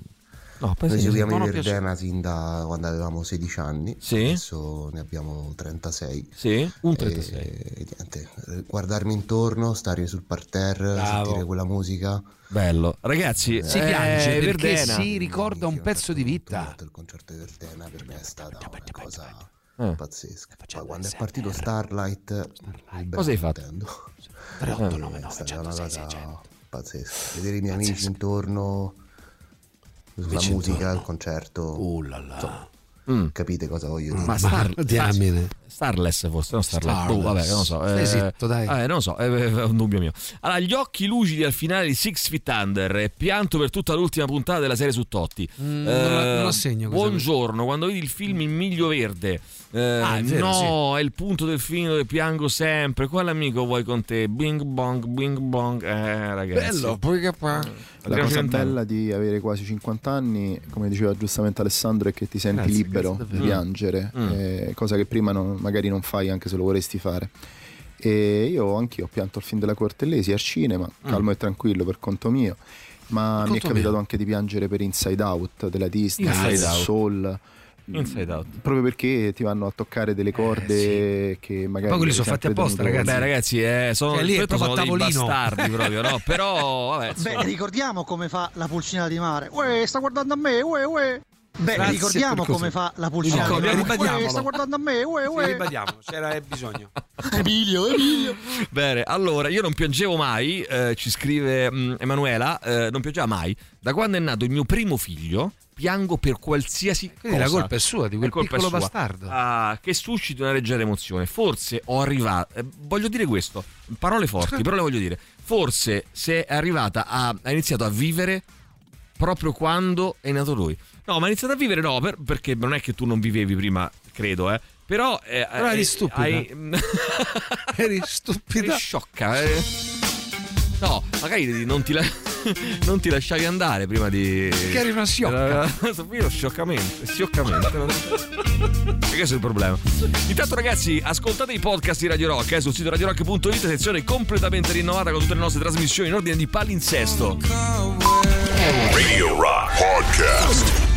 No, Noi seguiamo i. Verdena sin da quando avevamo 16 anni, Sì. adesso ne abbiamo 36. Sì, un E- 36. e niente, guardarmi intorno, stare sul parterre, Bravo. sentire quella musica. Bello. Ragazzi, Si eh, piange perché Verdena. si ricorda un pezzo di vita. Il concerto di Verdena per me è stata una cosa Eh. pazzesca. Poi quando è partito Starlight, il Cosa hai fatto? Nintendo, 3899 è stata una 106 cosa 600. pazzesca. Vedere i miei amici intorno, la Amici musica, intorno. il concerto. Uh. Insomma, Mm. Capite cosa voglio dire? Ma Star, diamine. Starless forse, non Starlight. Starless. Boh, vabbè, non lo so. Stai zitto, dai. vabbè, non lo so, è, è un dubbio mio. Allora, gli occhi lucidi al finale di Six Feet Under e pianto per tutta l'ultima puntata della serie su Totti. Mm, non la- non la segno buongiorno, quando vedi il film Il Miglio Verde. Eh, Ah, è vero, no, è il punto del film dove piango sempre. Quale amico vuoi con te? Bing bong, bing bong. Eh, ragazzi. Bello, poi che qua. La cosa bella di avere quasi 50 anni, come diceva giustamente Alessandro, è che ti senti Grazie, libero grazie, di piangere, Mm. eh, cosa che prima non- magari non fai anche se lo vorresti fare. E io anch'io ho pianto il film della Cortellesi al cinema, calmo e tranquillo per conto mio, ma mi è conto capitato mio. anche di piangere per Inside Out della Disney, Inside Out. Soul. Inside Out. Proprio perché ti vanno a toccare delle corde che magari. Poi quelli sono fatti apposta, ragazzi. Beh, ragazzi, eh, sono, Cioè, lì è proprio sono a dei tavolino. bastardi proprio, no? Però, vabbè, Beh, ricordiamo come fa la pulcina di mare. Uè, sta guardando a me, uè, uè. Beh, Grazie ricordiamo come fa la pulcina di mare. ribadiamolo. Uè, sta guardando a me, uè, Sì, uè. ribadiamo, c'era bisogno. Emilio, Emilio. Bene, allora io non piangevo mai, eh, ci scrive mh, Emanuela, eh, non piangeva mai. Da quando è nato il mio primo figlio, piango per qualsiasi Quindi cosa. la colpa è sua, di quel piccolo bastardo. Ah, che susciti una leggera emozione. Forse ho arrivato, eh, voglio dire questo, parole forti, però le voglio dire. Forse se è arrivata a, ha iniziato a vivere proprio quando è nato lui. No, ma ha iniziato a vivere no, per- perché non è che tu non vivevi prima, credo, eh. Però, eh, Però eri eh, stupida. hai- Eri stupida. Eri sciocca. eh. No, magari non ti, la- non ti lasciavi andare prima di. Perché eri una sciocca. Io scioccamente, scioccamente. E questo è il problema. Intanto, ragazzi, ascoltate i podcast di Radio Rock eh, sul sito radiorock.it, sezione completamente rinnovata con tutte le nostre trasmissioni in ordine di palinsesto. Radio Rock Podcast.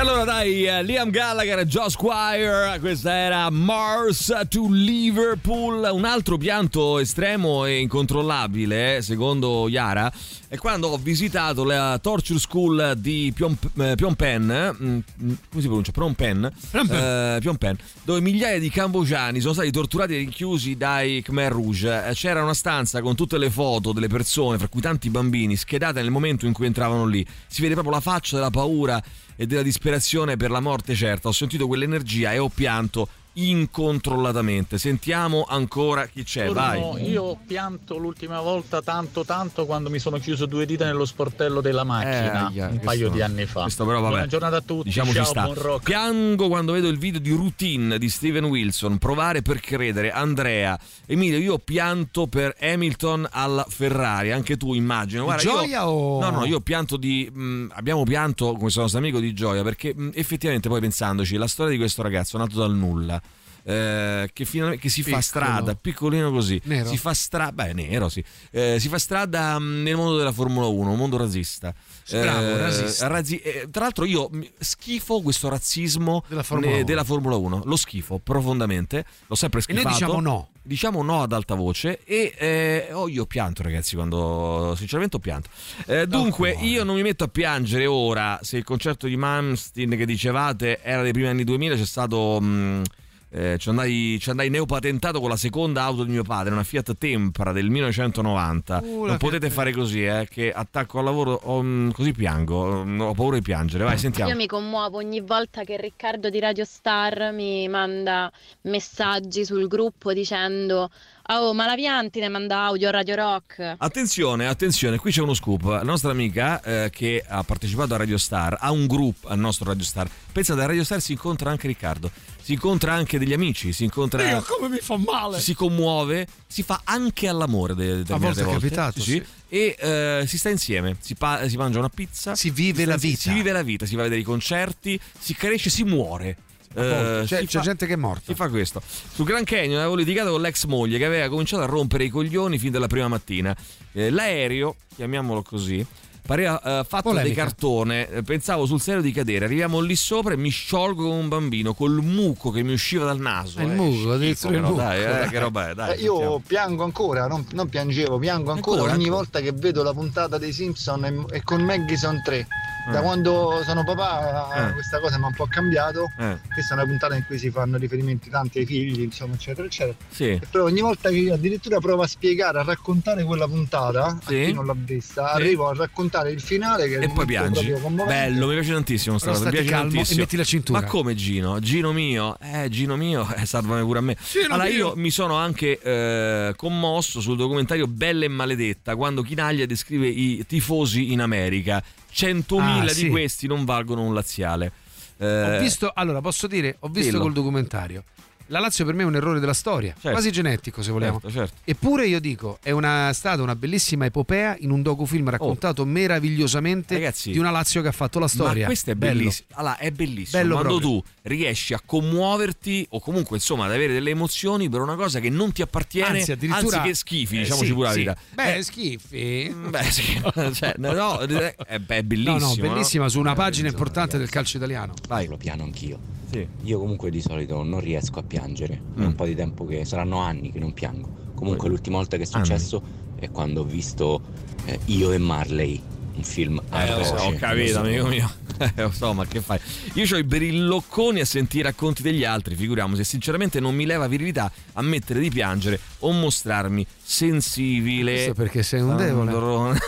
Allora dai, eh, Liam Gallagher, Joe Squire, questa era Mars to Liverpool, un altro pianto estremo e incontrollabile, eh, secondo Yara, è quando ho visitato la Torture School di Phnom, eh, Penh, mm, mm, come si pronuncia? Phnom Penh, Phnom Penh. eh, Phnom Penh, dove migliaia di cambogiani sono stati torturati e rinchiusi dai Khmer Rouge. C'era una stanza con tutte le foto delle persone, fra cui tanti bambini, schedate nel momento in cui entravano lì. Si vede proprio la faccia della paura e della disperazione per la morte certa. Ho sentito quell'energia e ho pianto incontrollatamente. Sentiamo ancora chi c'è, Buongiorno, vai. Io ho pianto l'ultima volta tanto tanto quando mi sono chiuso due dita nello sportello della macchina Eh, aia, un questo- paio di anni fa. Questo però vabbè. Buona giornata a tutti. Diciamo Ciao, ci sta. buon rock. Piango quando vedo il video di Routine di Steven Wilson. Provare per credere. Andrea, Emilio, io ho pianto per Hamilton alla Ferrari. Anche tu immagino. Guarda, io- gioia o- No, no, io pianto di. mh, abbiamo pianto con questo nostro amico di gioia perché mh, effettivamente poi pensandoci, la storia di questo ragazzo nato dal nulla. Eh, che, che si fa Piccolo. strada, piccolino così, Nero. si fa strada, beh, nero sì, Eh, si fa strada mh, nel mondo della Formula 1, un mondo razzista. Bravo, razzista. razzi- eh, tra l'altro io schifo questo razzismo Della Formula ne- 1. della Formula 1, lo schifo profondamente, l'ho sempre E noi schifato. diciamo no. Diciamo no ad alta voce e eh, oh, io pianto ragazzi quando sinceramente ho pianto. Eh, dunque io non mi metto a piangere ora se il concerto di Malmsteen che dicevate era dei primi anni 2000 c'è stato... mh, eh, ci, andai, ci andai neopatentato con la seconda auto di mio padre, una Fiat Tempra del 1990. Uh, non potete Fiat fare così, eh, che attacco al lavoro, ho, mh, così piango, mm, ho paura di piangere. Vai, sentiamo. Io mi commuovo ogni volta che Riccardo di Radio Star mi manda messaggi sul gruppo dicendo Oh, ma la ne manda audio a Radio Rock. Attenzione, attenzione, qui c'è uno scoop. La nostra amica eh, che ha partecipato a Radio Star ha un gruppo al nostro Radio Star. Pensate, a Radio Star si incontra anche Riccardo, si incontra anche degli amici, si incontra. Io come mi fa male. si commuove, si fa anche all'amore de- determinate volte è volte. capitato, sì. E eh, si sta insieme, si, pa- si mangia una pizza, Si vive sta- la vita. Si vive la vita, si va a vedere i concerti, si cresce, si muore. Eh, C'è- c'è gente che è morta. Si fa questo. Sul Grand Canyon avevo litigato con l'ex moglie che aveva cominciato a rompere i coglioni fin dalla prima mattina. Eh, l'aereo, chiamiamolo così, pareva eh, fatto Polemica. di cartone. Eh, Pensavo sul serio di cadere. Arriviamo lì sopra e mi sciolgo come un bambino col muco che mi usciva dal naso. Il eh, muco, schifo, il muco, Dai, eh, dai. che roba è, dai. Eh, io piango ancora, non, non piangevo, piango ancora, Ancora, ogni ancora. volta che vedo la puntata dei Simpson e, e con Maggie sono tre. Da Eh. quando sono papà Eh. questa cosa mi ha un po' cambiato. Eh. Questa è una puntata in cui si fanno riferimenti tanti ai figli, insomma, eccetera, eccetera. Sì. E però ogni volta che io addirittura provo a spiegare, a raccontare quella puntata, Sì. a chi non l'ha vista, Sì. arrivo a raccontare il finale che è E poi piangi. Bello, mi piace tantissimo sta Però cosa. Mi piace calmo e tantissimo. metti la cintura. Ma come Gino? Gino mio? Eh, Gino mio, eh, salvami pure a me. Gino allora, mio. io mi sono anche eh, commosso sul documentario Bella e Maledetta quando Chinaglia descrive i tifosi in America. 100.000 Ah, di sì. questi non valgono un laziale. Eh, Ho visto, allora posso dire, ho visto Dillo. col documentario. La Lazio per me è un errore della storia, Certo. quasi genetico se vogliamo. Certo, certo. Eppure io dico, è una, stata una bellissima epopea in un docufilm raccontato meravigliosamente Oh. Ragazzi, di una Lazio che ha fatto la storia. Ma questo è Bello. bellissimo. Allora, è bellissimo. Bello Quando proprio. tu riesci a commuoverti o comunque insomma ad avere delle emozioni per una cosa che non ti appartiene, Anzi, addirittura- anzi che schifi, Eh, diciamoci sì, pure la sì. verità. Beh, Eh, schifi. Beh, sì, cioè, no, no, è, è No, bellissimo. no, bellissima su una Eh, pagina importante del calcio italiano. Vai. Lo piano anch'io. Sì. Io comunque di solito non riesco a piangere. È Mm. un po' di tempo che saranno anni che non piango. Comunque l'ultima volta che è successo è quando ho visto eh, Io e Marley, un film Eh, lo so, ho capito, amico mio. Eh, lo so, ma che fai? Io ho i brillocconi a sentire i racconti degli altri, figuriamoci. E sinceramente non mi leva virilità ammettere di piangere o mostrarmi sensibile. Questo perché sei un devole. Un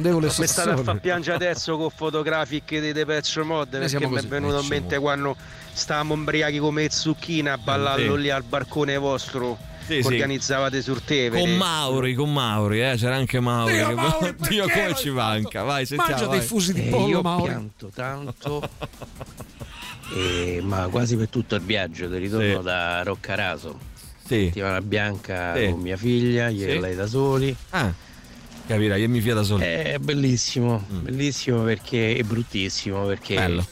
devole Mi state a far piangere adesso con fotografiche di Depeche Mode perché siamo mi è venuto in mente quando stavamo ubriachi come zucchina ballando Sì. lì al barcone vostro Sì, che sì. organizzavate sul Tevere. Con Mauri, con Mauri, eh, c'era anche Mauri. Dio, che- Mauri, Dio come ci manca. Vai, sentiamo. Mangia dei vai. fusi di Eh, pollo, io Mauri. pianto tanto, eh, ma quasi per tutto il viaggio di ritorno Sì. da Roccaraso. Sì. Settimana bianca Sì. con mia figlia, io Sì. e lei da soli. Ah, capirai, io mi fia da solo. È bellissimo, bellissimo perché è bruttissimo perché Mm. Bello.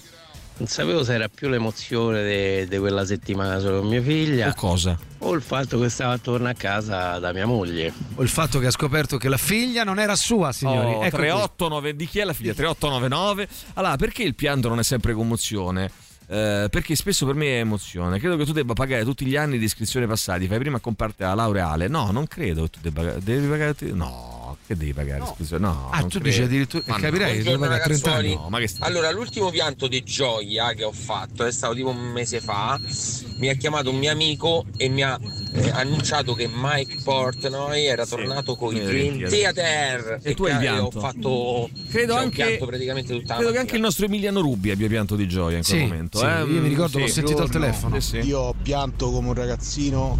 Non sapevo se era più l'emozione di quella settimana solo con mia figlia O cosa? o il fatto che stava attorno a casa da mia moglie. O il fatto che ha scoperto che la figlia non era sua, signori. Oh, Ecco qui. 389 di chi è la figlia? 3899. Allora, perché il pianto non è sempre commozione? Eh, perché spesso per me è emozione. Credo che tu debba pagare tutti gli anni di iscrizione passati. Fai prima a comparti la laureale. No, non credo che tu debba devi pagare. tutti- No, che devi pagare iscrizione? No. Ah, tu credo. dici addirittura. Ma no. capirai che deve pagare 30 anni. No, ma che stai- Allora, l'ultimo pianto di gioia che ho fatto è stato tipo un mese fa. Mi ha chiamato un mio amico e mi ha eh, annunciato che Mike Portnoy era tornato con i Eh, Dream eh. Theater. E tu hai pianto? Ho fatto. Credo cioè, anche- pianto praticamente tutta la Credo che anche il nostro Emiliano Rubi abbia pianto di gioia in quel Sì, momento. sì, eh. io mi ricordo, l'ho Sì. sentito al telefono. Sì, sì. Io ho pianto come un ragazzino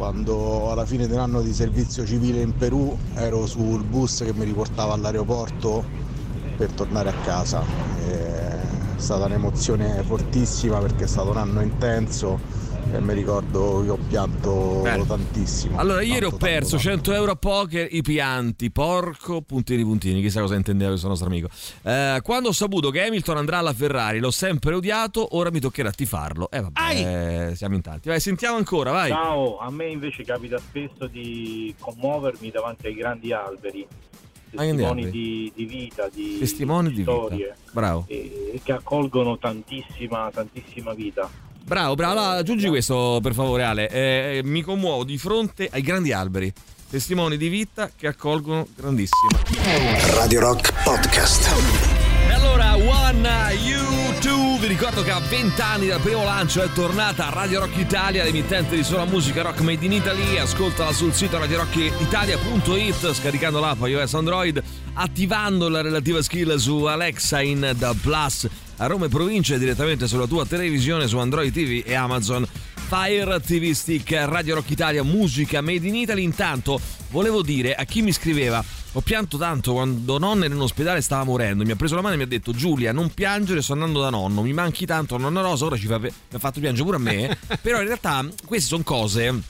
quando alla fine dell'anno di servizio civile in Perù ero sul bus che mi riportava all'aeroporto per tornare a casa. È stata un'emozione fortissima perché è stato un anno intenso e mi ricordo che ho pianto Bello. tantissimo. Allora, ieri ho Tanto, tanto, perso 100 euro a poker, i pianti, porco, puntini puntini, chissà cosa intendeva questo nostro amico. Eh, quando ho saputo che Hamilton andrà alla Ferrari, l'ho sempre odiato, ora mi toccherà tifarlo. Eh vabbè, eh, siamo in tanti. Vai, sentiamo ancora, vai. Ciao, a me invece capita spesso di commuovermi davanti ai grandi alberi, testimoni di, di vita, di, Testimoni di vita. storie, Bravo. e, e che accolgono tantissima, tantissima vita. Bravo, bravo. Allora, aggiungi questo per favore, Ale. Eh, mi commuovo di fronte ai grandi alberi, testimoni di vita che accolgono grandissima. Radio Rock Podcast. E allora, One You2, vi ricordo che a 20 anni dal primo lancio è tornata Radio Rock Italia, l'emittente di sola musica rock made in Italy. Ascoltala sul sito radiorockitalia.it, scaricando l'app iOS Android, attivando la relativa skill su Alexa in The Plus a Roma e provincia direttamente sulla tua televisione su Android TV e Amazon. Fire TV Stick Radio Rock Italia musica made in Italy. Intanto volevo dire a chi mi scriveva ho pianto tanto quando nonna era in ospedale stava morendo. Mi ha preso la mano e mi ha detto Giulia non piangere sto andando da nonno. Mi manchi tanto nonna Rosa ora ci fa, mi ha fatto piangere pure a me però in realtà queste sono cose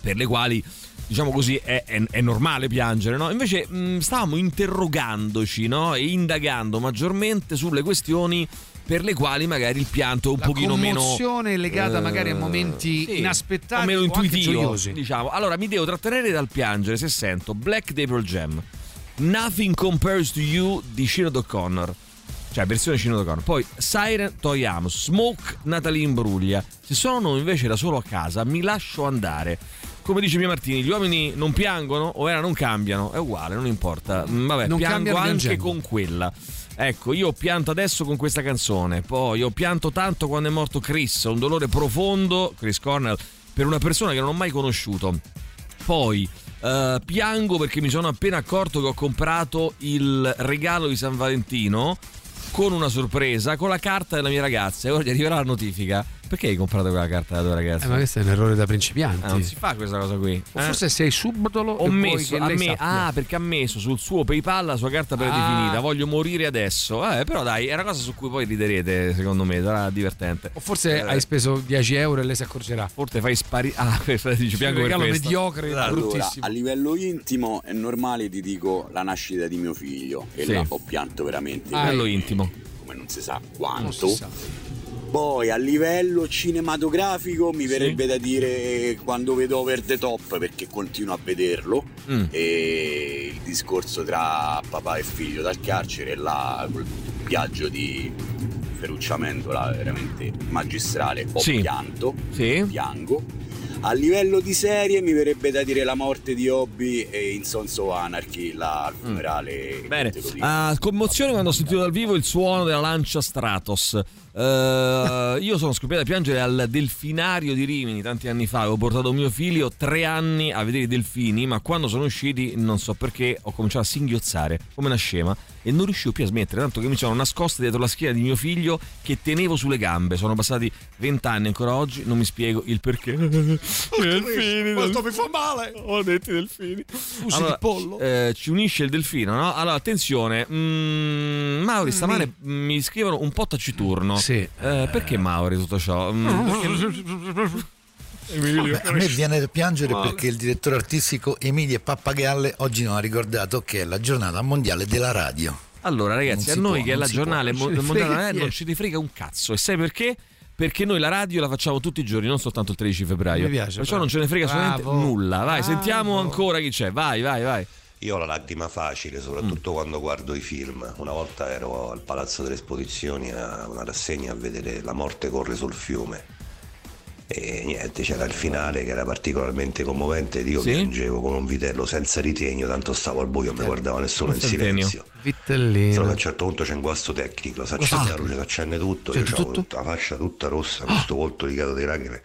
per le quali diciamo così è, è- è normale piangere no? invece mh, stavamo interrogandoci no? e indagando maggiormente sulle questioni per le quali magari il pianto è un La pochino meno commozione legata eh, magari a momenti sì, inaspettati o meno intuitivo diciamo allora mi devo trattenere dal piangere se sento Black Devil Jam Nothing Compares to You di Cino O'Connor. Cioè, versione Cino O'Connor. Poi Siren Toy Amos, Smoke Natalie Imbruglia. Se sono invece da solo a casa, mi lascio andare. Come dice Mia Martini, gli uomini non piangono o era non cambiano, è uguale, non importa. Mm, Vabbè, Non piango anche piangendo. con quella. Ecco, io pianto adesso con questa canzone, poi ho pianto tanto quando è morto Chris, un dolore profondo, Chris Cornell, per una persona che non ho mai conosciuto. Poi eh, piango perché mi sono appena accorto che ho comprato il regalo di San Valentino con una sorpresa, con la carta della mia ragazza e ora gli arriverà la notifica. Perché hai comprato quella carta della tua ragazza? Eh, ma questo è un errore da principianti. Ah, non si fa questa cosa qui. O eh? forse sei subdolo Ho messo, lei me- sappia. ah, perché ha messo sul suo PayPal la sua carta predefinita. Ah. Voglio morire adesso. Eh, però dai, è una cosa su cui poi riderete, secondo me, sarà divertente. O forse Eh, hai speso 10 euro e lei si accorgerà. Forse fai sparire. Ah, dice piango per regalo questo. mediocre. Allora, a livello intimo è normale, ti dico, la nascita di mio figlio. E Sì. là ho pianto veramente. Ah, Bello intimo. Come non si sa Non quanto. si sa. Poi a livello cinematografico mi verrebbe da dire quando vedo Over the Top perché continuo a vederlo Mm. e il discorso tra papà e figlio dal carcere là quel viaggio di Ferruccia Amendola veramente magistrale ho Sì. pianto Sì. piango a livello di serie mi verrebbe da dire la morte di Hobby e in Sons of Anarchy là al funerale Mm. Bene. Ah, commozione quando ho sentito dal vivo il suono della lancia Stratos. Eh, io sono scoppiato a piangere al delfinario di Rimini tanti anni fa. Avevo portato mio figlio tre anni a vedere i delfini, ma quando sono usciti, non so perché, ho cominciato a singhiozzare come una scema e non riuscivo più a smettere. Tanto che mi sono nascosto dietro la schiena di mio figlio che tenevo sulle gambe. Sono passati vent'anni ancora oggi, non mi spiego il perché. delfini, Questo mi fa male. ho detto i delfini. Scusi, Allora, il pollo. eh, ci unisce il delfino, no? Allora, attenzione, mm, Mauri stamane mi scrivono un po' taciturno. Sì. Eh, perché Mauri tutto ciò? Mm, perché- Emilio. A me viene da piangere Male. perché il direttore artistico Emilia Pappagalli oggi non ha ricordato che è la giornata mondiale della radio. Allora, ragazzi, Non a noi può, che è la può, giornale mondiale frega eh, non ci ti frega un cazzo. E sai perché? Perché noi la radio la facciamo tutti i giorni, non soltanto il 13 febbraio. Mi piace, Perciò bravo. non ce ne frega assolutamente nulla. Vai, Bravo. sentiamo ancora chi c'è. Vai, vai, vai. Io ho la lacrima facile, Mm. soprattutto quando guardo i film. Una volta ero al Palazzo delle Esposizioni a una rassegna a vedere La morte corre sul fiume. E niente, c'era il finale che era particolarmente commovente ed io Sì? piangevo come un vitello senza ritegno, tanto stavo al buio, non mi guardava nessuno in silenzio. Vitellino. Solo che a un certo punto c'è un guasto tecnico, si accende la luce, si accende tutto, io Senti avevo tutto? tutta la faccia tutta rossa, questo volto rigato di lacrime.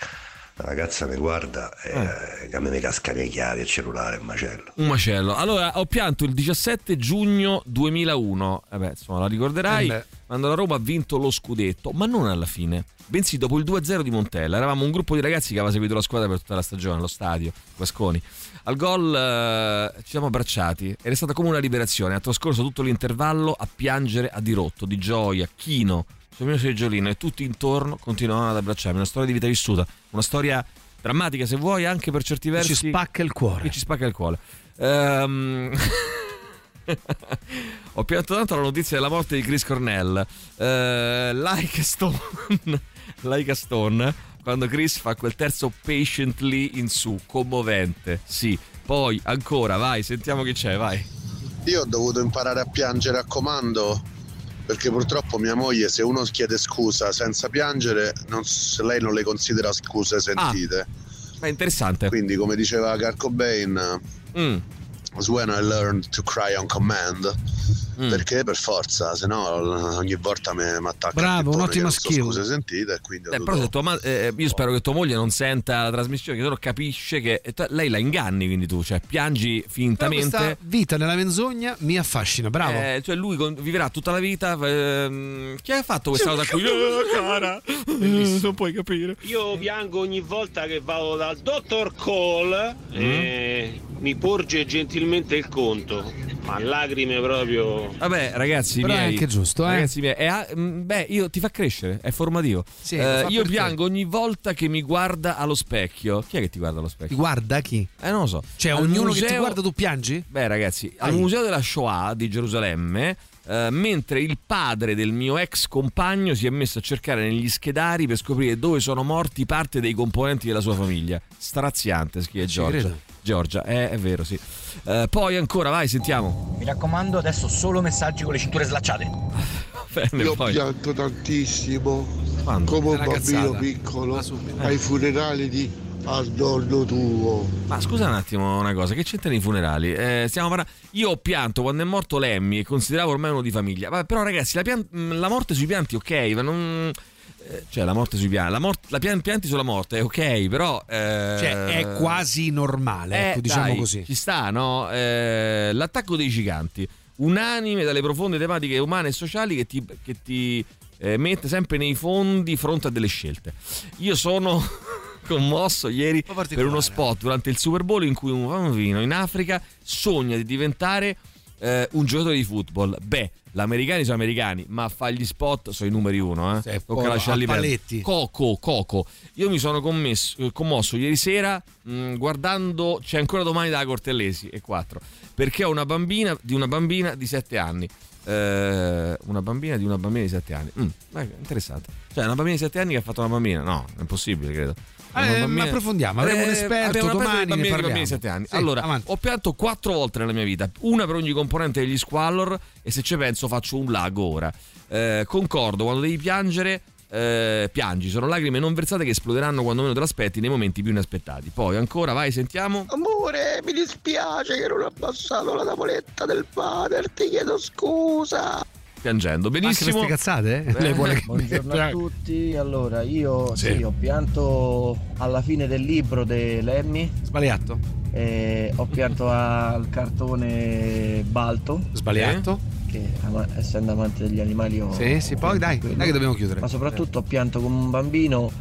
La ragazza mi guarda e a me mi cascano le chiavi, il cellulare, il macello. Un macello. Allora, ho pianto il 17 giugno 2001. Vabbè, insomma, la ricorderai. Eh quando la Roma ha vinto lo scudetto, ma non alla fine. Bensì dopo il 2-0 di Montella. Eravamo un gruppo di ragazzi che aveva seguito la squadra per tutta la stagione, allo stadio, Guasconi. Al gol eh, ci siamo abbracciati ed è stata come una liberazione. Ha trascorso tutto l'intervallo a piangere a dirotto, di gioia, chino, sul mio seggiolino e tutti intorno continuavano ad abbracciarmi. Una storia di vita vissuta, una storia drammatica se vuoi, anche per certi versi. Ci spacca il cuore. Che ci spacca il cuore. Ehm, Ho pianto tanto la notizia della morte di Chris Cornell. Eh, like Stone. like a Stone. Quando Chris fa quel terzo patiently in su, commovente. Sì. Poi ancora, vai, sentiamo chi c'è, vai. Io ho dovuto imparare a piangere a comando perché purtroppo mia moglie se uno chiede scusa senza piangere non lei non le considera scuse sentite. Ma è interessante. Quindi come diceva Kurt Cobain, Mm. Was when I learned to cry on command. Mm. Perché per forza, se no ogni volta mi attacca Bravo, un'ottima skill. Scuse sentite quindi Eh, però ma- eh, io spero che tua moglie non senta la trasmissione, che solo capisce che e tu- lei la inganni, quindi tu, cioè piangi Però fintamente. questa vita nella menzogna mi affascina, bravo. Eh, cioè lui con- vivrà tutta la vita. ehm, chi ha fatto questa cosa qui? Eh, cara, Eh, non puoi capire. Io piango ogni volta che vado dal dottor Cole e mi porge gentilmente il conto, ma lacrime proprio. Vabbè, ragazzi Però è miei, anche giusto, eh. Ragazzi miei, è mm, beh, io ti fa crescere, è formativo. Sì, Eh, io per te. piango ogni volta che mi guarda allo specchio. Chi è che ti guarda allo Ti specchio? guarda chi? Eh, non lo so. Cioè, Al ognuno che ti museo- guarda tu piangi? Beh, ragazzi, al Ai. Museo della Shoah di Gerusalemme, eh, mentre il padre del mio ex compagno si è messo a cercare negli schedari per scoprire dove sono morti parte dei componenti della sua famiglia. Straziante, scrive Giorgio. Giorgia, eh, è vero, sì. Eh, poi ancora, vai, sentiamo. Mi raccomando, adesso solo messaggi con le cinture slacciate. Bene, Io poi. pianto tantissimo Quando? come un bambino cazzata. piccolo subito. ai funerali di Al nonno tuo. Ma scusa un attimo una cosa, che c'entrano i funerali? Eh, stiamo parlando... Io ho pianto quando è morto Lemmy e consideravo ormai uno di famiglia. Vabbè, però ragazzi, la, pian- la morte sui pianti, ok, ma non... Cioè, la morte sui pianti, la, mort- la pian- pianti sulla morte, ok, però... eh, Cioè, è quasi normale, ecco, eh, diciamo dai, così. Ci sta, no? Eh, l'attacco dei giganti, unanime dalle profonde tematiche umane e sociali che ti, che ti eh, mette sempre nei fondi fronte a delle scelte. Io sono commosso ieri per uno spot durante il Super Bowl in cui un bambino in Africa sogna di diventare eh, un giocatore di football. Beh, gli americani sono americani, ma a fare gli spot sono i numeri uno. Eh. Tocca poi lasciarli paletti. Coco, Coco. Io mi sono commesso- eh, commosso ieri sera mh, guardando C'è ancora domani da Cortellesi e 4 perché ho una bambina di una bambina di 7 anni. Eh, una bambina di una bambina di 7 anni. Mm, interessante. Cioè, una bambina di 7 anni che ha fatto una bambina? No, è impossibile, credo. Eh, approfondiamo, avremo un Eh, esperto abbiamo una domani, bambini, ne di bambini parliamo. di 7 anni. Sì, allora, avanti. ho pianto quattro volte nella mia vita, una per ogni componente degli squallor e se ci penso faccio un lago ora. Eh, concordo, quando devi piangere, eh, piangi. Sono lacrime non versate che esploderanno quando meno te l'aspetti nei momenti più inaspettati. Poi ancora, vai, sentiamo. Amore, mi dispiace che non ho abbassato la tavoletta del padre, ti chiedo scusa. Piangendo, Anche benissimo. queste cazzate? eh? Eh, Lei vuole che- Buongiorno a tutti, allora io Sì. sì. ho pianto alla fine del libro di Lemmy, Sbagliato. e ho pianto al cartone Balto, Sbagliato. che ama- essendo amante degli animali ho... Sì, sì, poi dai, quello. dai che dobbiamo chiudere. Ma soprattutto ho pianto come un bambino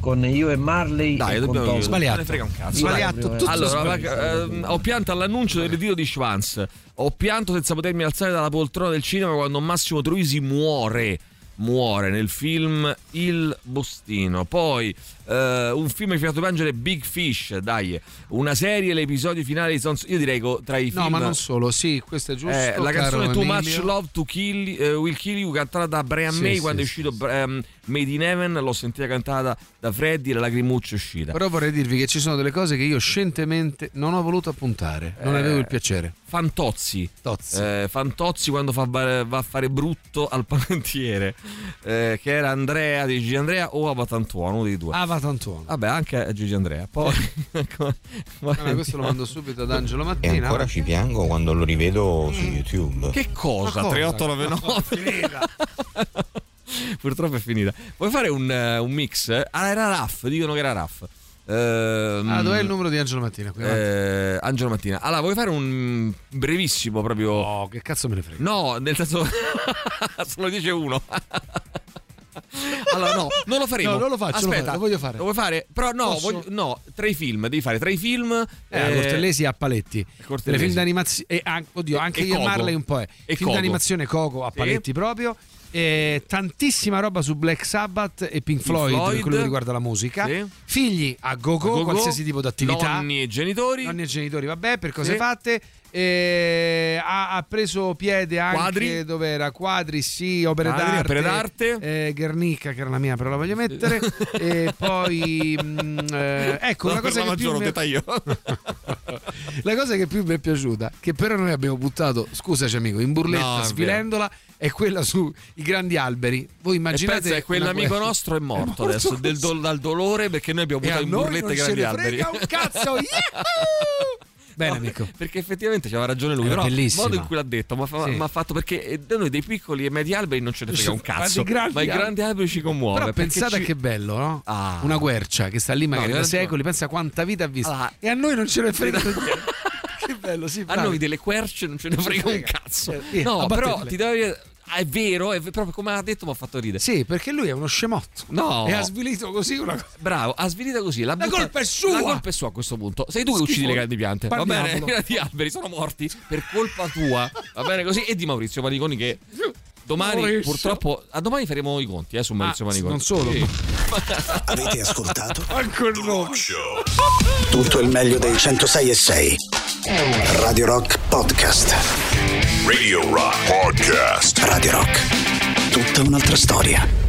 con io e Marley Dai, e dobbiamo ne frega un cazzo. Proprio, eh, allora, sbagliato. ehm, ho pianto all'annuncio del ritiro di Schwanz. Ho pianto senza potermi alzare dalla poltrona del cinema quando Massimo Troisi muore. Muore nel film Il Bostino. Poi eh, un film che mi ha fatto piangere Big Fish. Dai, una serie, l'episodio finale di Sons. Io direi che tra i film. No, ma non solo, sì, questo è giusto. Eh, la canzone caro Too Emilio. Much Love to Kill, eh, Will Kill You cantata da Brian Sì, May sì, quando è sì, uscito ehm, Made in Heaven l'ho sentita cantata da Freddy e la lacrimuccia è uscita Però vorrei dirvi che ci sono delle cose che io scientemente non ho voluto appuntare, non Eh, avevo il piacere. Fantozzi Tozzi. Eh, Fantozzi quando fa, va a fare brutto al panettiere eh, che era Andrea di Gigi Andrea o Avatantuono uno dei due Avatantuono vabbè anche Gigi Andrea poi Vabbè, questo lo mando subito ad Angelo E Mattina. ancora ci piango quando lo rivedo su YouTube. che cosa? Cosa? 3899 purtroppo è finita vuoi fare un, eh, un mix? ah era Raff dicono che era Raff Ehm, Ah, dov'è il numero di Angelo Mattina? Eh, Angelo Mattina. Allora, vuoi fare un brevissimo proprio. Oh, che cazzo me ne frega? No, nel senso. Solo dice uno. allora, no, non lo faremo. No, non lo faccio, lo Aspetta, lo voglio fare. Lo vuoi fare? Però no, voglio- no, tra i film, devi fare tra i film. Eh, a Cortellesi a paletti. Cortellesi. Film d'animazione. E an- oddio, E- anche e io e. Marley un po'. È. E film Coco. d'animazione Coco a paletti proprio. E tantissima roba su Black Sabbath e Pink Floyd, Floyd. per quello che riguarda la musica. Sì. Figli a go-go, A go-go. qualsiasi tipo di attività. Nonni e genitori. Nonni e genitori, vabbè, per cose Sì. fatte. E ha, ha preso piede anche Quadri. dove era quadri, sì, opere Quadri, d'arte, opere d'arte. eh, Guernica, che era la mia, però la voglio mettere. e poi, mm, eh, ecco, No, una cosa che più mi- la cosa che più mi è piaciuta, che però noi abbiamo buttato, scusaci amico, in burletta, No, è vero. svilendola, è quella sui grandi alberi. Voi E immaginate che quell'amico una nostro è morto, morto adesso dol- dal dolore perché noi abbiamo E buttato in burletta i grandi alberi. un cazzo, yahoo! Bene, amico. Perché effettivamente c'aveva ragione lui. Era Però il modo in cui l'ha detto mi ha fa- Sì. ha fatto perché eh, da noi dei piccoli e medi alberi non ce ne frega un cazzo. Ma i grandi alberi ci commuove. Però pensate ci- che bello, no? Ah. Una quercia che sta lì magari No, da secoli, pensa quanta vita ha visto. Ah. E a noi non ce ne frega niente. che bello, sì. A noi delle querce non ce ne frega un cazzo. Eh, No, però ti devo dire. È vero, è proprio come ha detto mi ha fatto ridere. Sì, perché lui è uno scemotto. No. E ha svilito così una cosa. Bravo, ha svilito così. La, La butta- colpa è sua! La colpa è sua a questo punto. Sei tu che Schifo. uccidi le grandi piante. Va bene? Parliamolo. I grandi alberi sono morti per colpa tua. Va bene così? E di Maurizio Paniconi che. Domani, Maurizio. purtroppo, a domani faremo i conti eh, su Maurizio Ah, Paniconi. non solo. Sì. Avete ascoltato il nome. tutto il meglio dei 106 e 6. Radio Rock Podcast. Radio Rock Podcast. Radio Rock. Tutta un'altra storia.